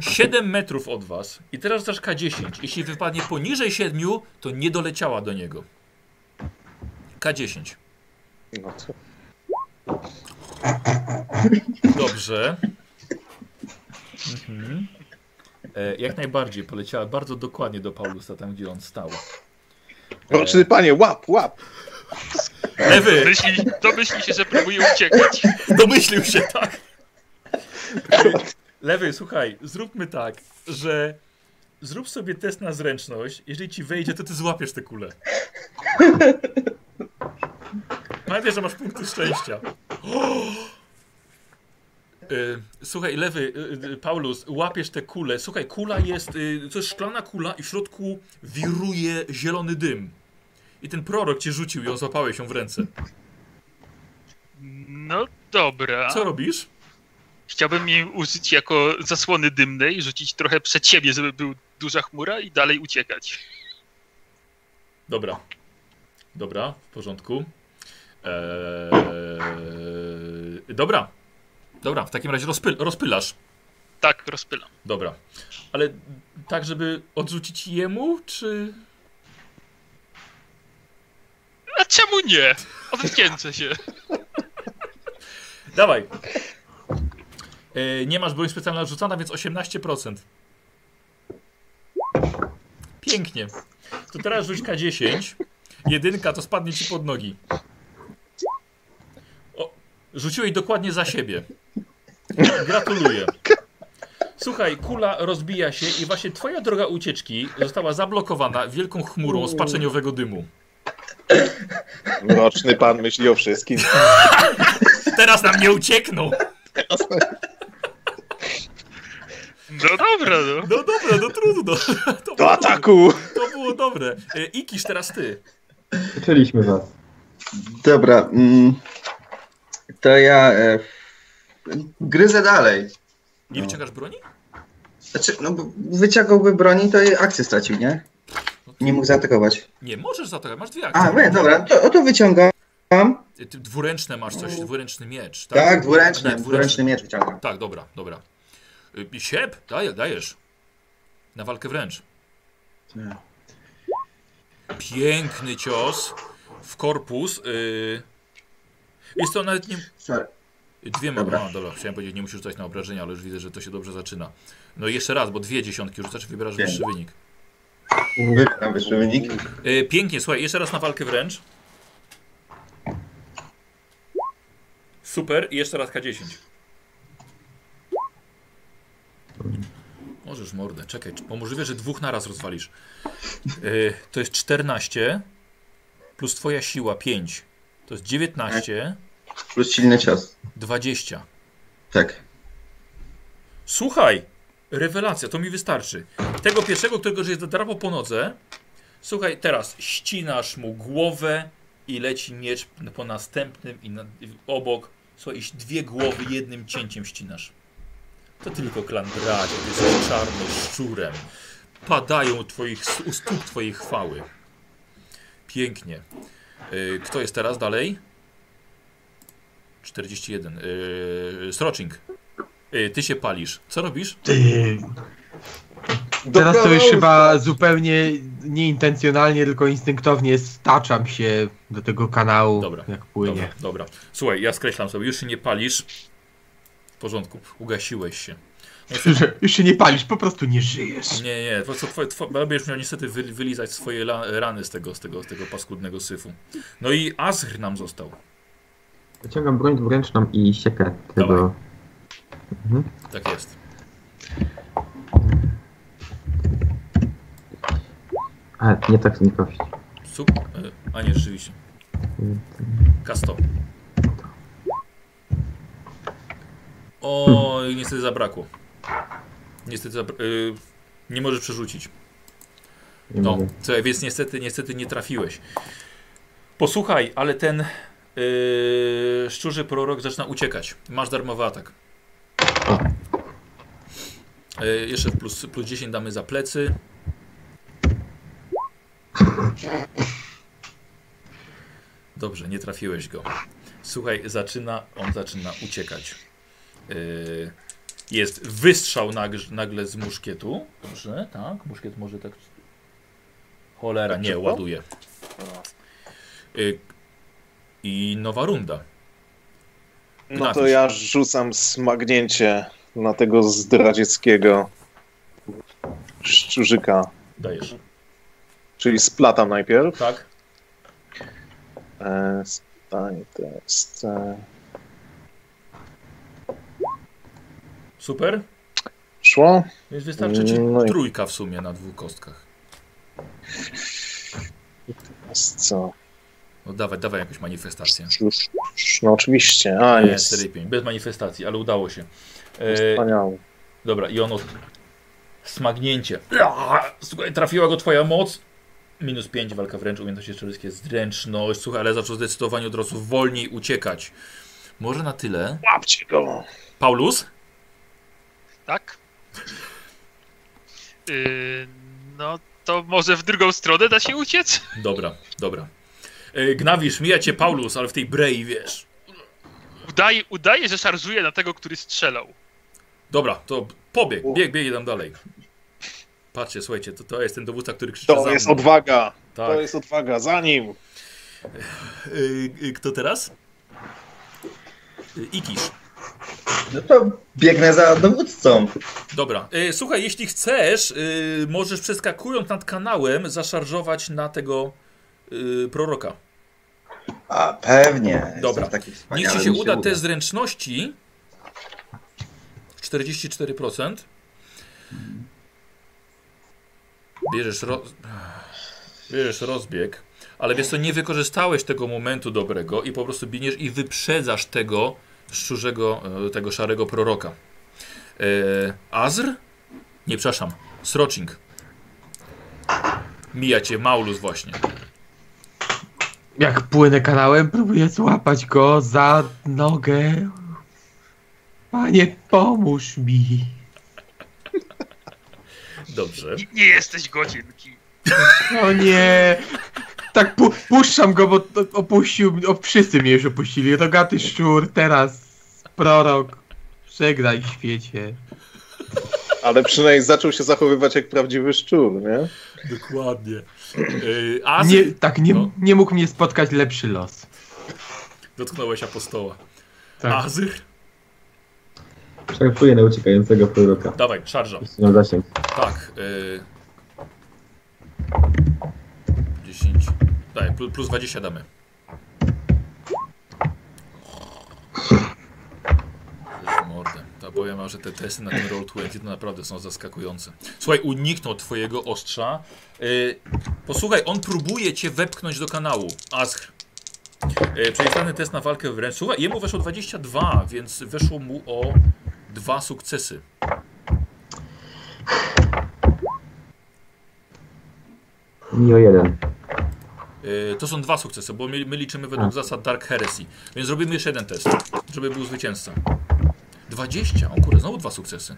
7 metrów od was i teraz rzucasz K10. Jeśli wypadnie poniżej 7, to nie doleciała do niego. K10. No. Dobrze. Mhm. E, jak najbardziej poleciała bardzo dokładnie do Paulusa, tam gdzie on stał. Roczny panie, łap, łap! Lewy! Myśli, domyśli się, że próbuje uciekać. Domyślił się, tak. Lewy, słuchaj, zróbmy tak, że zrób sobie test na zręczność. Jeżeli ci wejdzie, to ty złapiesz tę kulę. Pamiętaj, że masz punkty szczęścia. Y, Słuchaj, lewy, y, y, Paulus, łapiesz tę kulę. Słuchaj, kula jest, y, to jest szklana kula i w środku wiruje zielony dym. I ten prorok cię rzucił i ją złapałeś ją w ręce. No dobra. Co robisz? Chciałbym jej użyć jako zasłony dymnej, rzucić trochę przed siebie, żeby był duża chmura i dalej uciekać. Dobra. Dobra, w porządku. Eee, dobra. Dobra, w takim razie rozpy, rozpylasz. Tak, rozpylam. Dobra. Ale tak, żeby odrzucić jemu, czy... A czemu nie? Odwdzięczę się. [LAUGHS] Dawaj. Eee, nie masz broń specjalna rzucana, więc 18%. Pięknie. To teraz rzuć K10. Jedynka to spadnie ci pod nogi. Rzuciłeś dokładnie za siebie. Gratuluję. Słuchaj, kula rozbija się i właśnie twoja droga ucieczki została zablokowana wielką chmurą spaczeniowego dymu. Roczny pan myśli o wszystkim. Teraz nam nie uciekną! No dobra, no. No dobra, no trudno. To, Do ataku! to było dobre. E, Ikisz, teraz ty. Uczyliśmy was. Dobra, mm, to ja e, gryzę dalej. Nie No. wyciągasz broni? Znaczy, no bo wyciągałby broni, to i akcję stracił, nie? No Nie mógł zaatakować. Nie, możesz zaatakować, masz dwie akcje. A, nie, dobra, to, o to wyciągam. Ty, dwuręczne masz coś, dwuręczny miecz, tak? Tak, dwuręczny, Nie, dwuręczny miecz wyciągam. Tak, dobra, dobra. Y, Siep, daj, dajesz. Na walkę wręcz. Piękny cios w korpus. Yy... Jest to nawet nie... Sorry. Dwiema, Dobra. A, dobra, chciałem powiedzieć, nie musisz rzucać na obrażenia, ale już widzę, że to się dobrze zaczyna. No i jeszcze raz, bo dwie dziesiątki rzucasz, wybierasz Wiem. wyższy wynik. Wybieram wyższy wynik. Yy, pięknie, słuchaj, jeszcze raz na walkę wręcz. Super, i jeszcze raz K10. Możesz mordę, czekaj, bo możliwe, że dwóch naraz rozwalisz. Yy, to jest 14 plus twoja siła 5. To jest 19, Plus silny cios. 20. Tak. Słuchaj, rewelacja, to mi wystarczy. Tego pierwszego, którego żeś zadrapał po nodze, słuchaj, teraz ścinasz mu głowę i leci miecz po następnym i, na, obok. Słuchaj, dwie głowy jednym cięciem ścinasz. To tylko klan bracia, ty jesteś czarnym szczurem. Padają twoich, u stóp twojej chwały. Pięknie. Yy, kto jest teraz dalej? 41. Yy, Sroczing. Yy, ty się palisz. Co robisz? Ty. Teraz to już chyba zupełnie nieintencjonalnie, tylko instynktownie staczam się do tego kanału, Dobra, jak płynie. Dobra, dobra. Słuchaj, ja skreślam sobie. Już się nie palisz. W porządku. Ugasiłeś się. Że już się nie palisz, po prostu nie żyjesz. Nie, nie. Po prostu twoje, twoje, będziesz miał niestety wy, wylizać swoje la, rany z tego, z, tego, z tego paskudnego syfu. No i Azr nam został. Wyciągam broń dwuręczną i siekę tego. Mhm. Tak jest. A, nie tak nie kość. Sup. e, A nie, rzeczywiście. K100. O, niestety zabrakło. Niestety zabra y, nie możesz przerzucić. Nie No, mogę. słuchaj, więc niestety, niestety nie trafiłeś. Posłuchaj, ale ten yy, szczurzy prorok zaczyna uciekać. Masz darmowy atak. Yy, jeszcze plus, plus 10 damy za plecy. Dobrze, nie trafiłeś go. Słuchaj, zaczyna, on zaczyna uciekać. Yy, jest wystrzał nagle, nagle z muszkietu. Dobrze, tak, muszkiet może tak Cholera, nie, szybko? ładuje. Y, I nowa runda. No to ja rzucam smagnięcie na tego zdradzieckiego szczurzyka. Dajesz. Czyli splatam najpierw. Tak? E, Stań, to jest... E, Super. szło? Więc wystarczy ci No i- trójka w sumie na dwóch kostkach. Jest co? No dawaj, dawaj jakąś manifestację. No oczywiście. A, Nie, jest. 4 5. Bez manifestacji, ale udało się. E, Wspaniały. dobra, i ono smagnięcie. Słuchaj, trafiła go twoja moc. Minus 5, walka wręcz, umiejętności strzeleckie, zręczność. Słuchaj, ale zaczął zdecydowanie od razu wolniej uciekać. Może na tyle. Łapcie go. Paulus? Tak? Yy, no to może w drugą stronę da się uciec? Dobra, dobra. E, Gnawisz, mija cię Paulus, ale w tej brei, wiesz. Udaje, udaje, że szarżuje na tego, który strzelał. Dobra, to pobieg, bieg, bieg, tam dalej. Patrzcie, słuchajcie, to, to jest ten dowódca, który krzyczy To za jest mną. odwaga. Tak. To jest odwaga. Za nim. Y, y, Kto teraz? Ikisz. No to biegnę za dowódcą. Dobra, słuchaj, jeśli chcesz, możesz przeskakując nad kanałem zaszarżować na tego proroka. A, pewnie. Dobra. Taki Niech ci się uda te zręczności. 44%. Bierzesz, ro... Bierzesz rozbieg, ale wiesz co, nie wykorzystałeś tego momentu dobrego i po prostu biegniesz i wyprzedzasz tego szczurzego, e, tego szarego proroka. E, Azr? Nie, przepraszam. Sroczing. Mija cię Maulus właśnie. Jak płynę kanałem, próbuję złapać go za nogę. Panie, pomóż mi. Dobrze. Nie jesteś godzinki. O nie! Tak pu puszczam go, bo opuścił, mnie- o, wszyscy mnie już opuścili. Rogaty szczur, teraz prorok. Przegraj świecie. Ale przynajmniej zaczął się zachowywać jak prawdziwy szczur, nie? Dokładnie. Yy, Azyr. Nie, tak, nie, No. nie mógł mnie spotkać lepszy los. Dotknąłeś apostoła. Tak. Azyr. Szarpuję na uciekającego proroka. Dawaj, szarża. Zasięg. Tak. Yy... 10. Daj, plus, plus 20 damy. Jezu, Mordę. Ta powiem wam, że te testy na ten Roll20 to naprawdę są zaskakujące. Słuchaj, uniknął twojego ostrza. Yy, posłuchaj, on próbuje cię wepchnąć do kanału. Askr. Yy, Przejrzany test na walkę wręcz. Słuchaj, jemu weszło 22, więc weszło mu o dwa sukcesy. Mi o jeden. Yy, to są dwa sukcesy, bo my, my liczymy według zasad Dark Heresy. Więc zrobimy jeszcze jeden test, żeby był zwycięzca. 20, o kurde, znowu dwa sukcesy.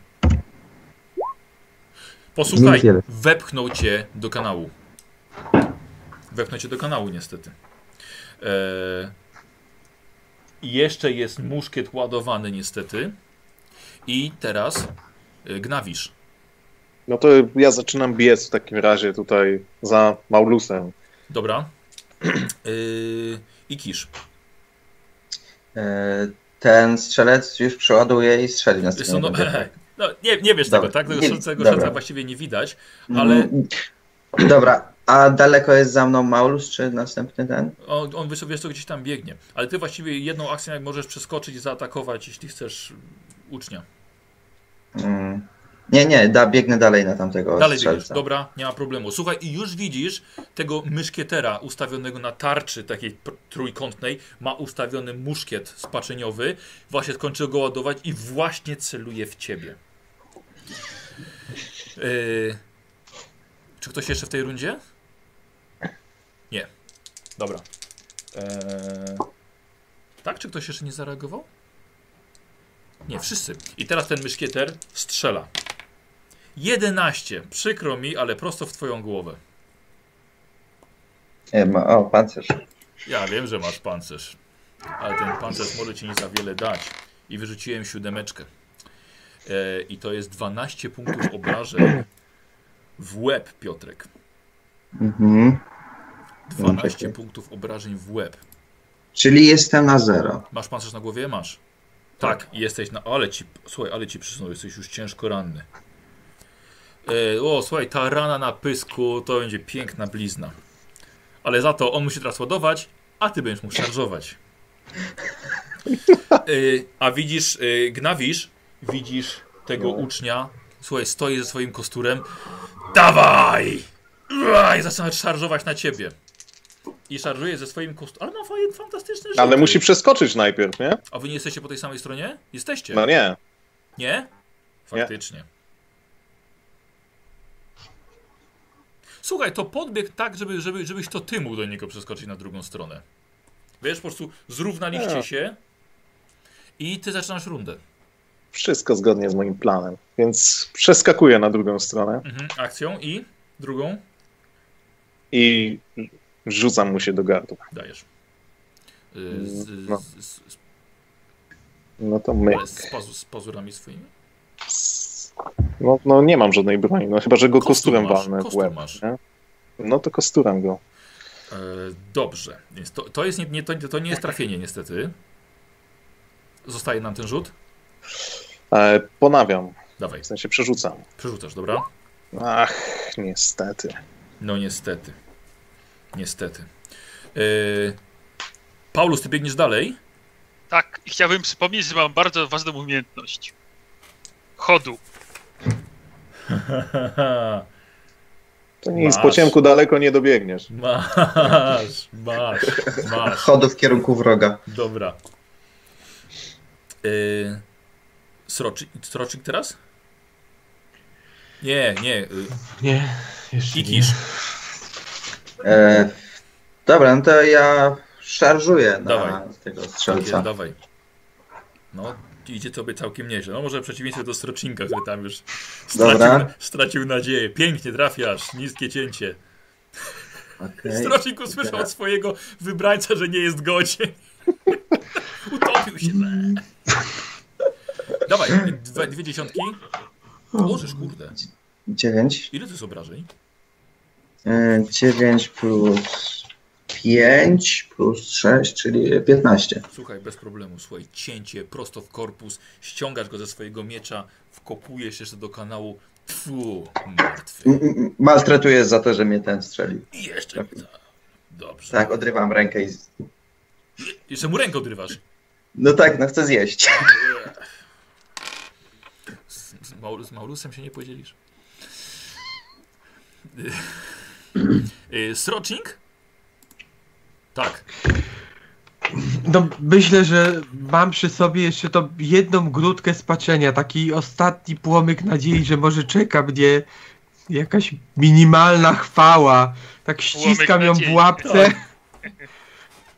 Posłuchaj, wepchnął cię do kanału. Wepchnął cię do kanału niestety. I jeszcze jest muszkiet ładowany niestety. I teraz yy, gnawisz. No to ja zaczynam biec w takim razie tutaj za Maulusem. Dobra. Yy, I kisz. E, Ten strzelec już przeładuje i strzeli na no, stronę. [LAUGHS] no, nie, nie wiesz Dobra. tego, tak? Tego Nie- szansa właściwie nie widać, ale Mm, Dobra, a daleko jest za mną Maulus, czy następny ten? on, on wiesz, co, gdzieś tam biegnie. Ale ty właściwie jedną akcją jak możesz przeskoczyć i zaatakować, jeśli chcesz ucznia. Mm. Nie, nie, da, biegnę dalej na tamtego Dalej strzelca. biegiesz, dobra, nie ma problemu. Słuchaj, i już widzisz tego myszkietera ustawionego na tarczy takiej trójkątnej, ma ustawiony muszkiet spaczeniowy, właśnie skończył go ładować i właśnie celuje w ciebie. Yy, czy ktoś jeszcze w tej rundzie? Nie. Dobra. Eee, tak, czy ktoś jeszcze nie zareagował? Nie, wszyscy. I teraz ten myszkieter strzela. 11. Przykro mi, ale prosto w twoją głowę. Nie, ma, o, pancerz. Ja wiem, że masz pancerz, ale ten pancerz może ci nie za wiele dać. I wyrzuciłem siódemeczkę. E, I to jest 12 punktów obrażeń w łeb, Piotrek. Mhm. 12 Czekaj. punktów obrażeń w łeb. Czyli jestem na zero. Masz pancerz na głowie? Masz. Tak, jesteś na. Ale ci. Słuchaj, ale ci przysunął, jesteś już ciężko ranny. E, o, słuchaj, ta rana na pysku to będzie piękna blizna. Ale za to on musi teraz ładować, a ty będziesz mógł szarżować. E, a widzisz, e, gnawisz, widzisz tego ucznia. Słuchaj, stoi ze swoim kosturem. Dawaj! I zaczyna szarżować na ciebie. I szarżuje ze swoim kosturem. Ale ma fajny, fantastyczny Ale rzuty. musi przeskoczyć najpierw, nie? A wy nie jesteście po tej samej stronie? Jesteście. No nie. Nie? Faktycznie. Słuchaj, to podbieg tak, żeby, żeby, żebyś to ty mógł do niego przeskoczyć na drugą stronę. Wiesz, po prostu zrównaliście Nie. się i ty zaczynasz rundę. Wszystko zgodnie z moim planem. Więc przeskakuję na drugą stronę Mhm. Akcją i drugą i rzucam mu się do gardła. dajesz. Y, Z, No. z, z, No to my. z, pazu, z pazurami swoimi? No, no nie mam żadnej broni, no chyba, że go Kostur kosturem masz, walnę w łeb. masz. Nie? No to kosturem go. E, dobrze, więc to, to, jest nie, nie, to, to nie jest trafienie niestety. Zostaje nam ten rzut. E, ponawiam, Dawaj, w sensie przerzucam. przerzucasz, dobra? Ach, niestety. No niestety. Niestety. Yy... Paulus, ty biegniesz dalej? Tak, i chciałbym przypomnieć, że mam bardzo ważną umiejętność. Chodu. [LAUGHS] To nic, Masz. po ciemku daleko nie dobiegniesz. [LAUGHS] masz, masz, masz. Chodu w kierunku wroga. Dobra. Yy... Sroczyk, sroczyk teraz? Nie, nie. y, Nie, jeszcze nie. Kikisz. E, dobra, no to ja szarżuję na Dawaj. tego Tak jest, strzelca. dawaj. No, idzie tobie całkiem nieźle. No może w przeciwieństwie do Strocinka, który tam już stracił, stracił nadzieję. Pięknie trafiasz, niskie cięcie. Okej. Strocink usłyszał od swojego wybrańca, że nie jest godzien. [LAUGHS] Utopił się. Dawaj, dwie, dwie dziesiątki. Możesz, kurde. Dziewięć. Ile to jest obrażeń? E, 9 plus 5 plus 6, czyli 15. Słuchaj, bez problemu, słuchaj, cięcie prosto w korpus, ściągasz go ze swojego miecza, wkopujesz jeszcze do kanału, tfu, martwy. M- m- Maltretuję za to, że mnie ten strzelił. I jeszcze, tak. dobrze. Tak, odrywam rękę i... Jeszcze mu rękę odrywasz. No tak, no chcę zjeść. Z, z, Maul, z Maulusem się nie podzielisz. Y, Srocznik? Tak. No, myślę, że mam przy sobie jeszcze tą jedną grudkę spaczenia, taki ostatni płomyk nadziei, że może czeka mnie jakaś minimalna chwała. Tak ściskam ją w łapce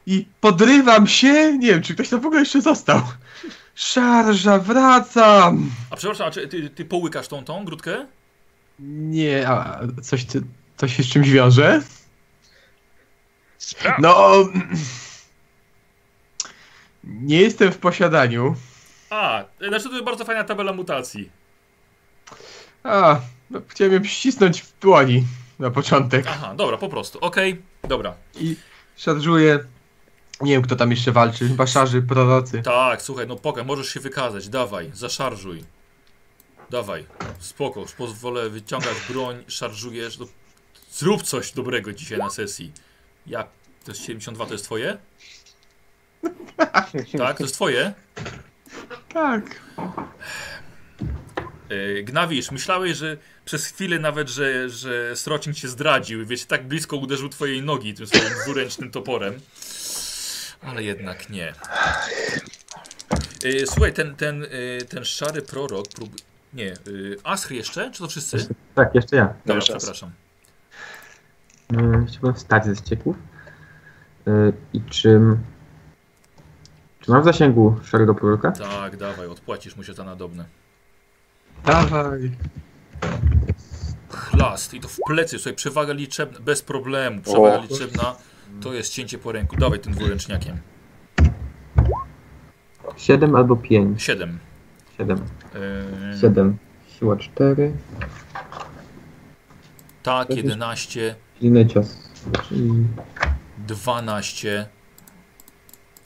i podrywam się. Nie wiem, czy ktoś tam w ogóle jeszcze został. Szarża, wracam! A przepraszam, a czy ty, ty połykasz tą, tą grudkę? Nie, a coś, to się z czymś wiąże? Sprawdź. No. [CLEARS THROAT] Nie jestem w posiadaniu. A, znaczy to jest bardzo fajna tabela mutacji. A, no, chciałem ją ścisnąć w dłoni na początek. Aha, dobra, po prostu. Okej, dobra. I szarżuję. Nie wiem, kto tam jeszcze walczy. Chyba szarzy prorocy. Tak, słuchaj, no pokaż, możesz się wykazać, dawaj, zaszarżuj. Dawaj, spoko, pozwolę wyciągać broń, szarżujesz. No, zrób coś dobrego dzisiaj na sesji. Ja, to jest 72, to jest twoje? Tak, to jest twoje? Tak. Yy, Gnawisz, myślałeś, że przez chwilę nawet, że, że Srocin cię zdradził, wiesz, tak blisko uderzył twojej nogi tym swoim dwuręcznym toporem. Ale jednak nie. Yy, słuchaj, ten, ten, yy, ten szary prorok prób... Nie, Aschr jeszcze? Czy to wszyscy? Tak, jeszcze ja. Dobra, przepraszam. Mm, Chciałbym wstać ze ścieków. Y, I czym... Czy mam w zasięgu szarego proroka? Tak, dawaj, odpłacisz mu się za nadobne. Dawaj. Chlast i to w plecy, słuchaj, przewaga liczebna, bez problemu, przewaga O. liczebna to jest cięcie po ręku. Dawaj tym dwuręczniakiem. 7 albo 5. 7. 7. Yy, 7. Siła 4. tak, 11. Silny cios. Czyli 12.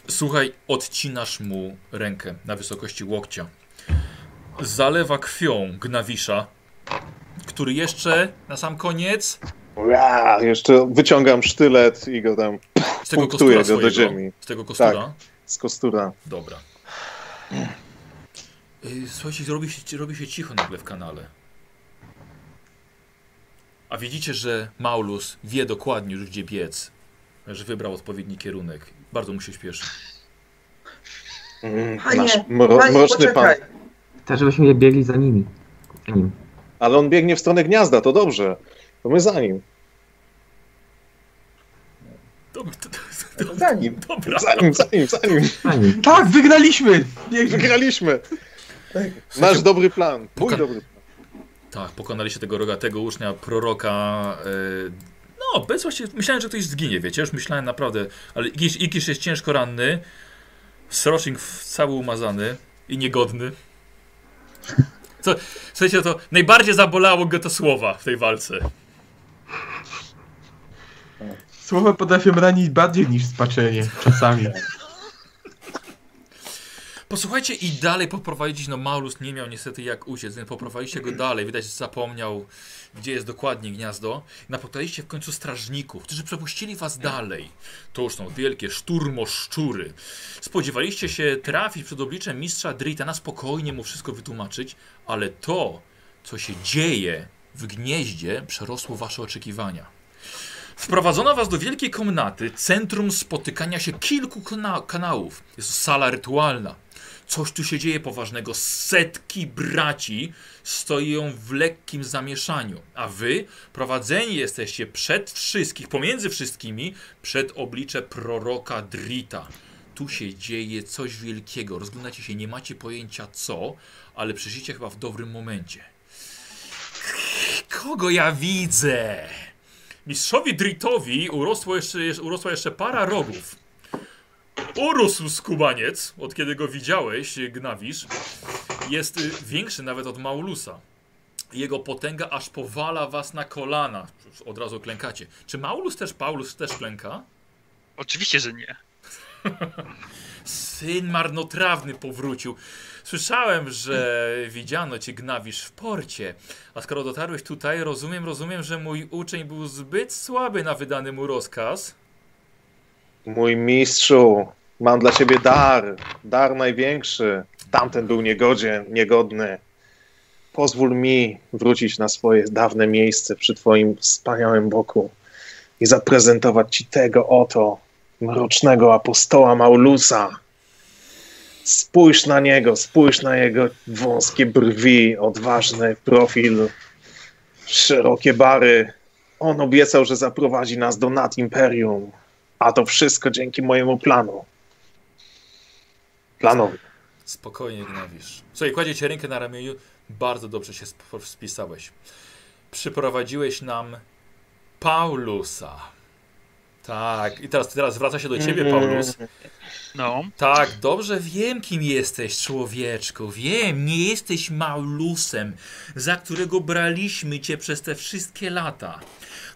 Słuchaj, odcinasz mu rękę na wysokości łokcia. Zalewa krwią Gnawisza, który jeszcze na sam koniec Ua, jeszcze wyciągam sztylet i go tam z tego Punktuję kostura go do ziemi. z tego kostura. Tak. z kostura. Dobra. Y, Słuchajcie, robi się, robi się cicho nagle w kanale. A widzicie, że Maulus wie dokładnie już gdzie biec. Że wybrał odpowiedni kierunek. Bardzo mu się śpieszy. Mm, Panie, Nasz mro, Panie, mroczny pan. poczekaj. tak, żebyśmy nie biegli za nimi. Za nim. Ale on biegnie w stronę gniazda, to dobrze. To my za nim. Dobra, to, to, to, Za nim. dobra. Za nim, za nim, za nim. Za nim. Tak, wygraliśmy! Niech... Wygraliśmy. Nasz dobry plan. Mój dobry plan. Tak, pokonaliście tego rogatego ucznia, proroka. y, no, bez właściwie. Myślałem, że ktoś zginie, wiecie. Już myślałem naprawdę. Ale Ikisz, Ikisz jest ciężko ranny. W- cały umazany i niegodny. Co, słuchajcie, to najbardziej zabolało go to słowa w tej walce. Słowa potrafią ranić bardziej niż spaczenie. Czasami. Posłuchajcie i dalej poprowadzić, no Maulus nie miał niestety jak uciec, więc poprowadziliście go dalej, widać, że zapomniał, gdzie jest dokładnie gniazdo. Napotkaliście w końcu strażników, którzy przepuścili was dalej. To już są wielkie szturmoszczury. Spodziewaliście się trafić przed obliczem mistrza Drita, na spokojnie mu wszystko wytłumaczyć, ale to, co się dzieje w gnieździe, przerosło wasze oczekiwania. Wprowadzono was do wielkiej komnaty, centrum spotykania się kilku kana kanałów. Jest to sala rytualna. Coś tu się dzieje poważnego. Setki braci stoją w lekkim zamieszaniu, a wy prowadzeni jesteście przed wszystkich, pomiędzy wszystkimi, przed oblicze proroka Drita. Tu się dzieje coś wielkiego. Rozglądacie się, nie macie pojęcia co, ale przyszliście chyba w dobrym momencie. Kogo ja widzę? Mistrzowi Dritowi urosło jeszcze, urosła jeszcze para rogów. Urósł skubaniec, od kiedy go widziałeś, Gnawisz. Jest y, większy nawet od Maulusa. Jego potęga aż powala was na kolana. Od razu klękacie. Czy Maulus też, Paulus też klęka? Oczywiście, że nie. Syn marnotrawny powrócił. Słyszałem, że widziano cię gnawisz w porcie. A skoro dotarłeś tutaj, rozumiem, rozumiem, że mój uczeń był zbyt słaby na wydany mu rozkaz. Mój mistrzu, mam dla ciebie dar. Dar największy. Tamten był niegodzien, niegodny. Pozwól mi wrócić na swoje dawne miejsce przy twoim wspaniałym boku i zaprezentować ci tego oto mrocznego apostoła Maulusa. Spójrz na niego, spójrz na jego wąskie brwi, odważny profil, szerokie bary. On obiecał, że zaprowadzi nas do nad imperium, a to wszystko dzięki mojemu planu. Planowi. Spokojnie, Gnawisz. Słuchaj, kładzie cię rękę na ramieniu. Bardzo dobrze się sp- spisałeś. Przyprowadziłeś nam Paulusa. Tak, i teraz, teraz wraca się do ciebie, Paulus. No. Tak, dobrze wiem, kim jesteś, człowieczku. Wiem, nie jesteś Maulusem, za którego braliśmy cię przez te wszystkie lata.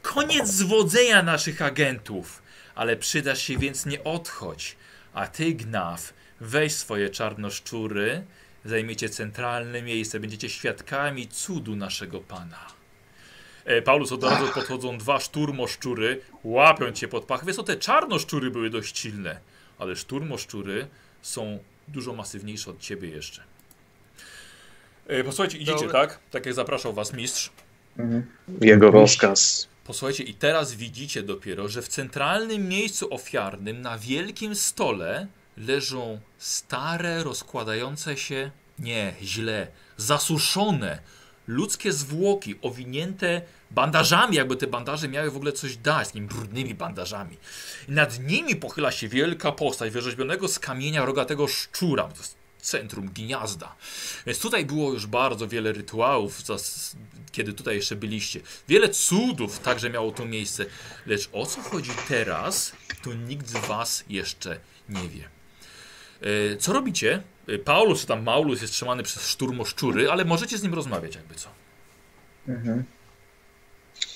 Koniec zwodzenia naszych agentów. Ale przydasz się, więc nie odchodź. A ty, Gnaf, weź swoje czarnoszczury, zajmiecie centralne miejsce, będziecie świadkami cudu naszego Pana. E, Paulus, od razu podchodzą dwa szturmoszczury, łapią cię pod pach. Wiesz co, te czarnoszczury były dość silne, ale szturmoszczury są dużo masywniejsze od ciebie jeszcze. E, posłuchajcie, idziecie, Dobra. tak? Tak jak zapraszał was mistrz. Mhm. Jego rozkaz. Posłuchajcie, i teraz widzicie dopiero, że w centralnym miejscu ofiarnym na wielkim stole leżą stare, rozkładające się, nie, źle, zasuszone ludzkie zwłoki owinięte bandażami, jakby te bandaże miały w ogóle coś dać, takimi brudnymi bandażami. I nad nimi pochyla się wielka postać wyrzeźbionego z kamienia rogatego szczura. To jest centrum gniazda. Więc tutaj było już bardzo wiele rytuałów, kiedy tutaj jeszcze byliście. Wiele cudów także miało to miejsce. Lecz o co chodzi teraz, to nikt z was jeszcze nie wie. E, Co robicie? E, Paulus, czy tam Maulus jest trzymany przez szturmoszczury, ale możecie z nim rozmawiać jakby co. Mhm.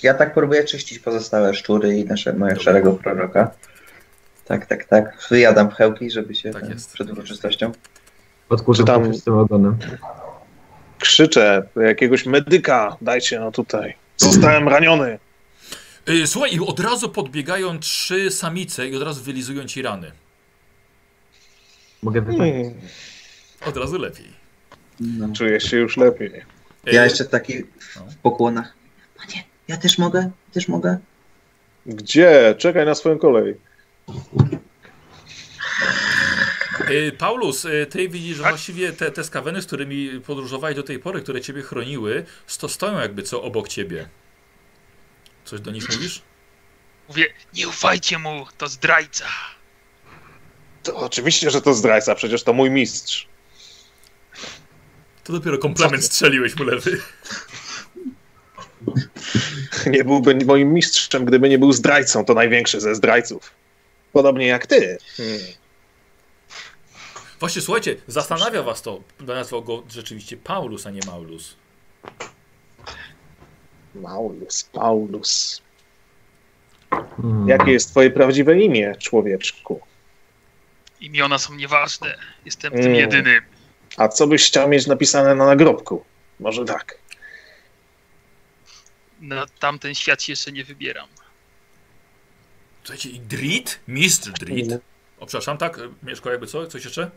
Ja tak próbuję czyścić pozostałe szczury i nasze, mojego Dobra. szarego proroka. Tak, tak, tak. Wyjadam pchełki, żeby się Tak jest. przed uroczystością. Odkurzą Czy tam- tam... z tym ogonem. Krzyczę jakiegoś medyka, dajcie no tutaj. Zostałem raniony. E, Słuchaj, i od razu podbiegają trzy samice i od razu wylizują ci rany. Mogę. Hmm, Od razu lepiej. czuję się już lepiej. Ja jeszcze taki no. w pokłonach. Panie, ja też mogę? Też mogę? Gdzie? Czekaj na swoją kolej. E, Paulus, e, ty widzisz, że właściwie te, te skaweny, z którymi podróżowałeś do tej pory, które ciebie chroniły, sto stoją jakby co obok ciebie. Coś do nich mówisz? Mówię, nie ufajcie mu, to zdrajca. To oczywiście, że to zdrajca, przecież to mój mistrz. To dopiero komplement strzeliłeś mu lewy. Nie byłby moim mistrzem, gdyby nie był zdrajcą. To największy ze zdrajców. Podobnie jak ty. Hmm. Właśnie, słuchajcie, zastanawia was to. Nazwał go rzeczywiście Paulus, a nie Maulus. Paulus, Paulus. Hmm. Jakie jest twoje prawdziwe imię, człowieczku? Imiona są nieważne. Jestem Mm. tym jedynym. A co byś chciał mieć napisane na nagrobku? Może tak. Na tamten świat się jeszcze nie wybieram. Słuchajcie, i Drit? Mistrz Drit. O, przepraszam, tak? Mieszko, jakby co? Coś jeszcze?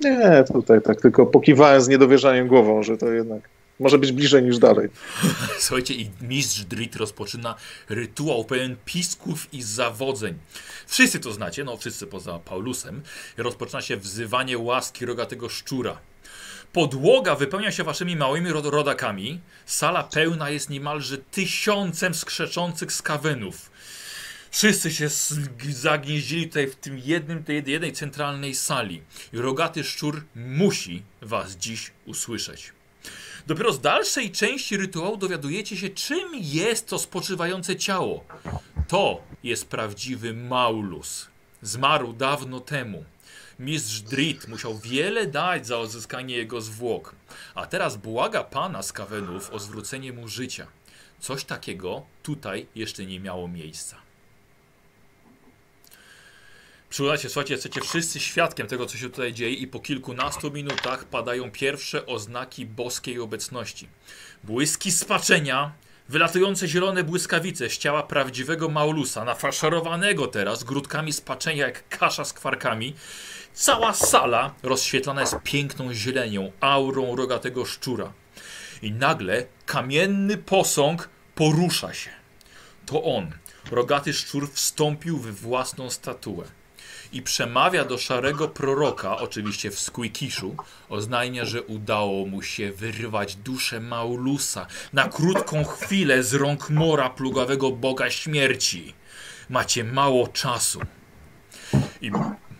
Nie, tutaj tak tylko pokiwałem z niedowierzaniem głową, że to jednak Może być bliżej niż dalej. [LAUGHS] Słuchajcie, i mistrz Drit rozpoczyna rytuał pełen pisków i zawodzeń. Wszyscy to znacie, no wszyscy poza Paulusem. Rozpoczyna się wzywanie łaski rogatego szczura. Podłoga wypełnia się waszymi małymi rod- rodakami. Sala pełna jest niemalże tysiącem skrzeczących skawenów. Wszyscy się zagnieździli tutaj w tym jednym, tej jednej centralnej sali. Rogaty szczur musi was dziś usłyszeć. Dopiero z dalszej części rytuału dowiadujecie się, czym jest to spoczywające ciało. To jest prawdziwy Maulus. Zmarł dawno temu. Mistrz Drit musiał wiele dać za odzyskanie jego zwłok, a teraz błaga pana z Kawenów o zwrócenie mu życia. Coś takiego tutaj jeszcze nie miało miejsca. Przyglądacie, słuchajcie, jesteście wszyscy świadkiem tego, co się tutaj dzieje i po kilkunastu minutach padają pierwsze oznaki boskiej obecności. Błyski spaczenia, wylatujące zielone błyskawice z ciała prawdziwego Maulusa, nafaszerowanego teraz grudkami spaczenia jak kasza z kwarkami. Cała sala rozświetlana jest piękną zielenią, aurą rogatego szczura. I nagle kamienny posąg porusza się. To on, rogaty szczur, wstąpił w własną statuę i przemawia do szarego proroka, oczywiście w Squeakiszu, oznajmia, że udało mu się wyrwać duszę Maulusa na krótką chwilę z rąk mora plugawego boga śmierci. Macie mało czasu. I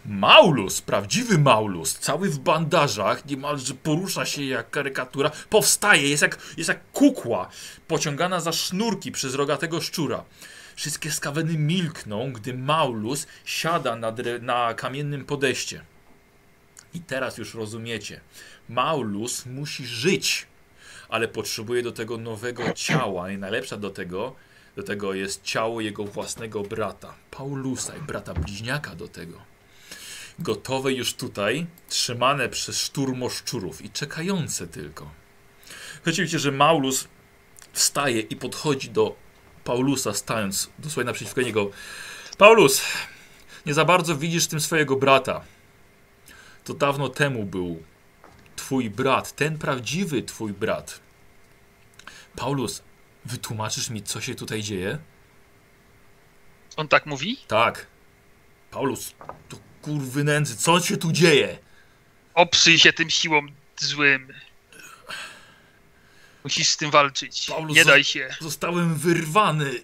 Maulus, prawdziwy Maulus, cały w bandażach, niemalże porusza się jak karykatura, powstaje, jest jak, jest jak kukła, pociągana za sznurki przez rogatego szczura. Wszystkie skaweny milkną, gdy Maulus siada na, na kamiennym podejście. I teraz już rozumiecie. Maulus musi żyć, ale potrzebuje do tego nowego ciała. I najlepsza do tego, do tego jest ciało jego własnego brata, Paulusa i brata bliźniaka do tego. Gotowe już tutaj, trzymane przez szturmoszczurów i czekające tylko. Wiecie, że Maulus wstaje i podchodzi do Paulusa, stając dosłownie naprzeciwko niego. Paulus, nie za bardzo widzisz tym swojego brata. To dawno temu był twój brat, ten prawdziwy twój brat. Paulus, wytłumaczysz mi, co się tutaj dzieje? On tak mówi? Tak. Paulus, to kurwy nędzy, co się tu dzieje? Oprzyj się tym siłom złym. Musisz z tym walczyć. Paulus, Nie daj się. Zostałem wyrwany.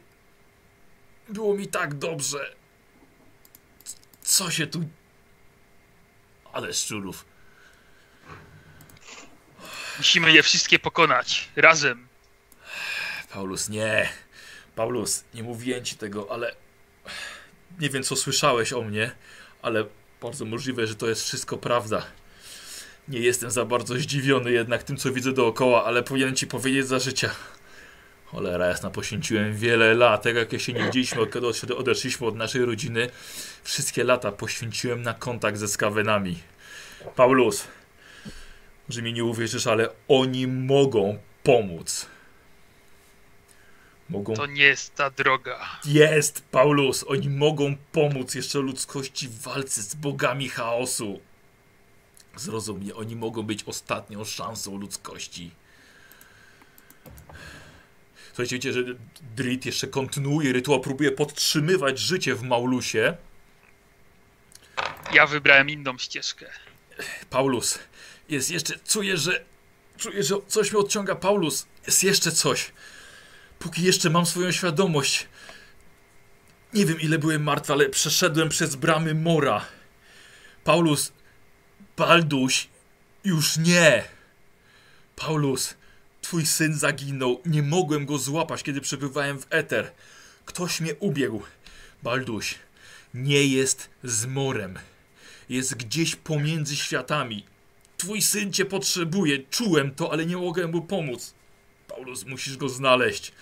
Było mi tak dobrze. Co się tu... Ale szczurów. Musimy je wszystkie pokonać. Razem. Paulus, nie. Paulus, nie mówiłem ci tego, ale... Nie wiem, co słyszałeś o mnie, ale bardzo możliwe, że to jest wszystko prawda. Nie jestem za bardzo zdziwiony jednak tym, co widzę dookoła, ale powinienem ci powiedzieć za życia. Cholera jasna, poświęciłem wiele lat, tak jak się nie widzieliśmy, od kiedy odeszliśmy od naszej rodziny. Wszystkie lata poświęciłem na kontakt ze skawenami. Paulus, że mi nie uwierzysz, ale oni mogą pomóc. Mogą To nie jest ta droga. jest, Paulus! Oni mogą pomóc jeszcze ludzkości w walce z bogami chaosu. Zrozum mnie, oni mogą być ostatnią szansą ludzkości. Słuchajcie, wiecie, że Drit jeszcze kontynuuje rytuał, próbuje podtrzymywać życie w Maulusie. Ja wybrałem inną ścieżkę. Paulus, jest jeszcze, czuję, że, czuję, że coś mnie odciąga. Paulus, jest jeszcze coś. Póki jeszcze mam swoją świadomość. Nie wiem, ile byłem martwy, ale przeszedłem przez bramy mora. Paulus, Balduś, już nie. Paulus, twój syn zaginął. Nie mogłem go złapać, kiedy przebywałem w eter. Ktoś mnie ubiegł. Balduś, nie jest z morem jest gdzieś pomiędzy światami. Twój syn cię potrzebuje, czułem to, ale nie mogłem mu pomóc. Paulus, musisz go znaleźć.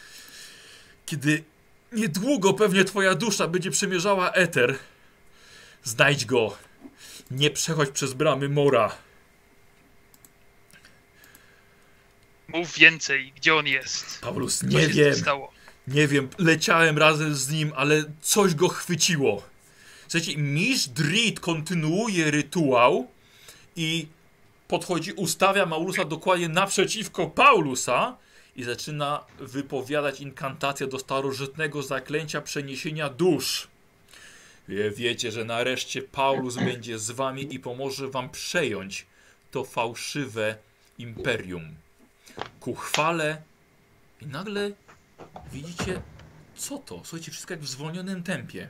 Kiedy niedługo pewnie twoja dusza będzie przemierzała eter, znajdź go. Nie przechodź przez bramy mora. Mów więcej, gdzie on jest. Paulus, nie wiem. stało? Nie wiem, leciałem razem z nim, ale coś go chwyciło. Słuchajcie, mistrz Drit kontynuuje rytuał i podchodzi, ustawia Maulusa dokładnie naprzeciwko Paulusa i zaczyna wypowiadać inkantację do starożytnego zaklęcia przeniesienia dusz. Wie- Wiecie, że nareszcie Paulus będzie z wami i pomoże wam przejąć to fałszywe imperium. Ku chwale i nagle widzicie, co to? Słuchajcie, wszystko jak w zwolnionym tempie.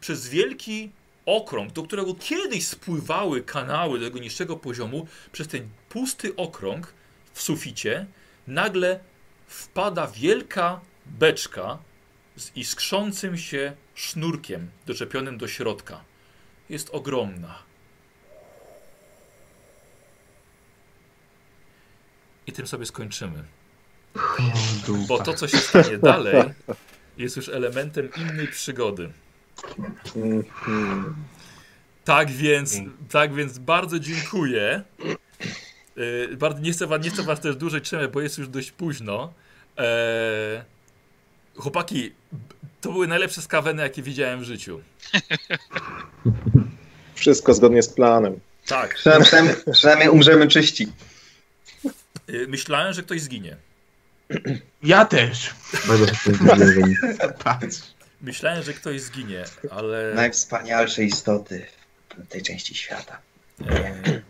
Przez wielki okrąg, do którego kiedyś spływały kanały do tego niższego poziomu, przez ten pusty okrąg w suficie, nagle wpada wielka beczka z iskrzącym się sznurkiem doczepionym do środka. Jest ogromna. I tym sobie skończymy. Bo to, co się stanie dalej, jest już elementem innej przygody. Tak więc, tak więc bardzo dziękuję. Yy, bardzo, nie, chcę was, nie chcę was też dłużej trzymać, bo jest już dość późno. Eee, chłopaki, to były najlepsze skaweny, jakie widziałem w życiu. [LAUGHS] Wszystko zgodnie z planem. Tak. Przynajmniej, przynajmniej, umrzemy czyści. Yy, myślałem, że ktoś zginie. Ja też. [LAUGHS] Myślałem, że ktoś zginie, ale Najwspanialsze istoty tej części świata. e,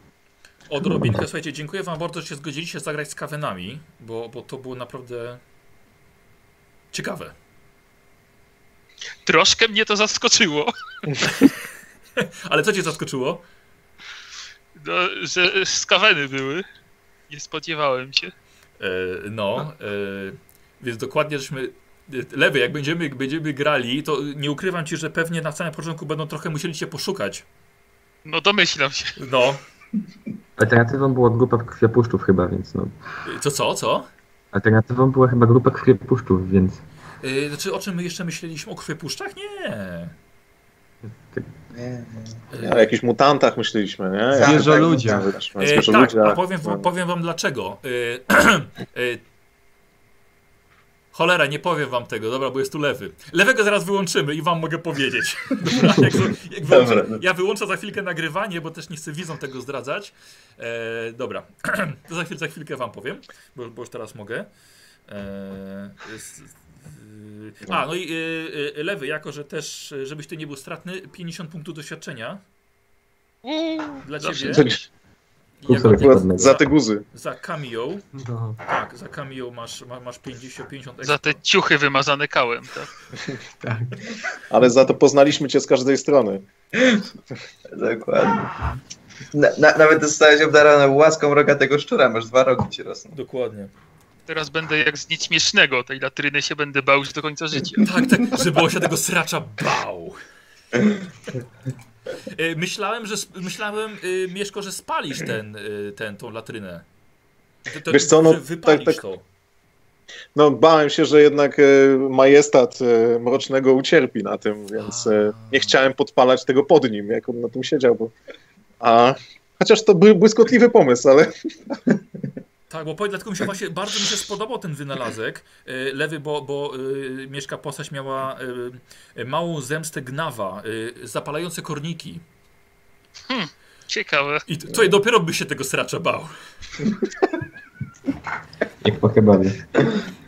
odrobinkę. Słuchajcie, dziękuję wam bardzo, że się zgodziliście zagrać z kawenami, bo, bo to było naprawdę ciekawe. Troszkę mnie to zaskoczyło, [LAUGHS] Ale co cię zaskoczyło? no, że skaweny były. Nie spodziewałem się. E, no, e, więc dokładnie żeśmy. e, Lewy, jak będziemy, będziemy grali, to nie ukrywam ci, że pewnie na samym początku będą trochę musieli cię poszukać. No domyślam się. No, Alternatywą była grupa krwiopuszczów chyba, więc no. co, co, co? Alternatywą była chyba grupa krwiopuszczów, więc E, Znaczy, o czym my jeszcze myśleliśmy? O krwiopuszczach? Nie. Nie, E, O jakichś mutantach myśleliśmy, nie? Tak, Zwierzoludziach. E, Zwierzoludziach. tak, a powiem, wam- powiem wam dlaczego. [CLEARS THROAT] E, e, cholera, nie powiem wam tego, dobra, bo jest tu lewy. Lewego zaraz wyłączymy i wam mogę powiedzieć. [LAUGHS] Dobra, jak, jak wyłączę, ja wyłączę za chwilkę nagrywanie, bo też nie chcę widzom tego zdradzać. E, dobra, [CLEARS THROAT] to za, chwil, za chwilkę wam powiem, bo, bo już teraz mogę. E, jest, y, a, no i y, y, lewy, jako że też, żebyś ty nie był stratny, 50 punktów doświadczenia dla ciebie. Za te guzy. za cameo, No, tak, za cameo masz, ma- masz 50, 50 Za te ciuchy wymazane kałem, tak? [LAUGHS] tak. Ale za to poznaliśmy cię z każdej strony. Dokładnie. Na, na, nawet dostałeś obdarane łaską rogatego szczura, masz dwa rogi ci rosną. Dokładnie. Teraz będę jak z nic śmiesznego. Tej latryny się będę bał już do końca życia. Tak, tak, żeby on się tego sracza bał. [LAUGHS] E, Myślałem, że myślałem, y, Mieszko, że spalisz ten, y, ten, tą latrynę. To- Wiesz co, no, tak- tak- to. No bałem się, że jednak e, majestat e, Mrocznego ucierpi na tym, więc e, nie chciałem podpalać tego pod nim, jak on na tym siedział. Bo... A chociaż to był błyskotliwy pomysł, ale [LAUGHS] Tak, bo powiem, dlatego mi się właśnie bardzo mi się spodobał ten wynalazek y, lewy, bo, bo y, Mieszka postać miała y, y, małą zemstę gnawa, y, zapalające korniki. Ciekawe. I t- to dopiero by się tego sracza bał. Jak po kebabie.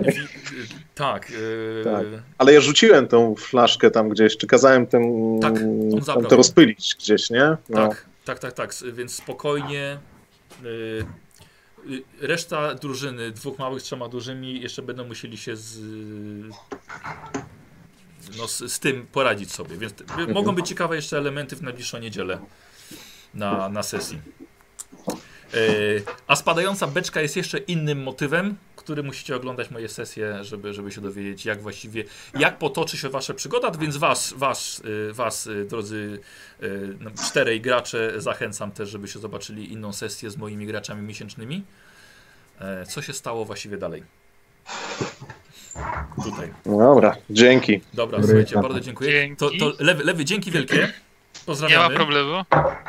Wi- y, tak. y, Tak. Ale ja rzuciłem tą flaszkę tam gdzieś, czy kazałem ten, Tak, on tam to rozpylić gdzieś, nie? No. Tak, tak, tak, tak. Więc spokojnie. y, y, Reszta drużyny, dwóch małych, trzema dużymi, jeszcze będą musieli się z, no, z, z tym poradzić sobie. Więc mogą być ciekawe jeszcze elementy w najbliższą niedzielę na, na sesji. Y, A spadająca beczka jest jeszcze innym motywem, który musicie oglądać moje sesje, żeby, żeby się dowiedzieć, jak właściwie, jak potoczy się wasza przygoda, więc was, was, y, was y, drodzy y, no, czterej gracze, zachęcam też, żebyście zobaczyli inną sesję z moimi graczami miesięcznymi. E, Co się stało właściwie dalej? Tutaj. No Dobra, dzięki. Dobra, Dobry słuchajcie, bardzo dziękuję. Dzięki. To, to lewy, lewy, dzięki wielkie. Nie Pozdrawiamy. ma problemu.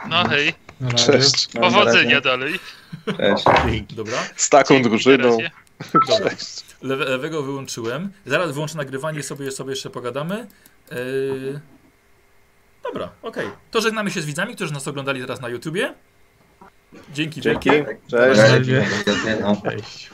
No hej. Cześć. Powodzenia dalej. Cześć. Dobra. Z taką Dzięki, drużyną. [LAUGHS] Dobra. Lewe, lewego wyłączyłem. Zaraz wyłączę nagrywanie i sobie, sobie jeszcze pogadamy. Yy... Dobra, okej. To żegnamy się z widzami, którzy nas oglądali teraz na YouTubie. Dzięki, Dzięki, cześć. Razie. No. Cześć.